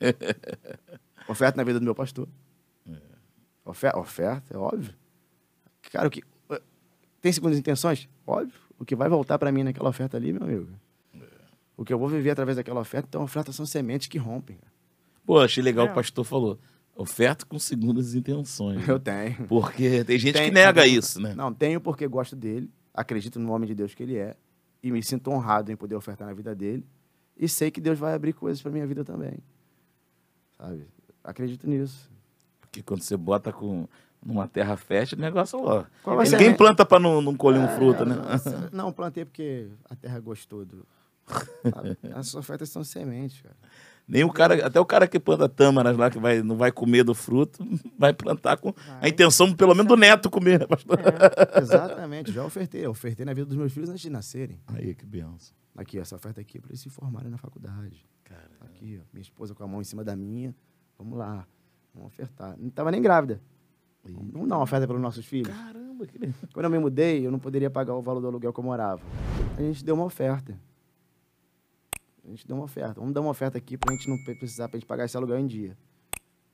[LAUGHS] oferta na vida do meu pastor. Oferta, oferta, é óbvio. Cara, o que. Tem segundas intenções? Óbvio. O que vai voltar para mim naquela oferta ali, meu amigo. O que eu vou viver através daquela oferta, então, ofertas são sementes que rompem. cara. Pô, achei legal É. o que o pastor falou. Oferta com segundas intenções. Eu tenho. Porque tem gente Tenho, que nega tenho. isso, né? Não, tenho porque gosto dele, acredito no homem de Deus que ele é, e me sinto honrado em poder ofertar na vida dele, e sei que Deus vai abrir coisas para minha vida também. Sabe? Acredito nisso. Porque quando você bota com numa terra fértil, o negócio ó. Ninguém planta pra não, não colher um fruto, né? Não, plantei porque a terra gostou do. [LAUGHS] As ofertas são sementes, cara. Nem o cara, até o cara que planta tâmaras lá, que vai, não vai comer do fruto, [LAUGHS] vai plantar com a Vai. intenção, pelo menos, do neto comer, né, pastor? [LAUGHS] Exatamente, já ofertei. Eu ofertei na vida dos meus filhos antes de nascerem. Aí, que benção. Aqui, essa oferta aqui, para eles se formarem na faculdade. Cara, Tá Aqui, ó, minha esposa com a mão em cima da minha. Vamos lá, vamos ofertar. Não estava nem grávida. Vamos dar uma oferta para os nossos filhos. caramba, que legal. Quando eu me mudei, eu não poderia pagar o valor do aluguel que eu morava. A gente deu uma oferta. A gente deu uma oferta. Vamos dar uma oferta aqui pra gente não precisar pra gente pagar esse aluguel em dia.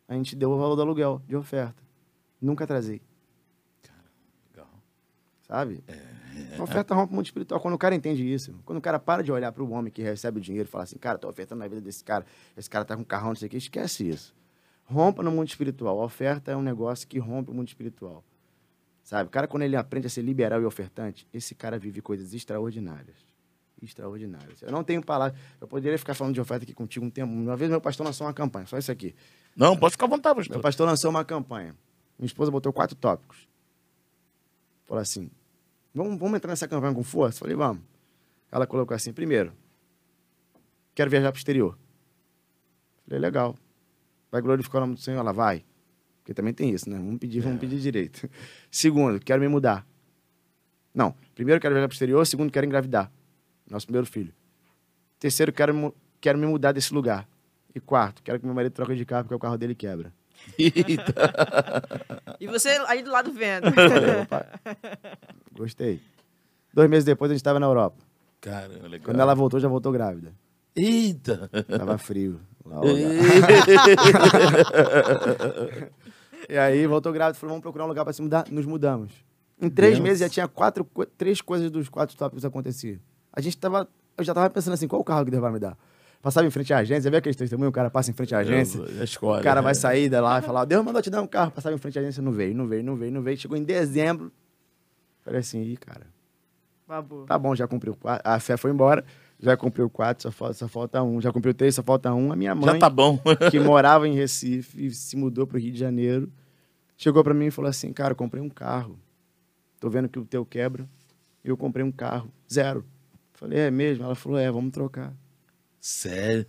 A gente deu o valor do aluguel de oferta. Nunca atrasei, legal. sabe? A oferta rompe o mundo espiritual. Quando o cara entende isso, quando o cara para de olhar para o homem que recebe o dinheiro e fala assim, cara, tô ofertando na vida desse cara, esse cara tá com carrão, não sei o quê, esquece isso. Rompa no mundo espiritual. A oferta é um negócio que rompe o mundo espiritual. Sabe? O cara, quando ele aprende a ser liberal e ofertante, esse cara vive coisas extraordinárias. Extraordinárias. Eu não tenho palavras. Eu poderia ficar falando de oferta aqui contigo um tempo. Uma vez meu pastor lançou uma campanha, só isso aqui. Não, pode ficar à vontade, Meu pastor. pastor lançou uma campanha. Minha esposa botou quatro tópicos. Falou assim: vamos, vamos entrar nessa campanha com força? Falei, vamos. Ela colocou assim: primeiro, quero viajar para o exterior. Falei, legal. Vai glorificar o nome do Senhor? Ela vai. Porque também tem isso, né? Vamos pedir, vamos pedir direito. [LAUGHS] Segundo, quero me mudar. Não. Primeiro, quero viajar para o exterior. Segundo, quero engravidar. Nosso primeiro filho. Terceiro, quero, quero me mudar desse lugar. E quarto, quero que meu marido troque de carro porque o carro dele quebra. [LAUGHS] E você aí do lado vendo. [LAUGHS] Gostei. Dois meses depois a gente estava na Europa. Caramba, legal. Quando ela voltou, já voltou grávida. Eita! Tava frio. Lá, [LAUGHS] e aí voltou grávida, falou, vamos procurar um lugar para se mudar. Nos mudamos. Em três Deus. meses já tinha quatro, três coisas dos quatro tópicos aconteciam. A gente tava, eu já tava pensando assim, qual o carro que Deus vai me dar? Passava em frente à agência, já viu aquele testemunho? O cara passa em frente à agência. A escola. O cara vai sair da lá e falar, Deus mandou te dar um carro. Passava em frente à agência, não veio, não veio, não veio, não veio. Chegou em dezembro. Falei assim, ih, cara, Babu. tá bom, já cumpriu quatro. A fé foi embora, já cumpriu quatro, só falta, só falta um. Já cumpriu três, só falta um. A minha mãe, Já tá bom. que morava em Recife e se mudou pro Rio de Janeiro, chegou pra mim e falou assim, cara, eu comprei um carro. Tô vendo que o teu quebra. Eu comprei um carro, zero. Falei, é mesmo? Ela falou, é, vamos trocar. Sério?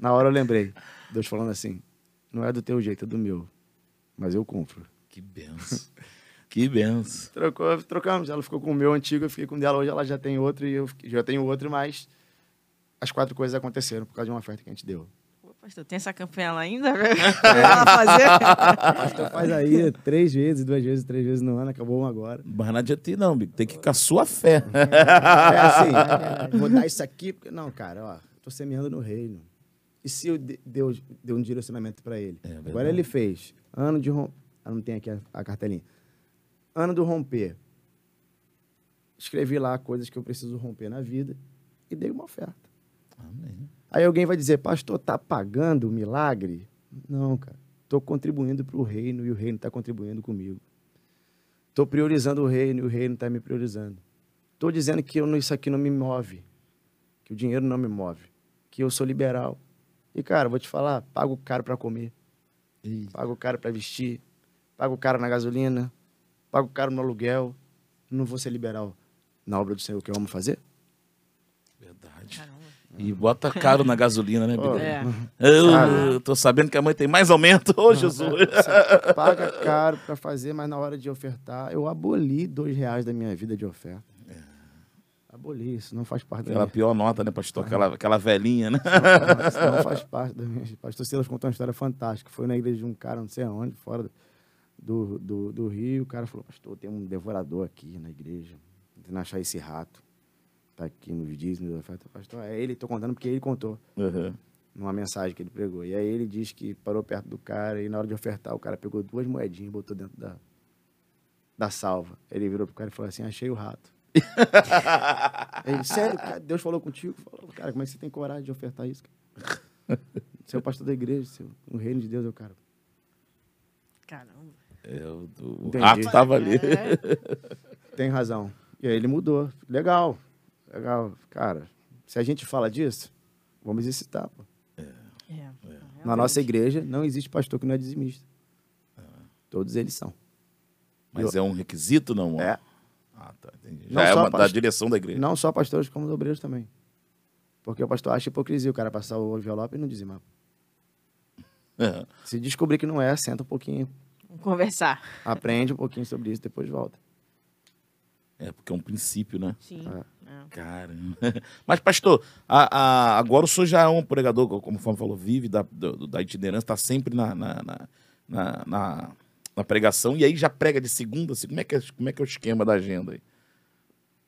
Na hora eu lembrei, Deus falando assim, não é do teu jeito, é do meu. Mas eu cumpro. Que benção. Que benção. Trocou, trocamos. Ela ficou com o meu antigo, eu fiquei com o dela. Hoje ela já tem outro e eu já tenho outro, mas as quatro coisas aconteceram por causa de uma oferta que a gente deu. Pastor, tem essa campanha lá ainda? Pra [LAUGHS] ela fazer? Pastor faz aí três vezes, duas vezes, três vezes no ano, acabou um agora. Mas não adianta ir, não, Bico. Tem que ir com a sua fé. É assim, vou dar isso aqui, porque. Não, cara, ó, tô semeando no reino. E se eu de- Deus deu um direcionamento para ele? É. Agora ele fez. Ano de romper. Ah, não tem aqui a, a cartelinha. Ano do romper. Escrevi lá coisas que eu preciso romper na vida e dei uma oferta. Amém. Aí alguém vai dizer, pastor, tá pagando o milagre? Não, cara. Estou contribuindo para o reino e o reino está contribuindo comigo. Estou priorizando o reino e o reino está me priorizando. Estou dizendo que eu, isso aqui não me move, que o dinheiro não me move, que eu sou liberal. E, cara, vou te falar, pago caro para comer, Eita. pago caro para vestir, pago caro na gasolina, pago caro no aluguel. Não vou ser liberal na obra do Senhor que eu amo fazer? E bota caro na gasolina, né, Bico? É. Eu tô sabendo que a mãe tem mais aumento. Ô, Jesus. Você paga caro para fazer, mas na hora de ofertar, eu aboli dois reais da minha vida de oferta. Aboli, isso não faz parte da Aquela minha... pior nota, né, pastor? Aquela, aquela velhinha, né? Não, isso não faz parte da minha... Pastor Silas contou uma história fantástica. Foi na igreja de um cara, não sei aonde, fora do, do, do Rio. O cara falou, pastor, tem um devorador aqui na igreja. Tentando achar esse rato. Tá aqui nos Disney. Eu falei, pastor, é ele. Tô contando porque ele contou. Uhum. numa mensagem que ele pregou. E aí ele diz que parou perto do cara e na hora de ofertar, o cara pegou duas moedinhas e botou dentro da, da salva. Ele virou pro cara e falou assim, achei o rato. [LAUGHS] ele, sério, cara, Deus falou contigo? Falou, cara, como é que você tem coragem de ofertar isso? cara? [LAUGHS] Você é o pastor da igreja, seu, no reino de Deus, eu, cara. Caramba. É, o, o rato tava ali. É, [LAUGHS] Tem razão. E aí ele mudou. Legal. Cara, se a gente fala disso, vamos exercitar, pô. é, Na nossa igreja não existe pastor que não é dizimista. Todos eles são. Mas é um requisito, não? É. Ah, tá. Já é uma da direção da igreja. Não só pastores, como os obreiros também. Porque o pastor acha hipocrisia o cara passar o envelope e não dizimar. É. [LAUGHS] Se descobrir que não é, senta um pouquinho, Vamos conversar. aprende um pouquinho sobre isso, depois volta. É, porque é um princípio, né? Sim. É. É. Caramba. [LAUGHS] Mas, pastor, a- a- agora o senhor já é um pregador, como o Fábio falou, vive da, do- da itinerância, está sempre na, na, na, na- na- na pregação, e aí já prega de segunda, assim, como é que é, como é, que é o esquema da agenda aí?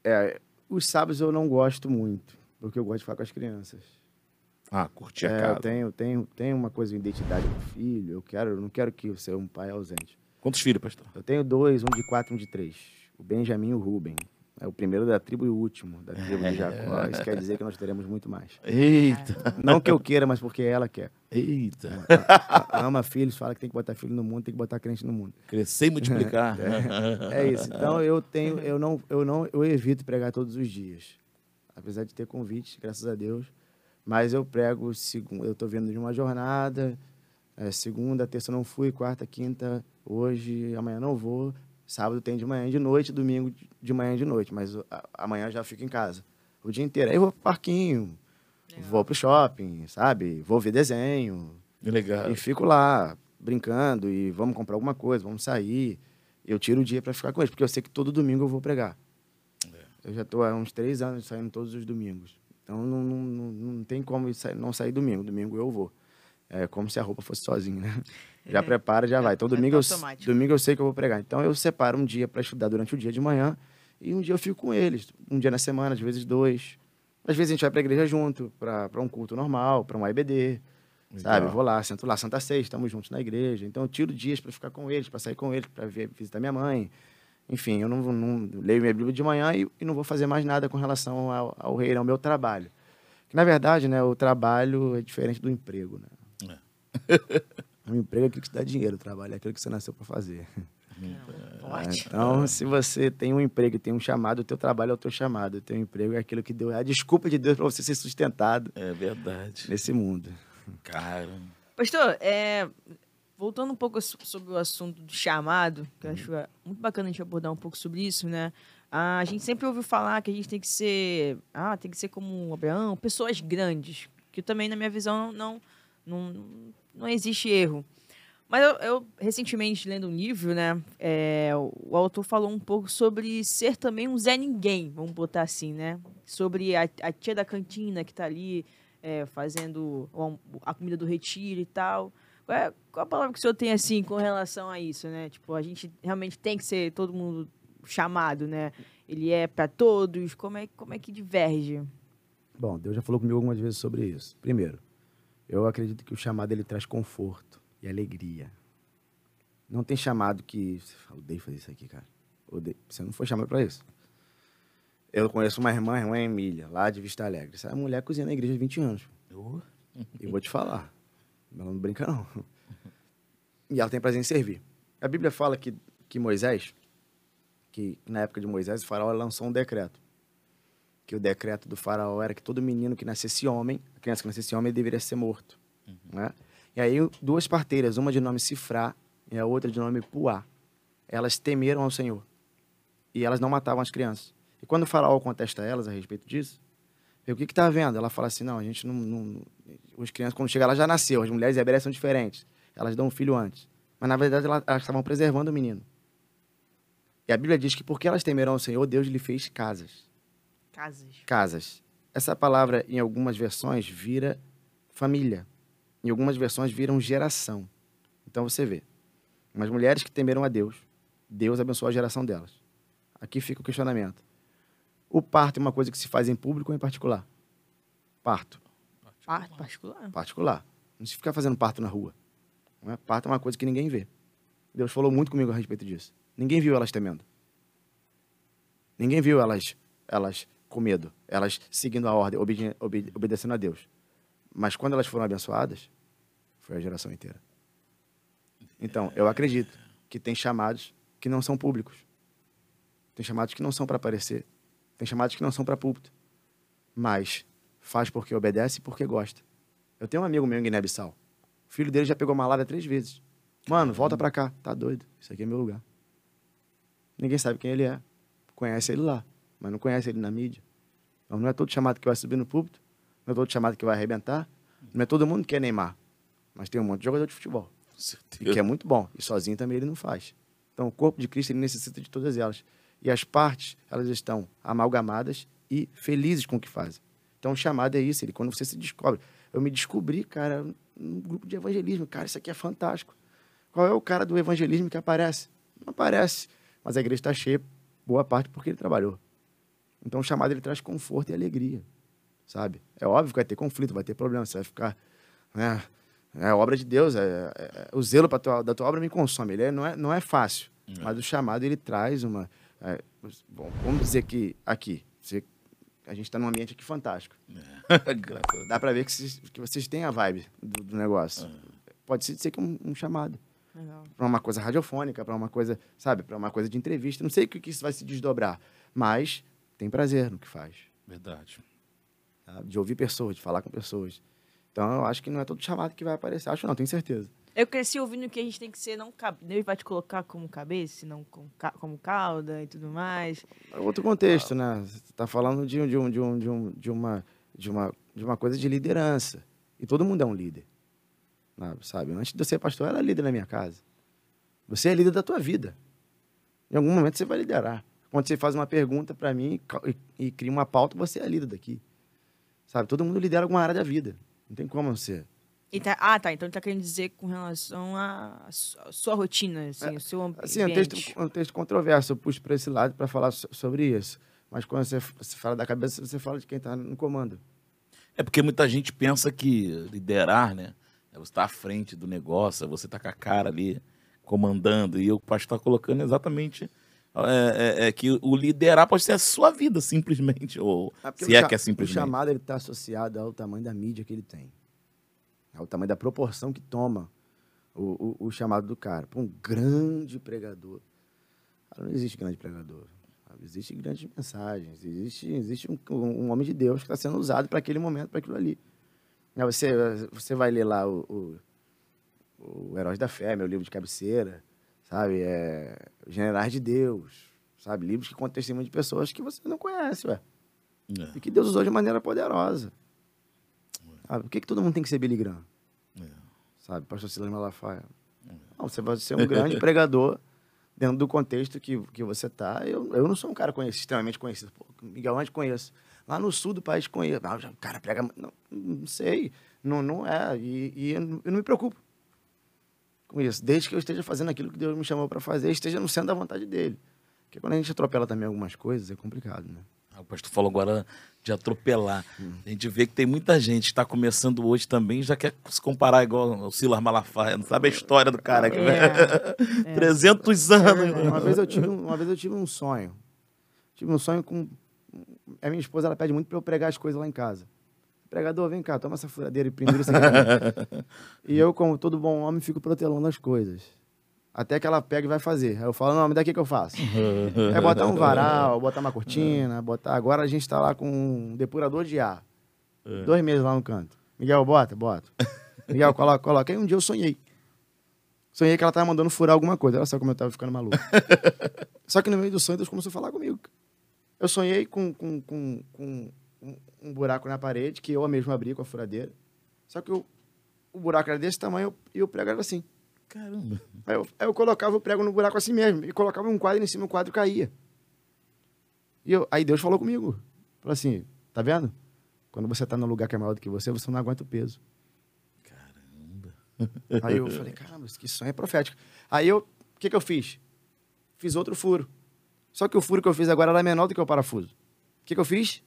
É, os sábados eu não gosto muito, porque eu gosto de ficar com as crianças. Ah, curtir a É, casa. eu tenho, tenho, tenho uma coisa de identidade do filho, eu quero, eu não quero que eu seja um pai ausente. Quantos filhos, pastor? Eu tenho dois, um de quatro e um de três. O Benjamin e o Ruben. É o primeiro da tribo e o último da tribo de Jacó. Isso quer dizer que nós teremos muito mais. Eita, Não que eu queira, mas porque ela quer. eita. Ama filhos, fala que tem que botar filho no mundo, tem que botar crente no mundo. Crescer e multiplicar. [LAUGHS] É isso. Então eu tenho, eu não, eu não, eu evito pregar todos os dias. Apesar de ter convites, graças a Deus. Mas eu prego eu estou vendo de uma jornada, é, segunda, terça não fui, quarta, quinta, hoje, amanhã não vou. Sábado tem de manhã e de noite, domingo de- manhã e de noite, mas a- amanhã eu já fico em casa. O dia inteiro. Aí eu vou pro parquinho, vou pro shopping, sabe? Vou ver desenho, Legal. e fico lá, brincando, e vamos comprar alguma coisa, vamos sair. Eu tiro o dia para ficar com eles, porque eu sei que todo domingo eu vou pregar. Eu já estou há uns três anos saindo todos os domingos. Então não, não, não, não tem como não sair domingo. Domingo eu vou. É como se a roupa fosse sozinha, né? Já prepara, já vai. Então Vai domingo eu, domingo eu sei que eu vou pregar. Então eu separo um dia para estudar durante o dia de manhã e um dia eu fico com eles. Um dia na semana, às vezes dois. Às vezes a gente vai para a igreja junto, para um culto normal, para um IBD. Sabe? Legal. Vou lá, sento lá, Santa Ceia, estamos juntos na igreja. Então eu tiro dias para ficar com eles, para sair com eles, para visitar minha mãe. Enfim, eu não, vou- não leio minha Bíblia de manhã e, e não vou fazer mais nada com relação ao, ao reino, ao meu trabalho. Que, na verdade, né, o trabalho é diferente do emprego. Né? [LAUGHS] o emprego é aquilo que te dá dinheiro, o trabalho é aquilo que você nasceu para fazer. Forte. Então, se você tem um emprego e tem um chamado, o teu trabalho é o teu chamado. O teu emprego é aquilo que deu é a desculpa de Deus para você ser sustentado É verdade. nesse mundo. Cara. Pastor, é, voltando um pouco so- sobre o assunto do chamado, que eu acho é, muito bacana a gente abordar um pouco sobre isso, né? A gente sempre ouviu falar que a gente tem que ser, ah, tem que ser como Abraão, pessoas grandes, que também na minha visão não não, não existe erro. Mas eu, eu, recentemente lendo um livro, né, é, o, autor falou um pouco sobre ser também um Zé Ninguém, vamos botar assim, né? Sobre a, a tia da cantina que tá ali é, fazendo a comida do retiro e tal. Qual, é, qual a palavra que o senhor tem, assim, com relação a isso, né? Tipo, a gente realmente tem que ser todo mundo chamado, né? Ele é para todos, como é, como é que diverge? Bom, Deus já falou comigo algumas vezes sobre isso. Primeiro, eu acredito que o chamado ele traz conforto e alegria. Não tem chamado que. Você fala, odeio fazer isso aqui, cara. Odeio. Você não foi chamado para isso. Eu conheço uma irmã, a irmã Emília, lá de Vista Alegre. Essa mulher cozinha na igreja há 20 anos. E vou te falar. Ela não brinca, não. E ela tem prazer em servir. A Bíblia fala que, que Moisés, que na época de Moisés, o faraó lançou um decreto que o decreto do faraó era que todo menino que nascesse homem, a criança que nascesse homem, deveria ser morto. Né? E aí duas parteiras, uma de nome Sifrá e a outra de nome Puá, elas temeram ao Senhor. E elas não matavam as crianças. E quando o faraó contesta elas a respeito disso, o que que tá vendo? Ela fala assim, não, a gente não... não os crianças, quando chega lá, já nasceu. As mulheres hebreias são diferentes. Elas dão um filho antes. Mas, na verdade, elas, elas estavam preservando o menino. E a Bíblia diz que porque elas temeram ao Senhor, Deus lhe fez casas. Casas. casas. Essa palavra, em algumas versões, vira família. Em algumas versões, viram geração. Então você vê. Umas mulheres que temeram a Deus, Deus abençoou a geração delas. Aqui fica o questionamento. O parto é uma coisa que se faz em público ou em particular? Parto. Par- particular. Particular. Não se fica fazendo parto na rua. Não é? Parto é uma coisa que ninguém vê. Deus falou muito comigo a respeito disso. Ninguém viu elas temendo. Ninguém viu elas, elas com medo, elas seguindo a ordem, obedi- obede- obedecendo a Deus. Mas quando elas foram abençoadas, foi a geração inteira. Então, eu acredito que tem chamados que não são públicos. Tem chamados que não são para aparecer. Tem chamados que não são para púlpito. Mas faz porque obedece e porque gosta. Eu tenho um amigo meu em Guiné-Bissau. O filho dele já pegou malária três vezes. Mano, volta pra cá. Tá doido. Isso aqui é meu lugar. Ninguém sabe quem ele é. Conhece ele lá, mas não conhece ele na mídia. Então não é todo chamado que vai subir no púlpito. Não é todo chamado que vai arrebentar. Não é todo mundo que quer Neymar. Mas tem um monte de jogador de futebol. E que é muito bom. E sozinho também ele não faz. Então o corpo de Cristo ele necessita de todas elas. E as partes, elas estão amalgamadas e felizes com o que fazem. Então o chamado é isso, ele quando você se descobre. Eu me descobri, cara, num grupo de evangelismo. Cara, isso aqui é fantástico. Qual é o cara do evangelismo que aparece? Não aparece. Mas a igreja está cheia, boa parte, porque ele trabalhou. Então o chamado ele traz conforto e alegria, sabe? É óbvio que vai ter conflito, vai ter problema, você vai ficar, né? É obra de Deus, é, é- é- o zelo tua, da tua obra me consome. Ele é- não, é, não é fácil, mas o chamado ele traz uma. é, bom, vamos dizer que aqui, você- a gente está num ambiente aqui fantástico. [LAUGHS] Dá para ver que vocês, que vocês têm a vibe do, do negócio. Pode ser, ser que um, um chamado para uma coisa radiofônica, para uma coisa, sabe, para uma coisa de entrevista. Não sei o que, que isso vai se desdobrar, mas tem prazer no que faz, Verdade. tá? de ouvir pessoas, de falar com pessoas. Então eu acho que não é todo chamado que vai aparecer. Acho não, tenho certeza. Eu cresci ouvindo que a gente tem que ser não cabe... Deus vai te colocar como cabeça, não como, ca- como cauda e tudo mais. É outro contexto, né? Você está falando de, um- de, um, de, um, de, um, de, uma, de, uma, de uma coisa de liderança. E todo mundo é um líder. né? Sabe? Antes de eu ser pastor, eu era líder na minha casa. Você é líder da tua vida. Em algum momento você vai liderar. Quando você faz uma pergunta para mim e, e cria uma pauta, você é líder daqui. Sabe? Todo mundo lidera alguma área da vida. Não tem como. E tá- ah, tá. Então ele tá querendo dizer com relação à su- à sua rotina, assim, o seu ambi- Assim, é um ambiente. texto, um texto controverso. Eu puxo para esse lado para falar so- sobre isso. Mas quando você, você fala da cabeça, você fala de quem está no comando. É porque muita gente pensa que liderar, né? É você estar à frente do negócio, é você estar com a cara ali comandando. E o pastor está colocando exatamente é, é- é que o liderar pode ser a sua vida, simplesmente. Ou porque se é que é simplesmente. O chamado ele está associado ao tamanho da mídia que ele tem. Ao tamanho da proporção que toma o, o, o chamado do cara. Para um grande pregador. Cara, não existe grande pregador. Existem grandes mensagens. Existe, existe um, um homem de Deus que está sendo usado para aquele momento, para aquilo ali. Você, você vai ler lá o, o, o Heróis da Fé, meu livro de cabeceira, sabe? É, Generais de Deus, sabe? Livros que contam testemunho de pessoas que você não conhece, ué. É, E que Deus usou de maneira poderosa. Sabe? Por que, que todo mundo tem que ser Billy Graham? é. Sabe? Pastor Silas Malafaia. Não, você vai ser um grande [LAUGHS] pregador dentro do contexto que, que você está. Eu, eu não sou um cara conhecido, extremamente conhecido. Pô, Miguel Antes conheço. Lá no sul do país conheço. Ah, o cara prega... Não, não sei. Não, não é. E, e eu não me preocupo com isso. Desde que eu esteja fazendo aquilo que Deus me chamou para fazer, esteja no centro da vontade dele. Porque quando a gente atropela também algumas coisas, é complicado, né? Ah, O pastor falou agora de atropelar. A gente vê que tem muita gente que está começando hoje também e já quer se comparar igual o Silas Malafaia. Não sabe a história do cara. Que, É. [LAUGHS] 300 anos. Uma vez eu tive, um- uma vez eu tive um sonho. Tive um sonho com. A minha esposa ela pede muito para eu pregar as coisas lá em casa. Pregador, vem cá, toma essa furadeira e pendura isso aqui. pra mim." [LAUGHS] e eu, como todo bom homem, fico protelando as coisas. Até que ela pega e vai fazer. Aí eu falo, não, me dá aqui que eu faço. [LAUGHS] É botar um varal, botar uma cortina, botar. Agora a gente tá lá com um depurador de ar. Dois meses lá no canto. Miguel, bota, bota. Miguel, coloca, coloca. Aí um dia eu sonhei. Sonhei que ela tava mandando furar alguma coisa. Olha só como eu tava ficando maluco. [LAUGHS] só que no meio do sonho, Deus começou a falar comigo. Eu sonhei com, com, com, com um, buraco na parede, que eu mesmo abri com a furadeira. Só que o, o buraco era desse tamanho e o prego era assim. Caramba. Aí eu, aí eu colocava o prego no buraco assim mesmo. E colocava um quadro em cima, o quadro caía. E eu, aí Deus falou comigo. Falou assim, tá vendo? Quando você tá num lugar que é maior do que você, você não aguenta o peso. Caramba. Aí eu falei, caramba, que sonho é profético. Aí eu, o que que eu fiz? Fiz outro furo. Só que o furo que eu fiz agora era menor do que o parafuso. O que que eu fiz?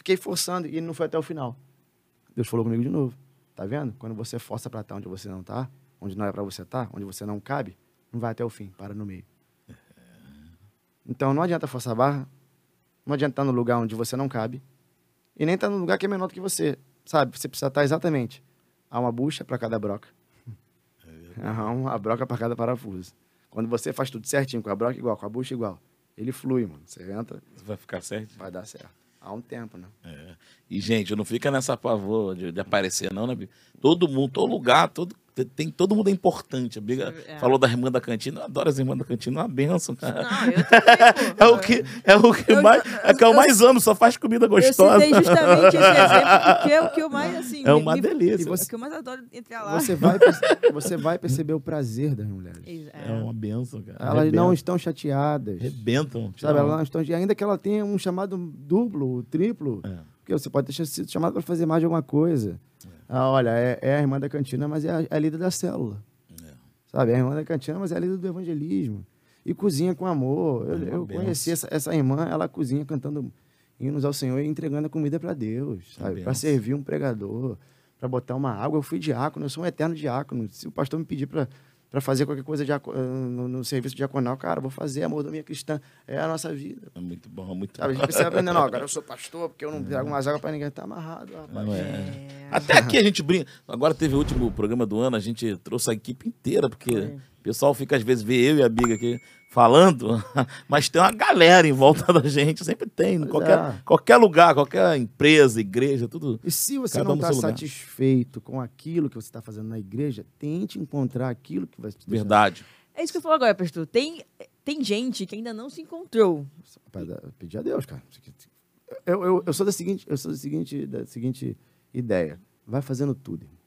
Fiquei forçando e não foi até o final. Deus falou comigo de novo. Tá vendo? Quando você força para estar onde você não tá, onde não é para você estar, onde você não cabe, não vai até o fim, para no meio. Então não adianta forçar a barra, não adianta estar no lugar onde você não cabe, e nem estar no lugar que é menor do que você. Sabe? Você precisa estar exatamente. Há uma bucha para cada broca. Há uma broca para cada parafuso. Quando você faz tudo certinho, com a broca igual, com a bucha igual, ele flui, mano. Você entra, Vai ficar certo? vai dar certo. Há um tempo, né? É. E, gente, não fica nessa pavor de, de aparecer, não, né? Todo mundo, todo lugar, todo, tem, todo mundo é importante. A Biga É. falou da irmã da cantina, eu adoro as irmãs da cantina, é uma benção, cara. Não, eu também. [LAUGHS] É o que, é o que Eu- mais. É que eu eu- mais amo, só faz comida Eu gostosa. citei justamente esse [LAUGHS] exemplo porque é o que eu mais, assim... É uma me- delícia. E você- É o que eu mais adoro entrar lá. Você vai, você vai perceber o prazer das mulheres. É uma benção, cara. Elas Arrebenta. não estão chateadas. Arrebentam. Sabe, elas não estão, e ainda que ela tenha um chamado duplo, triplo, É. porque você pode ter sido chamado para fazer mais de alguma coisa. Ah, olha, é, é a irmã da cantina, mas é a, é a líder da célula. É. Sabe, é a irmã da cantina, mas é a líder do evangelismo. E cozinha com amor. Eu, É eu conheci essa, essa irmã, ela cozinha cantando hinos ao Senhor e entregando a comida para Deus, sabe? Para servir um pregador, para botar uma água. Eu fui diácono, eu sou um eterno diácono. Se o pastor me pedir para para fazer qualquer coisa diaco- eh, no, no serviço diaconal, cara, vou fazer, amor da minha cristã. É a nossa vida. É muito bom, muito Sabe, a gente bom. precisa aprender, não, agora eu sou pastor, porque eu não [LAUGHS] trago mais água para ninguém. Tá amarrado, rapaz. Não é. É. Até aqui a gente brinca. Agora teve o último programa do ano, a gente trouxe a equipe inteira, porque o pessoal fica, às vezes, vê eu e a Biga aqui falando, [LAUGHS] mas tem uma galera em volta da gente, sempre tem, em Pois qualquer, é. qualquer lugar, qualquer empresa, igreja, tudo. E se você não está satisfeito com aquilo que você está fazendo na igreja, tente encontrar aquilo que vai te deixar Verdade. É isso que eu falo agora, pastor. Tem, tem gente que ainda não se encontrou. Pedir a Deus, cara. Eu, eu, eu sou da seguinte, eu sou da seguinte, da seguinte ideia. Vai fazendo tudo. irmão.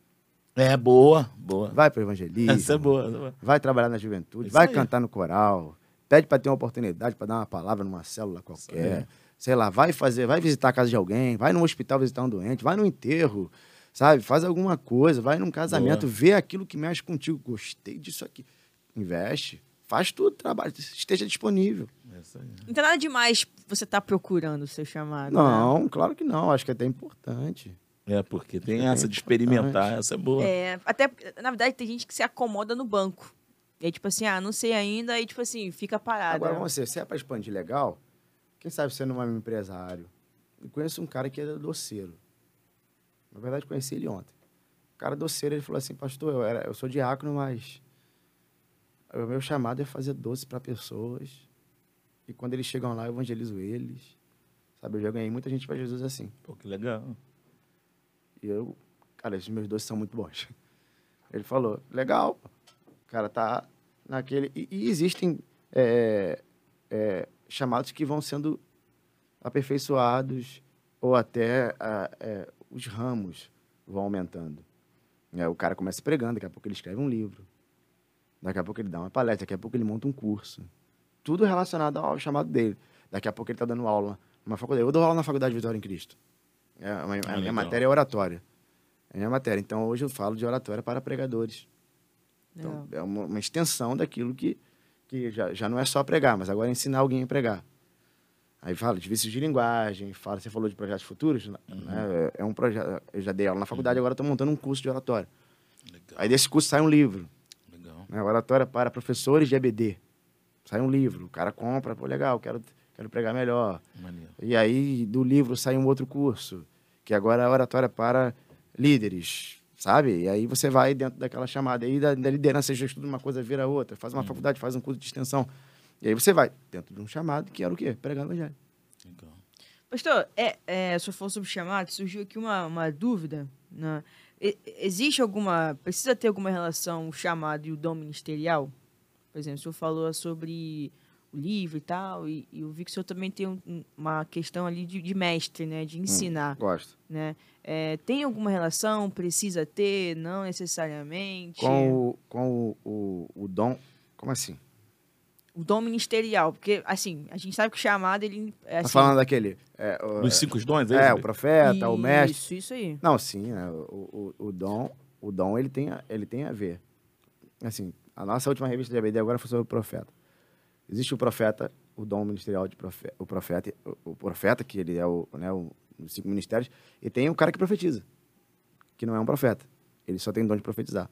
É, boa, boa. Vai para o evangelismo. Essa é boa. essa é boa. Vai trabalhar na juventude. Isso vai aí. cantar no coral. Pede para ter uma oportunidade para dar uma palavra numa célula qualquer. Sei lá, vai fazer, vai visitar a casa de alguém, vai no hospital visitar um doente, vai no enterro, sabe? Faz alguma coisa, vai num casamento, Boa. vê aquilo que mexe contigo. Gostei disso aqui. Investe, faz tudo, trabalha, esteja disponível. Aí. Não tem nada demais você tá procurando o seu chamado. né? Não, claro que não. Acho que é até importante. É, porque tem É essa de experimentar, essa é boa. É, até, porque, na verdade, tem gente que se acomoda no banco. E aí, tipo assim, ah, não sei ainda, aí, tipo assim, fica parado. Agora, você, se é para expandir legal, quem sabe você não é um empresário. Eu conheço um cara que é doceiro. Na verdade, conheci ele ontem. O cara doceiro, ele falou assim, pastor, eu, era, eu sou diácono, mas o meu chamado é fazer doce para pessoas. E quando eles chegam lá, eu evangelizo eles. Sabe, eu já ganhei muita gente para Jesus assim. Pô, que legal. E eu, cara, esses meus doces são muito bons. [LAUGHS] Ele falou, legal, o cara tá naquele... E, e existem é, é, chamados que vão sendo aperfeiçoados ou até ah, é, os ramos vão aumentando. É, o cara começa pregando, daqui a pouco ele escreve um livro. Daqui a pouco ele dá uma palestra, daqui a pouco ele monta um curso. Tudo relacionado ao chamado dele. Daqui a pouco ele está dando aula numa faculdade. Eu dou aula na Faculdade Vitória em Cristo. É, a minha, a minha matéria é oratória. É a minha matéria. Então, hoje eu falo de oratória para pregadores. Então, é uma, uma extensão daquilo que, que já, já não é só pregar, mas agora é ensinar alguém a pregar. Aí fala de vícios de linguagem, fala, você falou de projetos futuros, né? É, é um projeto, eu já dei aula na faculdade, agora estou montando um curso de oratória. Legal, Aí desse curso sai um livro, legal. né? Oratória para professores de EBD. Sai um livro, o cara compra, pô, legal, quero, quero pregar melhor. Maneiro. E aí do livro sai um outro curso, que agora é oratória para líderes, sabe? E aí você vai dentro daquela chamada aí da, da liderança, você já estuda uma coisa, vira outra, faz uma faculdade, faz um curso de extensão. E aí você vai dentro de um chamado que era o quê? Pregar o evangelho. legal. Pastor, é, é, se eu for sobre chamado, surgiu aqui uma, uma dúvida. Né? Existe alguma. Precisa ter alguma relação o chamado e o dom ministerial? Por exemplo, o senhor falou sobre o livro e tal, e, e eu vi que o senhor também tem um- um- uma questão ali de, de mestre, né? De ensinar. Gosto. Né? É, tem alguma relação? Precisa ter? Não necessariamente? Com, o, com o, o, o dom. Como assim? o dom ministerial, porque assim, a gente sabe que o chamado ele é Tá assim, falando daquele. É, o, Dos cinco dons, é, é, isso? o profeta, o mestre. Isso, isso aí. Não, sim, né, o, o, o dom, o dom ele tem, a- ele tem a ver. Assim, a nossa última revista de ABD agora foi sobre o profeta. Existe o profeta, o dom ministerial de profeta, o profeta, o, profeta que ele é o, né, o, os cinco ministérios, e tem o cara que profetiza, que não é um profeta. Ele só tem dom de profetizar.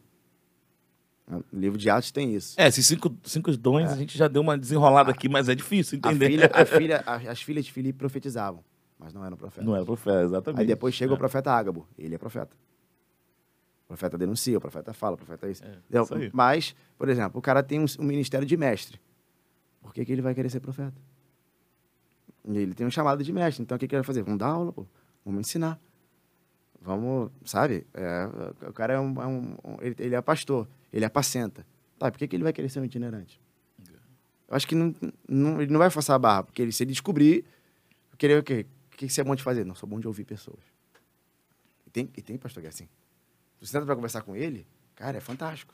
O livro de Atos tem isso. É, esses cinco, cinco dons a gente já deu uma desenrolada aqui, mas é difícil A entender. filha, a filha, [LAUGHS] a- as filhas de Filipe profetizavam, mas não eram profetas. Não é profeta, exatamente. Aí depois chega É. o profeta Ágabo, ele é profeta. O profeta denuncia, o profeta fala, o profeta é isso. Entendeu? isso aí. Mas, por exemplo, o cara tem um, um ministério de mestre. Por que, que ele vai querer ser profeta? Ele tem um chamado de mestre, então o que, que ele vai fazer? Vamos dar aula, pô. Vamos ensinar. Vamos, sabe? É, o cara é um, é um- ele, ele é pastor, ele apacenta. Tá, por que, que ele vai querer ser um itinerante? Eu acho que não, não- ele não vai forçar a barra, porque ele, se ele descobrir, querer o quê? O que, você é bom de fazer? Não, sou bom de ouvir pessoas. E tem, e tem pastor que é assim. Você senta pra conversar com ele, cara, é fantástico.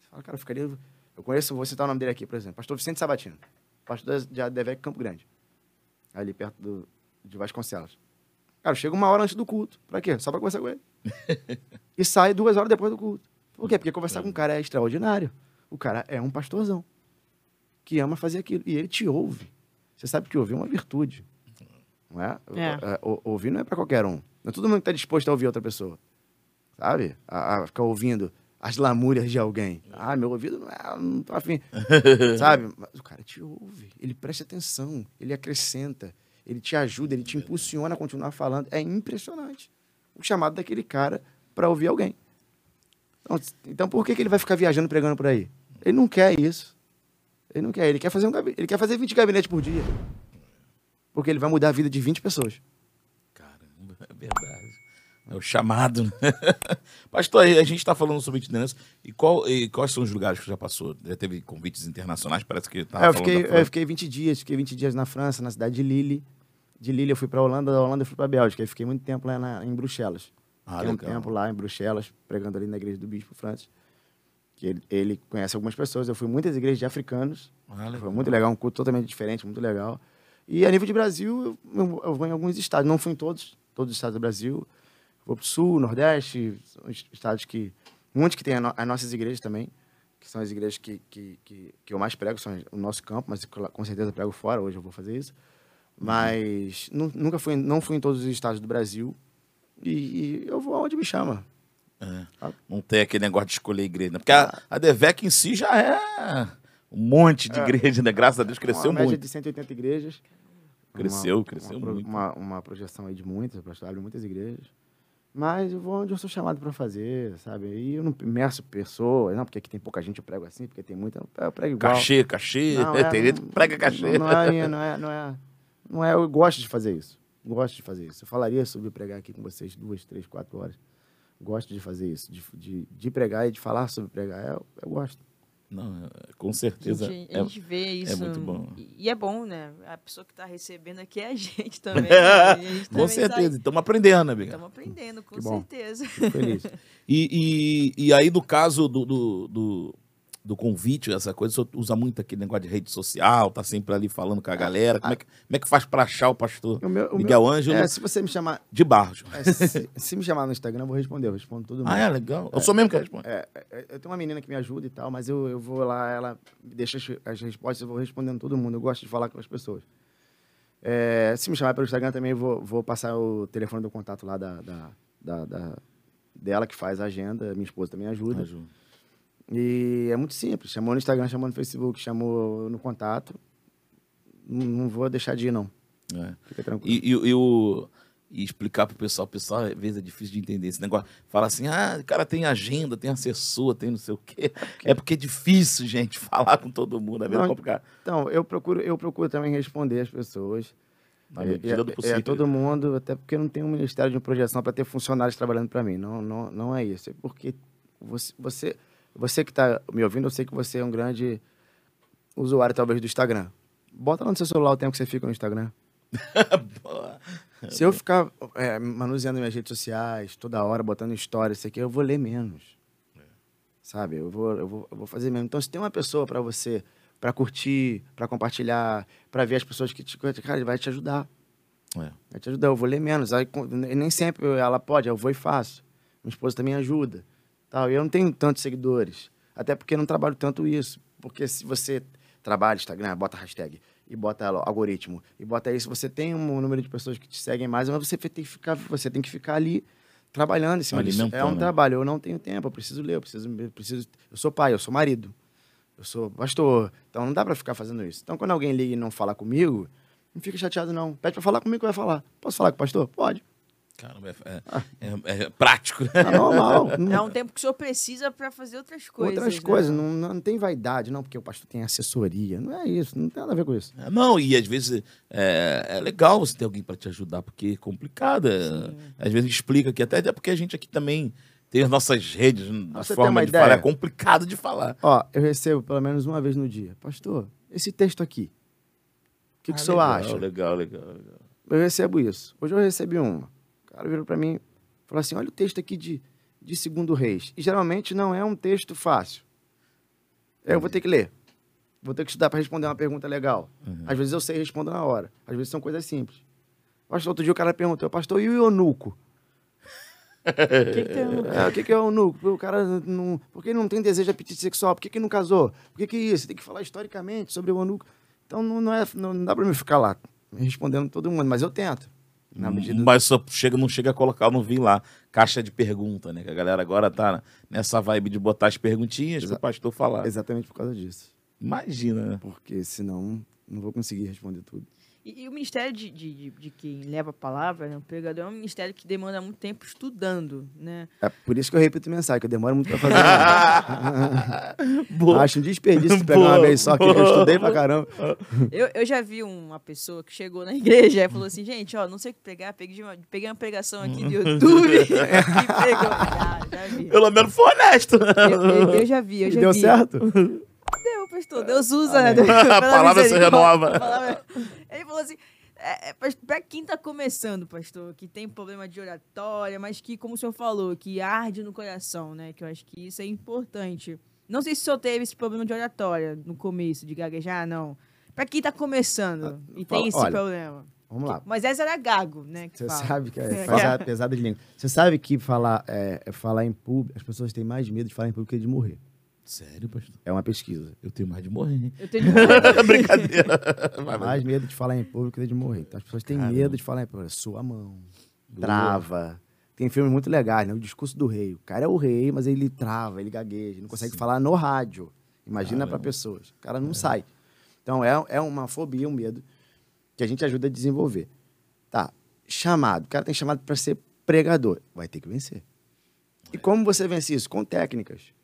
Você fala, cara, eu ficaria. Eu conheço, vou citar o nome dele aqui, por exemplo. Pastor Vicente Sabatino. Pastor de Adevec Campo Grande. Ali perto do, de Vasconcelos. Cara, chega uma hora antes do culto. Pra quê? Só pra conversar com ele. [LAUGHS] e sai duas horas depois do culto. Por quê? Porque conversar com um cara é extraordinário. O cara é um pastorzão. Que ama fazer aquilo. E ele te ouve. Você sabe que ouvir é uma virtude. Não é? É. É, o- Ouvir não é pra qualquer um. Não é todo mundo que tá disposto a ouvir outra pessoa. Sabe? A, a ficar ouvindo as lamúrias de alguém. Ah, meu ouvido não é. Não afim. [LAUGHS] Sabe? Mas o cara te ouve. Ele presta atenção. Ele acrescenta. Ele te ajuda. Ele te impulsiona a continuar falando. É impressionante. O chamado daquele cara para ouvir alguém. Então, então, por que, que ele vai ficar viajando pregando por aí? Ele não quer isso. Ele não quer. Ele quer fazer um gabi- ele quer fazer 20 gabinetes por dia. Porque ele vai mudar a vida de 20 pessoas. Caramba, é verdade. É o chamado, né? [LAUGHS] Pastor, a gente está falando sobre itinerância. E, qual, e quais são os lugares que já passou? Já teve convites internacionais? Parece que tá É, eu, fiquei, eu fiquei 20 dias, fiquei 20 dias na França, na cidade de Lille. De Lille eu fui para Holanda, da Holanda eu fui para Bélgica. Aí fiquei muito tempo lá na- em Bruxelas. Ah, fiquei um legal. tempo lá em Bruxelas, pregando ali na igreja do Bispo Francis. Que ele, ele conhece algumas pessoas. Eu fui em muitas igrejas de africanos. Ah. Foi muito legal, um culto totalmente diferente, muito legal. E a nível de Brasil, eu, eu- eu vou em alguns estados. Não fui em todos, todos os estados do Brasil. Vou para o Sul, Nordeste, estados que... Muitos que no- as nossas igrejas também, que são as igrejas que, que, que, que eu mais prego, são o nosso campo, mas com certeza prego fora, hoje eu vou fazer isso. Mas nu- nunca fui, não fui em todos os estados do Brasil. E, e eu vou aonde me chama. É. Ah. Não tem aquele negócio de escolher igreja. né? Porque a, a Devec em si já é um monte de igreja, né? Graças a Deus cresceu É. uma média muito. de 180 igrejas. Cresceu, Uma- cresceu uma, muito. Uma, uma projeção aí de muitas, o pastor abre muitas igrejas. Mas eu vou onde eu sou chamado para fazer, sabe? E eu não meço pessoas, não, porque aqui tem pouca gente, eu prego assim, porque tem muita, eu prego igual. Cachê, cachê. Não, [LAUGHS] é, tem gente que prega cachê. Não, não é, não é, não é, não é, eu gosto de fazer isso. Gosto de fazer isso. Eu falaria sobre pregar aqui com vocês duas, três, quatro horas. Gosto de fazer isso, de, de, de pregar e de falar sobre pregar. Eu, eu gosto. Não, é- com A certeza. gente, é- a gente vê isso. muito bom. E, é bom, né? A pessoa que está recebendo aqui é a [LAUGHS] gente também. né? A [LAUGHS] gente com também certeza. Estamos aprendendo, amiga. Estamos aprendendo, com certeza. Fico feliz. [LAUGHS] E, e, e aí, no caso do, do, do, do convite, essa coisa, o senhor usa muito aquele negócio de rede social, tá sempre ali falando com a galera. Como é que, como é que faz para achar o pastor O meu- o Miguel meu- Ângelo É, se você me chamar, de Barros? é, se, se me chamar no Instagram, eu vou responder. Eu respondo todo mundo. Ah, é legal. Eu sou mesmo que responde. É, é, eu tenho uma menina que me ajuda e tal, mas eu, eu vou lá, ela deixa as, as respostas, eu vou respondendo todo mundo. Eu gosto de falar com as pessoas. É, se me chamar pelo Instagram também, eu vou, vou passar o telefone do contato lá da, da, da- da- dela, que faz a agenda. Minha esposa também ajuda. Ajuda. E é muito simples. Chamou no Instagram, chamou no Facebook, chamou no contato. Não, não vou deixar de ir, não. É. Fica tranquilo. E, e, e o- e explicar pro pessoal, o pessoal às vezes é difícil de entender esse negócio. Fala assim, ah, o cara tem agenda, tem assessor, tem não sei o quê. É porque é difícil, gente, [LAUGHS] falar com todo mundo, é meio Não, complicado. Então, eu procuro, eu procuro também responder as pessoas. Na É, medida é, do possível. É todo mundo, até porque não tenho um ministério de projeção para ter funcionários trabalhando para mim. Não, não, não é isso. É porque você, você, você que está me ouvindo, eu sei que você é um grande usuário, talvez, do Instagram. Bota lá no seu celular o tempo que você fica no Instagram. [LAUGHS] Se eu ficar é, manuseando minhas redes sociais toda hora, botando histórias, isso aqui, eu vou ler menos. Sabe? Eu vou, eu, vou, eu vou fazer menos. Então, se tem uma pessoa para você para curtir, para compartilhar, para ver as pessoas que te. Cara, vai te ajudar. É. Vai te ajudar. Eu vou ler menos. Aí, nem sempre ela pode, eu vou e faço. Minha esposa também ajuda. Tal. E eu não tenho tantos seguidores. Até porque eu não trabalho tanto isso. Porque se você trabalha Instagram, bota hashtag e bota algoritmo e bota isso, você tem um número de pessoas que te seguem mais, mas você tem que ficar, você tem que ficar ali trabalhando em cima disso. É um Alimentando. trabalho. Eu não tenho tempo, eu preciso ler, eu preciso, eu preciso. Eu sou pai, eu sou marido, eu sou pastor. Então não dá pra ficar fazendo isso. Então quando alguém liga e não fala comigo, não fica chateado não. Pede pra falar comigo que vai falar. Posso falar com o pastor? Pode. Caramba, é, é- é prático. né? É normal. [LAUGHS] É Não- um tempo que o senhor precisa pra fazer outras coisas. Outras né? coisas, não, não tem vaidade, não, porque o pastor tem assessoria. Não é isso, não tem nada a ver com isso. É, Não, e às vezes é, é legal você ter alguém para te ajudar, porque é complicado. é, às vezes explica aqui, até, até porque a gente aqui também tem as nossas redes, a você tem forma uma de falar é ideia? complicado de falar. Ó, eu recebo pelo menos uma vez no dia. Pastor, esse texto aqui, o que, que o senhor legal, acha? Legal, legal, legal. Eu recebo isso. Hoje eu recebi uma. O cara virou pra mim e falou assim: olha o texto aqui de, de Segundo Reis. E geralmente não é um texto fácil. Eu vou ter que ler. Vou ter que estudar para responder uma pergunta legal. Às vezes eu sei responder na hora. Às vezes são coisas simples. Pastor, outro dia o cara perguntou, pastor, e o eunuco? O [LAUGHS] que, que tem É, o que, que é o eunuco? O cara não. Por que ele não tem desejo de apetite sexual? Por que, que não casou? Por que, que isso? Tem que falar historicamente sobre o eunuco. Então não, não, é, não, não dá para mim ficar lá respondendo todo mundo, mas eu tento. Na medida Mas só chega, não chega a colocar, não vi lá, caixa de pergunta, né? Que a galera agora tá nessa vibe de botar as perguntinhas pro Exa- pastor falar. Exatamente por causa disso. Imagina, né? Porque senão não vou conseguir responder tudo. E, e o ministério de, de, de, de quem leva a palavra, né, o pregador, é um ministério que demanda muito tempo estudando, né? É por isso que eu repito mensagem, que eu demoro muito pra fazer. [LAUGHS] Boa. Acho um desperdício pegar Boa, uma vez só, que eu estudei pra caramba. Eu, eu já vi uma pessoa que chegou na igreja e falou assim, gente, ó, não sei o que pregar, peguei uma, peguei uma pregação aqui do YouTube [LAUGHS] [LAUGHS] e pregou. Já, já vi. Pelo menos foi honesto. Eu, eu- eu já vi, eu E já deu vi. certo? Pastor. Deus usa, né? [LAUGHS] A palavra se renova. Palavra- Ele falou assim: é, é, pra quem tá começando, pastor, que tem problema de oratória, mas que, como o senhor falou, que arde no coração, né? Que eu acho que isso é importante. Não sei se o senhor teve esse problema de oratória no começo, de gaguejar, não. Pra quem tá começando e tem esse olha, problema. Vamos lá. Mas essa era gago, né? Que Você fala. sabe que é, É. pesada, pesada de língua. Você sabe que falar, é, é falar em público, as pessoas têm mais medo de falar em público que de morrer. Sério, pastor? É uma pesquisa. Eu tenho mais de morrer, hein? Eu tenho [LAUGHS] [LAUGHS] Brincadeira. Vai, vai. Mais medo de falar em público que de morrer. Então as pessoas têm Caramba. medo de falar em público. Sua mão, trava. Tem filmes muito legais, né? O discurso do rei. O cara é o rei, mas ele trava, ele gagueja, não consegue falar no rádio. Imagina para pessoas. O cara não sai. Então é, é uma fobia, um medo que a gente ajuda a desenvolver. Tá, chamado. O cara tem chamado para ser pregador. Vai ter que vencer. E como você vence isso? Com técnicas.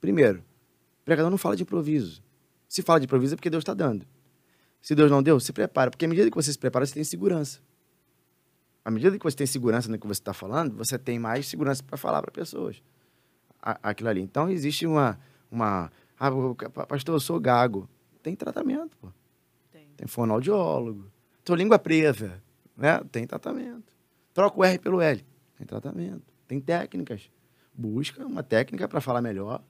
Primeiro, o pregador não fala de improviso. Se fala de improviso é porque Deus está dando. Se Deus não deu, se prepara. Porque à medida que você se prepara, você tem segurança. À medida que você tem segurança no que você está falando, você tem mais segurança para falar para pessoas aquilo ali. Então, existe uma... uma ah, pastor, eu sou gago. Tem tratamento, pô. Tem. Tem fonoaudiólogo. Tô língua presa, né? Tem tratamento. Troca o R pelo L. Tem tratamento. Tem técnicas. Busca uma técnica para falar melhor.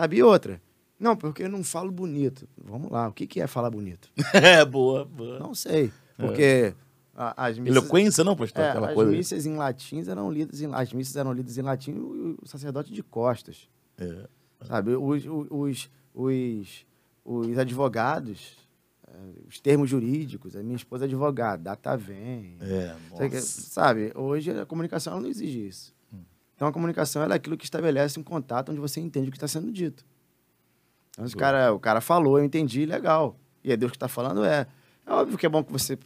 Sabe? E outra? Não, porque eu não falo bonito. Vamos lá. O que, que é falar bonito? [LAUGHS] É, boa, boa. Não sei. Porque a- as missas... Eloquência, não, pastor? É, as coisa. missas em latins eram lidas em as missas eram lidas em latim e o, o sacerdote de costas, É. sabe? Os, os, os, os advogados, eh, os termos jurídicos, a minha esposa é advogada, data vem, É, nossa. sabe? Hoje a comunicação não exige isso. Então a comunicação é aquilo que estabelece um contato onde você entende o que está sendo dito. Então, o cara, o cara falou, eu entendi, legal. E é Deus que está falando, é. É óbvio que é bom que você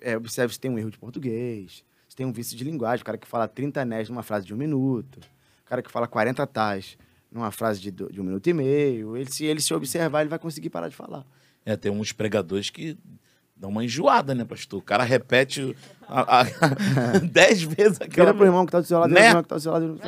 é, observe se tem um erro de português, se tem um vício de linguagem, o cara que fala 30 anéis numa frase de um minuto, o cara que fala 40 tais numa frase de, de um minuto e meio. Ele, se ele se observar, ele vai conseguir parar de falar. É, tem uns pregadores que dão uma enjoada, né, pastor? O cara repete a- a- [LAUGHS] [LAUGHS] dez vezes aquela. Vira pro irmão que está do seu lado, Né? irmão que está do seu lado.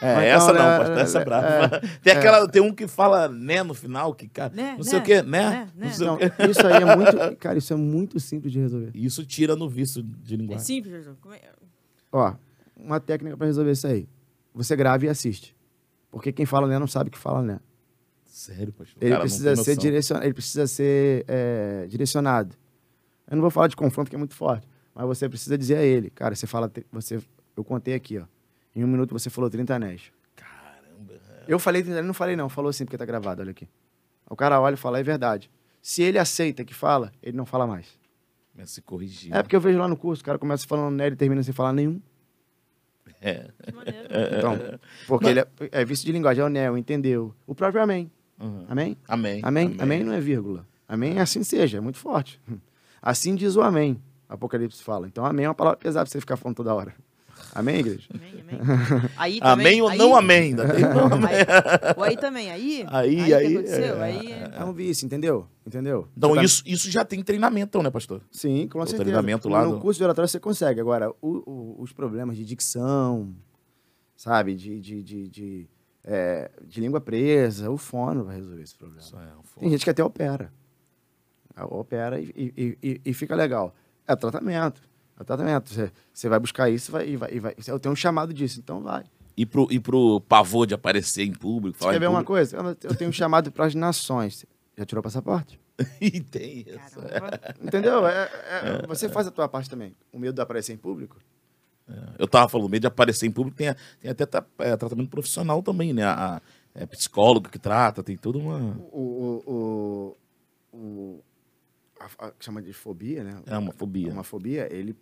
É, Ou essa então, não, é, pastor, essa é é, brava. [LAUGHS] tem, aquela, tem um que fala né no final, que, cara, Né, não né, sei o quê, né? né, Não né. sei o Então, quê. isso aí é muito. Cara, isso é muito simples de resolver. Isso tira no vício de É linguagem. simples, é- Ó, uma técnica para resolver isso aí. Você grava e assiste. Porque quem fala né não sabe que fala né. Sério, pastor? Ele Cara, não precisa ser noção. direcionado. Ele precisa ser é, direcionado. Eu não vou falar de confronto, que é muito forte. Mas você precisa dizer a ele, cara, você fala. Você, eu contei aqui, ó. Em um minuto você falou 30 anéis. Caramba. Eu falei 30 anéis, não falei não, falou assim porque tá gravado, olha aqui. O cara olha e fala, é verdade. Se ele aceita que fala, ele não fala mais. Começa a se corrigir. É porque eu vejo lá no curso, o cara começa falando né, ele termina sem falar nenhum. É. Que maneiro. Então, porque ele é, é vício de linguagem, é o neo, entendeu? O próprio amém. Uhum. Amém? Amém. Amém? Amém não é vírgula. Amém é assim seja, é muito forte. Assim diz o amém. Apocalipse fala. Então, amém é uma palavra pesada pra você ficar falando toda hora. Amém, igreja? Amém, amém. Aí também, Amém ou aí- não amém? Ainda tem [LAUGHS] não amém. Aí, aí também, aí? Aí, que aí, aconteceu? é. Aí... É um vício, entendeu? Entendeu? Então, tá- isso, isso já tem treinamento, então, né, pastor? Sim, com o certeza. treinamento lá no do- curso de oratório você consegue. Agora, o- o- os problemas de dicção, sabe? De, de, de, de, é, de língua presa, o fono vai resolver esse problema. Isso é um. Tem gente que até opera. Opera e, e, e, e fica legal. É tratamento. É tratamento. Você, você vai buscar isso vai, e vai, e vai. Eu tenho um chamado disso, então vai. E pro, e pro pavor de aparecer em público, Você quer em ver uma público. coisa? Eu- Eu tenho um chamado para as nações. Já tirou o passaporte? [LAUGHS] e tem isso. Entendeu? É- é- você faz a tua parte também. O medo de aparecer em público. Eu tava falando, medo de aparecer em público, tem, tem até tá, é, tratamento profissional também, né? A, a- é psicólogo que trata, tem toda uma. O, o, o, o- a, a- chama de fobia, né? É uma fobia. Uma fobia, ele,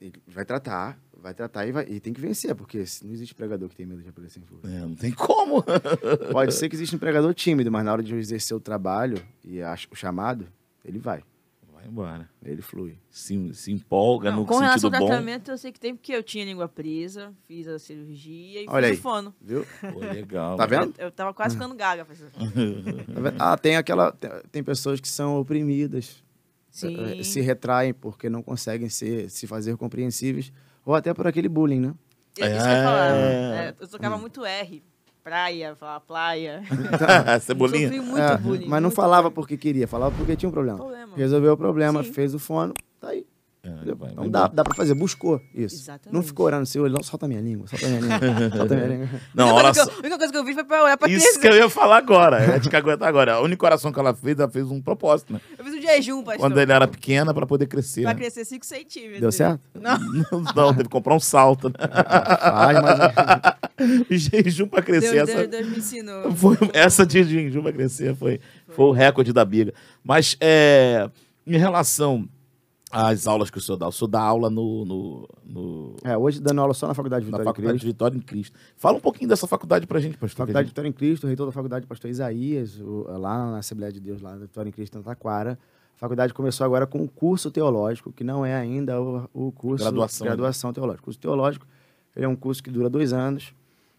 ele- vai tratar, vai tratar e, vai, e tem que vencer, porque não existe pregador que tem medo de aparecer em público. É, não tem como. Pode ser que exista um pregador tímido, mas na hora de exercer o trabalho e a- o chamado, ele vai, Vai embora. ele flui. Se, se empolga Não, no com relação sentido ao bom. tratamento, eu sei que tem, porque eu tinha língua presa, fiz a cirurgia e Olha fiz aí. o fono. Viu? Pô, legal. Tá vendo? Eu, eu tava quase ficando gaga. Tá? Ah, tem aquela. Tem, tem pessoas que são oprimidas, Sim. eh, se retraem porque não conseguem ser, se fazer compreensíveis, ou até por aquele bullying, né? É isso que eu ia falar. É. É, eu tocava muito R. Praia, falava praia. [LAUGHS] Cebolinha. Sofri muito É, bullying. mas não falava bullying. porque queria, falava porque tinha um problema. Problema. Resolveu o problema, Sim. fez o fono, tá aí. É, vai- Então vai dá, dá pra fazer, buscou isso. Exatamente. Não ficou orando seu olho, não, solta minha língua, solta minha língua, [LAUGHS] solta minha língua. Não, a, olha única só. coisa que eu, a única coisa que eu vi foi pra olhar pra Isso crescer. que eu ia falar agora. Eu ia te caguetar agora. A única oração que ela fez, ela fez um propósito, né? Eu fiz jejum, pastor. Quando ele era pequena, pra poder crescer. Pra né? crescer 5 centímetros. Deu certo? Não. Não, teve que comprar um salto, né? Faz, mas [LAUGHS] Jejum pra crescer. Deus, essa... Deus, Deus me ensinou. Foi, essa de jejum pra crescer foi, foi o recorde da biga. Mas é, em relação às aulas que o senhor dá, o senhor dá aula no, no, no- é, hoje dando aula só na Faculdade de na Vitória em Faculdade de Cristo. Vitória em Cristo. Fala um pouquinho dessa faculdade pra gente, pastor. Faculdade de Vitória em Cristo, o reitor da Faculdade, pastor Isaías, o- lá na Assembleia de Deus, lá na Vitória em Cristo, na Taquara. A faculdade começou agora com um curso teológico, que não é ainda o, o curso Graduação, né? graduação teológica. O curso teológico é um curso que dura dois anos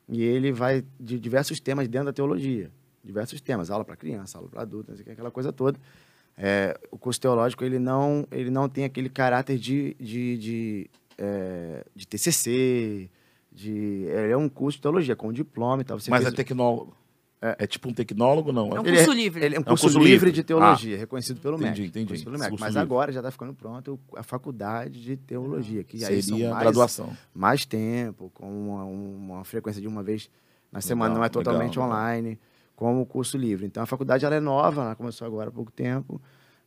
e ele vai de diversos temas dentro da teologia. Diversos temas, aula para criança, aula para adulto, o aquela coisa toda. É, o curso teológico ele não, ele não tem aquele caráter de, de, de, é, de TCC, de, ele é um curso de teologia com diploma e tal. Você Mas fez- é tecnólogo. É. tipo um tecnólogo, não? É um ele curso livre. Ele é um um curso, curso livre, livre. de teologia, reconhecido pelo entendi, MEC. entendi. curso Mas livre. agora já está ficando pronto o- a faculdade de teologia, que aí são Seria mais, graduação. mais tempo, com uma, uma frequência de uma vez na semana, Legal, não é totalmente legal, legal. online, como o curso livre. Então a faculdade ela é nova, ela começou agora há pouco tempo,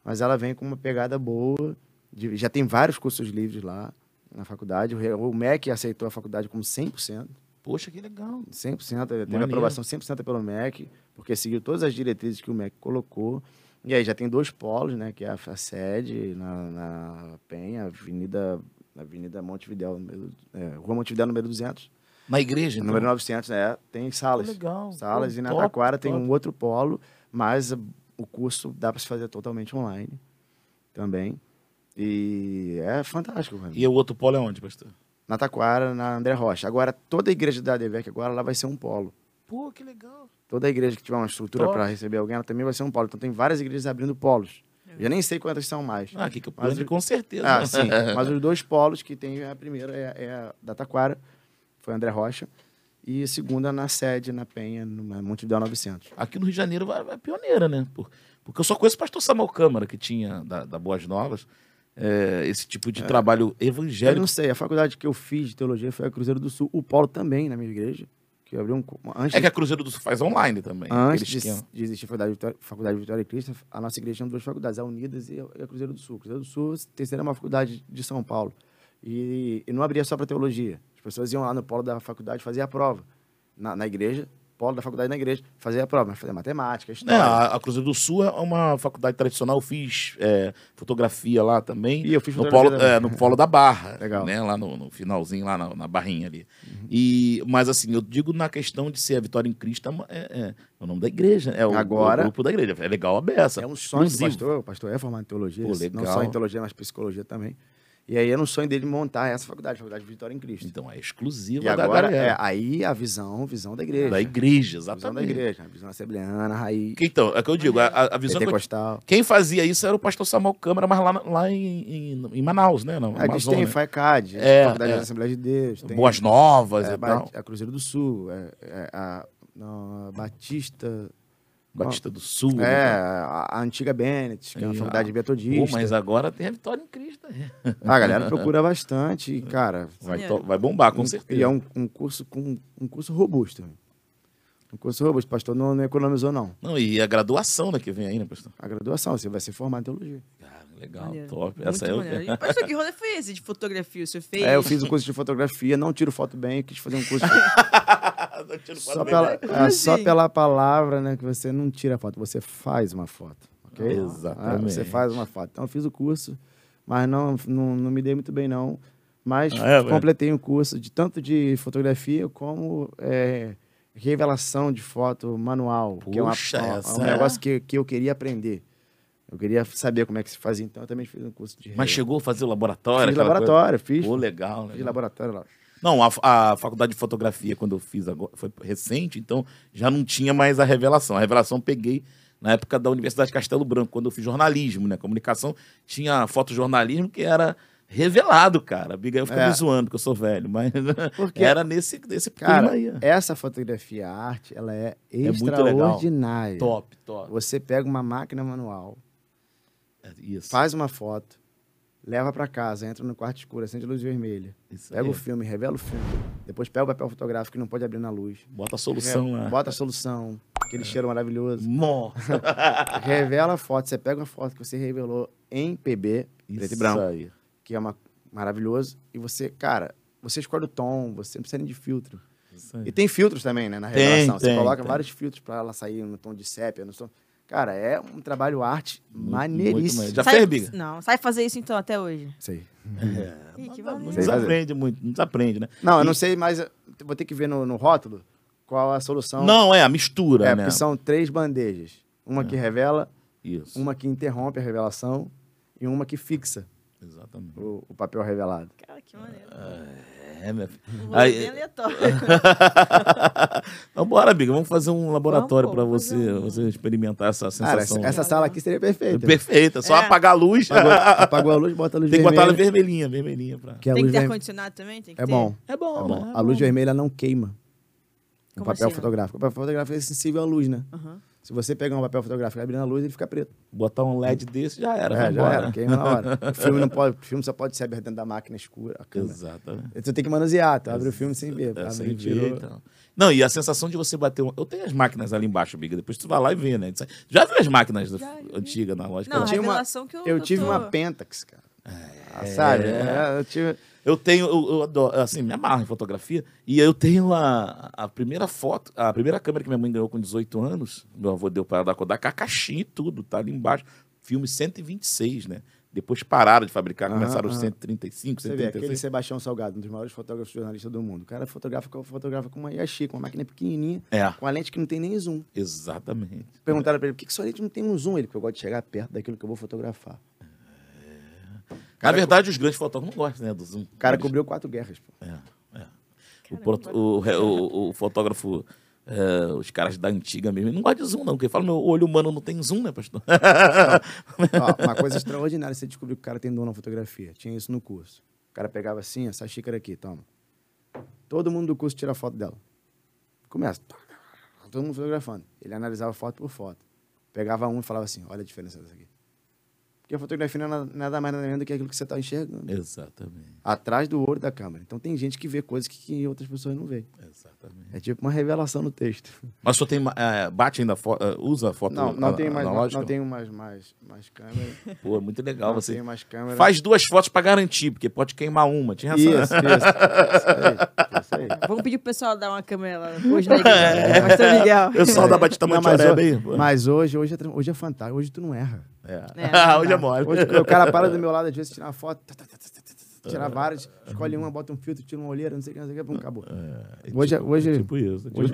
mas ela vem com uma pegada boa. de- já tem vários cursos livres lá na faculdade. O, o MEC aceitou a faculdade como 100%. Poxa, que legal. 100%, teve Maneiro. aprovação 100% pelo MEC, porque seguiu todas as diretrizes que o MEC colocou. E aí já tem dois polos, né, que é a, sede na, na Penha, Avenida, Avenida Montevidéu, número, é, Rua Montevidéu, número 200. Na igreja, então? Número 900, é, tem salas. Pô, legal. Salas, Pô, e na top, Taquara tem top. um outro polo, mas o curso dá para se fazer totalmente online também. E é fantástico, mano. E o outro polo é onde, pastor? Na Taquara, na André Rocha. Agora, toda a igreja da ADVEC agora lá vai ser um polo. Pô, que legal. Toda igreja que tiver uma estrutura para receber alguém, ela também vai ser um polo. Então tem várias igrejas abrindo polos. Eu já nem sei quantas são mais. Ah, aqui que eu Mas o- com certeza. Ah, sim. [LAUGHS] Mas os dois polos que tem, a primeira é, é a da Taquara, foi André Rocha, e a segunda na sede, na Penha, no Montevidéu 900. Aqui no Rio de Janeiro vai, vai pioneira, né? Por- porque eu só conheço o pastor Samuel Câmara, que tinha da, da Boas Novas, é, esse tipo de trabalho Eu evangélico. não sei, a faculdade que eu fiz de teologia foi a Cruzeiro do Sul. O polo também, na minha igreja, que eu abri um... Antes, É que a Cruzeiro do Sul faz online também. antes de, de existir a faculdade, de Vitória- faculdade de Vitória e Cristo, a nossa igreja tinha duas faculdades, a Unidas e a, a Cruzeiro do Sul. Cruzeiro do Sul, terceira maior faculdade de São Paulo. E, e não abria só para teologia. As pessoas iam lá no polo da faculdade fazer a prova. Na, na igreja, polo da faculdade na igreja, fazer a prova, mas fazer matemática, É, história. a, a Cruzeiro do Sul é uma faculdade tradicional. Eu fiz é, fotografia lá também. E eu fiz no polo, é, no polo da Barra. Legal. Né, lá no, no finalzinho, lá na, na barrinha ali. E, mas assim, eu digo na questão de ser a Vitória em Cristo, é, é- é o nome da igreja. É o, Agora- o grupo da igreja. É legal a beça. É um sonho do exclusivo. pastor. O pastor é formado em teologia. Pô, Não só em teologia, mas psicologia também. E aí era um sonho dele montar essa faculdade, a Faculdade de Vitória em Cristo. Então é exclusiva e da agora, é, galera. aí a visão, visão da igreja. Da igreja, A visão da exatamente. igreja, a visão assembleana, raiz, Então, é que eu digo, a, a- a visão que eu pentecostal. Quem fazia isso era o pastor Samuel Câmara, mas lá, lá em, em, em Manaus, né? Na A gente tem Amazônia. FACAD, É, Faculdade é. da Assembleia de Deus. Tem, Boas Novas é, e tal. a Cruzeiro do Sul, é, é, a, não, a Batista. Batista do Sul. É, né? a, a antiga Bennett, que é uma faculdade ah, metodista. Pô, mas agora tem a Vitória em Cristo. A galera procura bastante, e, [LAUGHS] cara. Vai, to- vai bombar, com um- certeza. E é um, um curso com um curso robusto. Um curso robusto. O pastor não, não economizou, não. Não, e a graduação né, que vem aí, né, pastor? A graduação, você vai ser formado em teologia. Cara, legal, Maneiro. top. Muito Essa é maneiro. eu. Pastor, que rolê foi esse de fotografia? Você fez? É, eu fiz o curso de fotografia, não tiro foto bem, quis fazer um curso. [LAUGHS] Não tiro foto só, pela, é, só assim? pela palavra, né? Que você não tira foto, você faz uma foto. ok? Exatamente. Ah, você faz uma foto. Então eu fiz o curso, mas não, não, não me dei muito bem, não. Mas Ah, é, completei um curso de tanto de fotografia como é, revelação de foto manual. que é, uma- Puxa, é um- é essa um é- negócio que, que eu queria aprender. Eu queria saber como é que se fazia, então eu também fiz um curso de Mas chegou a fazer o laboratório? Fiz laboratório, coisa? fiz, Pô, legal, fiz legal. laboratório lá. Não, a, a faculdade de fotografia, quando eu fiz agora, foi recente, então já não tinha mais a revelação. A revelação eu peguei na época da Universidade de Castelo Branco, quando eu fiz jornalismo, né? Comunicação, tinha fotojornalismo que era revelado, cara. A Abigail fica É. me zoando, porque eu sou velho, mas Porque- [LAUGHS] era nesse, nesse Cara, aí. essa fotografia arte, ela é legal. extraordinária. Top, top. Você pega uma máquina manual, É faz uma foto, leva pra casa, entra no quarto escuro, acende a luz vermelha, isso pega aí. o filme, revela o filme, depois pega o papel fotográfico que não pode abrir na luz, Bota a solução lá. bota a solução, aquele cheiro maravilhoso, Nossa. [LAUGHS] revela a foto, você pega uma foto que você revelou em PB, preto e Isso branco, aí. que é uma, maravilhoso, e você, cara, você escolhe o tom, você não precisa nem de filtro. Isso aí. E tem filtros também, né, na Tem, revelação. você tem, coloca tem. vários filtros pra ela sair no tom de sépia, no tom... Cara, é um trabalho arte Muito- maneiríssimo. Já Sabe- fez, Biga? Não, sabe fazer isso então até hoje. Sei. Ih, que Não desaprende muito, não desaprende, né? Não, eu E- não sei, mas vou ter que ver no, no rótulo qual a solução. Não, é a mistura, é, né? porque são três bandejas. Uma que revela, Isso. uma que interrompe a revelação e uma que fixa Exatamente. o, o papel revelado. Cara, que maneiro. É, minha filha. Um rolê Aí- bem aleatório. [LAUGHS] então, bora, amiga, vamos fazer um laboratório para você, um- você experimentar essa Cara, sensação. essa, essa sala aqui seria perfeita. Perfeita, só É. apagar a luz. Apagou, [LAUGHS] apagou a luz, bota a luz Tem que botar ela vermelha. vermelhinha, vermelhinha. Pra... que a Tem que ter vermelha ar-condicionado também? Tem que é ter? bom. É bom, É bom. né? A luz vermelha não queima o Como papel assim, não? fotográfico. O papel fotográfico é sensível à luz, né? Aham. Se você pegar um papel fotográfico e abrir na luz, ele fica preto. Botar um LED desse já era. é, já embora. era, queima na hora. [LAUGHS] O filme, não pode, o filme só pode ser aberto dentro da máquina escura. Exatamente. Você tem que manusear, tu abre o filme sem ver. É, sem ver, então. Não, e a sensação de você bater. Um... Eu tenho as máquinas ali embaixo, Biga. Depois tu vai lá e vê, né? Já viu as máquinas antigas na loja? Não, a tinha uma- revelação que eu Eu tive tô... uma Pentax, cara. Ah, sabe? É, eu tive... Eu tenho, eu, eu adoro, assim, me amarro em fotografia. E eu tenho a, a primeira foto, a primeira câmera que minha mãe ganhou com 18 anos, meu avô deu para ela da Kodak, a caixinha e tudo, tá ali embaixo. Filme 126, né? Depois pararam de fabricar, Aham, começaram os aham. 135, Você vê, aquele 136. Sebastião Salgado, um dos maiores fotógrafos jornalistas do mundo. O cara fotografa, fotografa com uma Yashica, uma máquina pequenininha, É, com a lente que não tem nem zoom. exatamente. Perguntaram pra ele, por que, que sua lente não tem um zoom? Ele, porque eu gosto de chegar perto daquilo que eu vou fotografar. Na verdade, os grandes fotógrafos não gostam, né, do zoom. O cara Eles- cobriu quatro guerras, pô. É, é. O, Caramba. o, o- o fotógrafo, é, os caras da antiga mesmo, não gosta de zoom, não, porque fala, meu olho humano não tem zoom, né, pastor? Ó, uma coisa [LAUGHS] extraordinária, você descobriu que o cara tem dom na fotografia. Tinha isso no curso. O cara pegava assim, essa xícara aqui, toma. Todo mundo do curso tira foto dela. Começa. Todo mundo fotografando. Ele analisava foto por foto. Pegava um e falava assim, olha a diferença dessa aqui. Porque a fotografia não é nada- nada mais nada menos do que aquilo que você está enxergando. Exatamente. Atrás do olho da câmera. Então tem gente que vê coisas que, que outras pessoas não veem. Exatamente. É tipo uma revelação no texto. Mas só tem. é, bate ainda, fo- é, usa foto Não, não ana- tenho mais, não, analógica? não tenho mais, mais, mais câmera. [LAUGHS] Pô, é muito legal. não você tenho mais câmera. faz duas fotos pra garantir, porque pode queimar uma. Tinha essa. Isso, isso. Isso aí. Isso aí. Vamos pedir pro pessoal dar uma câmera lá hoje na igreja. É. [LAUGHS] Pastor Miguel. Pessoal da Batista Mantioreba hoje, aí. mas hoje, hoje, é, hoje é fantástico. Hoje tu não erra. É. É, hoje é mole. Hoje o cara para do meu lado, às vezes, tirar uma foto, tirar várias, escolhe uma, bota um filtro, tira uma olheira, não sei o que, não sei o que, pum, acabou. É, Hoje é- tipo, hoje- tipo isso. tipo- hoje-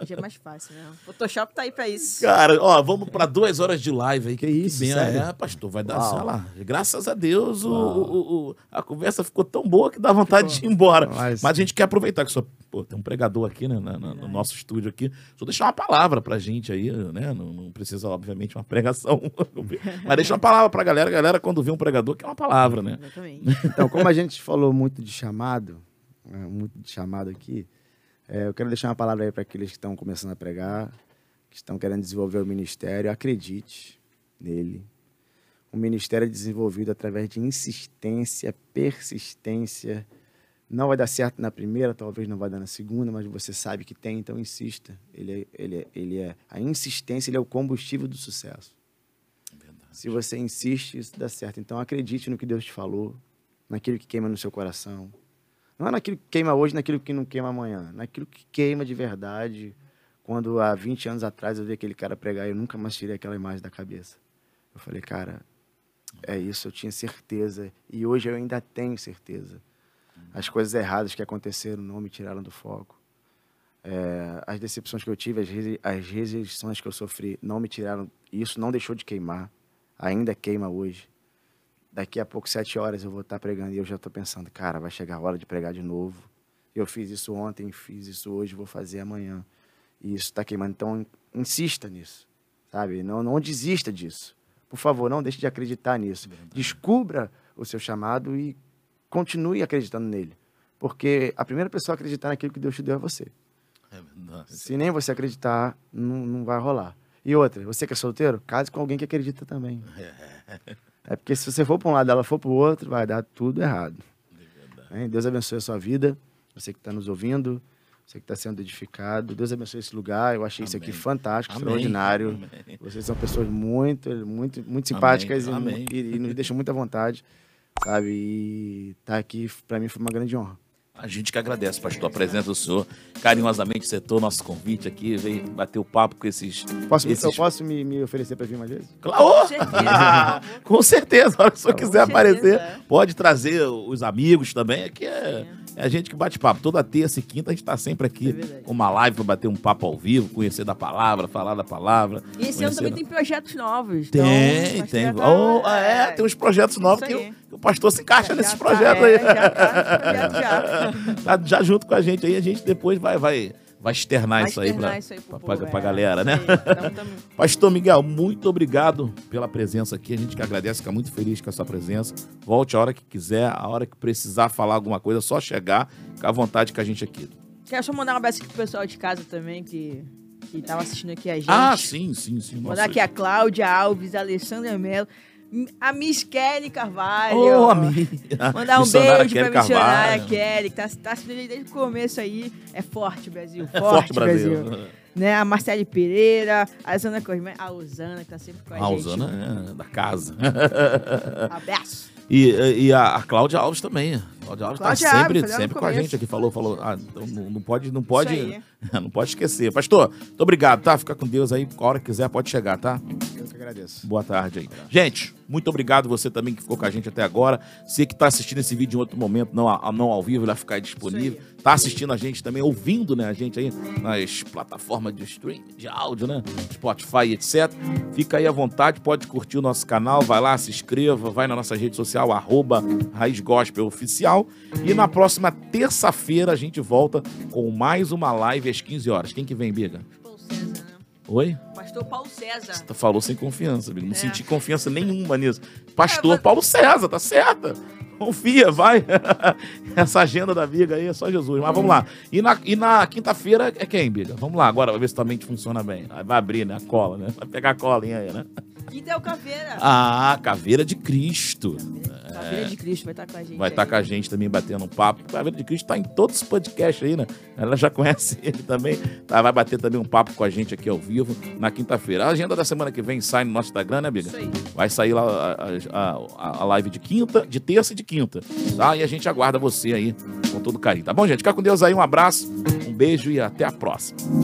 Hoje é mais fácil, né? O Photoshop tá aí pra isso. Cara, ó, vamos pra duas horas de live aí. Que isso, bem, sério? É, pastor, vai dar, sei lá. Graças a Deus, o, o- o- a conversa ficou tão boa que dá vontade de ir embora. Mas... Mas- a gente quer apreitar que só, pô, tem um pregador aqui, né, na- na- no nosso estúdio aqui. Só deixar uma palavra pra gente aí, né? Não, não precisa, obviamente, uma pregação. [LAUGHS] Mas deixa uma palavra pra galera. A galera, quando vê um pregador, quer uma palavra, né? Exatamente. [LAUGHS] Então, como a gente falou muito de chamado, né, muito de chamado aqui, é, eu quero deixar uma palavra aí para aqueles que estão começando a pregar, que estão querendo desenvolver o ministério. Acredite nele. O ministério é desenvolvido através de insistência, persistência. Não vai dar certo na primeira, talvez não vai dar na segunda, mas você sabe que tem, então insista. Ele é, ele é, ele é a insistência, ele é o combustível do sucesso. Se você insiste, isso dá certo. Então acredite no que Deus te falou, naquilo que queima no seu coração. Não é naquilo que queima hoje, naquilo que não queima amanhã. Naquilo que queima de verdade. Quando há 20 anos atrás eu vi aquele cara pregar, eu nunca mais tirei aquela imagem da cabeça. Eu falei, cara, é isso, eu tinha certeza. E hoje eu ainda tenho certeza. As coisas erradas que aconteceram não me tiraram do foco. É, as decepções que eu tive, as, resi- as rejeições que eu sofri, não me tiraram. Isso não deixou de queimar. Ainda queima hoje. Daqui a pouco, sete horas, eu vou estar pregando e eu já estou pensando, cara, vai chegar a hora de pregar de novo. Eu fiz isso ontem, fiz isso hoje, vou fazer amanhã. E isso está queimando. Então, insista nisso, sabe? Não, não desista disso. Por favor, não deixe de acreditar nisso. Descubra o seu chamado e continue acreditando nele. Porque a primeira pessoa a acreditar naquilo que Deus te deu é você. É verdade. Se nem você acreditar, não, não vai rolar. E outra, você que é solteiro, case com alguém que acredita também. [LAUGHS] É porque se você for para um lado e ela for para o outro, vai dar tudo errado. Hein? Deus abençoe a sua vida, você que está nos ouvindo, você que está sendo edificado. Deus abençoe esse lugar. Eu achei isso aqui Amém. fantástico, Amém. extraordinário. Amém. Vocês são pessoas muito, muito, muito simpáticas e, Amém. e, e nos deixam muita vontade, sabe? E estar aqui, para mim, foi uma grande honra. A gente que agradece, pastor, a presença do senhor. Carinhosamente aceitou nosso convite aqui, veio bater o papo com esses. Posso, esses... Eu posso me, me oferecer para vir mais vezes? Claro! Com certeza. [LAUGHS] Com certeza, a hora que o senhor quiser certeza, aparecer, pode trazer os amigos também. Aqui é, é a gente que bate papo. Toda terça e quinta a gente está sempre É aqui verdade. com uma live para bater um papo ao vivo, conhecer da palavra, falar da palavra. E esse ano também da- tem projetos novos. Tem, então, tem. tá- Oh, é, tem uns projetos novos que o, que o pastor se encaixa Já nesses tá, projetos é, aí. Já tá, projeto já. [LAUGHS] Tá já junto com a gente aí, a gente depois vai, vai, vai externar Vai isso aí pra, isso aí pro pra, povo, pra é. galera, né? Então, tamo- [LAUGHS] Pastor Miguel, muito obrigado pela presença aqui. A gente que agradece, fica muito feliz com a sua presença. Volte a hora que quiser, a hora que precisar falar alguma coisa, é só chegar. Fica à vontade com a gente aqui. Quero só mandar um abraço aqui pro pessoal de casa também, que, que tava assistindo aqui a gente. Ah, sim, sim, sim. Mandar aqui a Cláudia Alves, a Alessandra Mello, a Miss Kelly Carvalho. Ô, amiga. Mandar um beijo Kelly pra missionária Carvalho. Kelly, que tá, tá a desde o começo aí. É forte, Brasil. Forte, É forte, Brasil. Brasil. Né? A Marcele Pereira, a Zana Cosme, a Osana, que tá sempre com a, A gente. Usana é da casa. Abraço. [LAUGHS] E, e a, a Cláudia Alves também. A Cláudia Alves tá sempre, sempre com a gente aqui. Falou, falou. Ah, então não, não pode, não pode, [LAUGHS] não pode esquecer. Pastor, muito obrigado, tá? Fica com Deus aí. A hora que quiser, pode chegar, tá? Eu que agradeço. Boa tarde aí. Gente, muito obrigado você também que ficou com a gente até agora. Você que está assistindo esse vídeo em outro momento, não, não ao vivo, ele vai ficar disponível. Isso Tá assistindo a gente também, ouvindo né, a gente aí nas plataformas de stream, de áudio, né? Spotify, etc. Fica aí à vontade, pode curtir o nosso canal, vai lá, se inscreva, vai na nossa rede social, arroba Raiz Gospel Oficial. E na próxima terça-feira a gente volta com mais uma live às 15 horas. Quem que vem, Biga? Paulo César, né? Oi? Pastor Paulo César. Você falou sem confiança, amigo. Não É. senti confiança nenhuma nisso. Pastor É, mas- Paulo César, tá certa. Confia, vai. [LAUGHS] Essa agenda da Biga aí é só Jesus. Mas vamos lá. E na, e na quinta-feira é quem, Biga? Vamos lá agora, pra ver se tua mente funciona bem. Vai abrir, né? A cola, né? Vai pegar a colinha aí, né? Quinta é o Caveira. Ah, Caveira de Cristo. Caveira de Cristo vai estar com a gente. Vai estar aí. com a gente também batendo um papo. Caveira de Cristo está em todos os podcasts aí, né? Ela já [LAUGHS] conhece ele também. Tá, vai bater também um papo com a gente aqui ao vivo na quinta-feira. A agenda da semana que vem sai no nosso Instagram, né, amiga? Isso aí. Vai sair lá a, a- a live de quinta, de terça e de quinta, tá? E a gente aguarda você aí com todo carinho, tá bom, gente? Fica com Deus aí, um abraço, um beijo e até a próxima.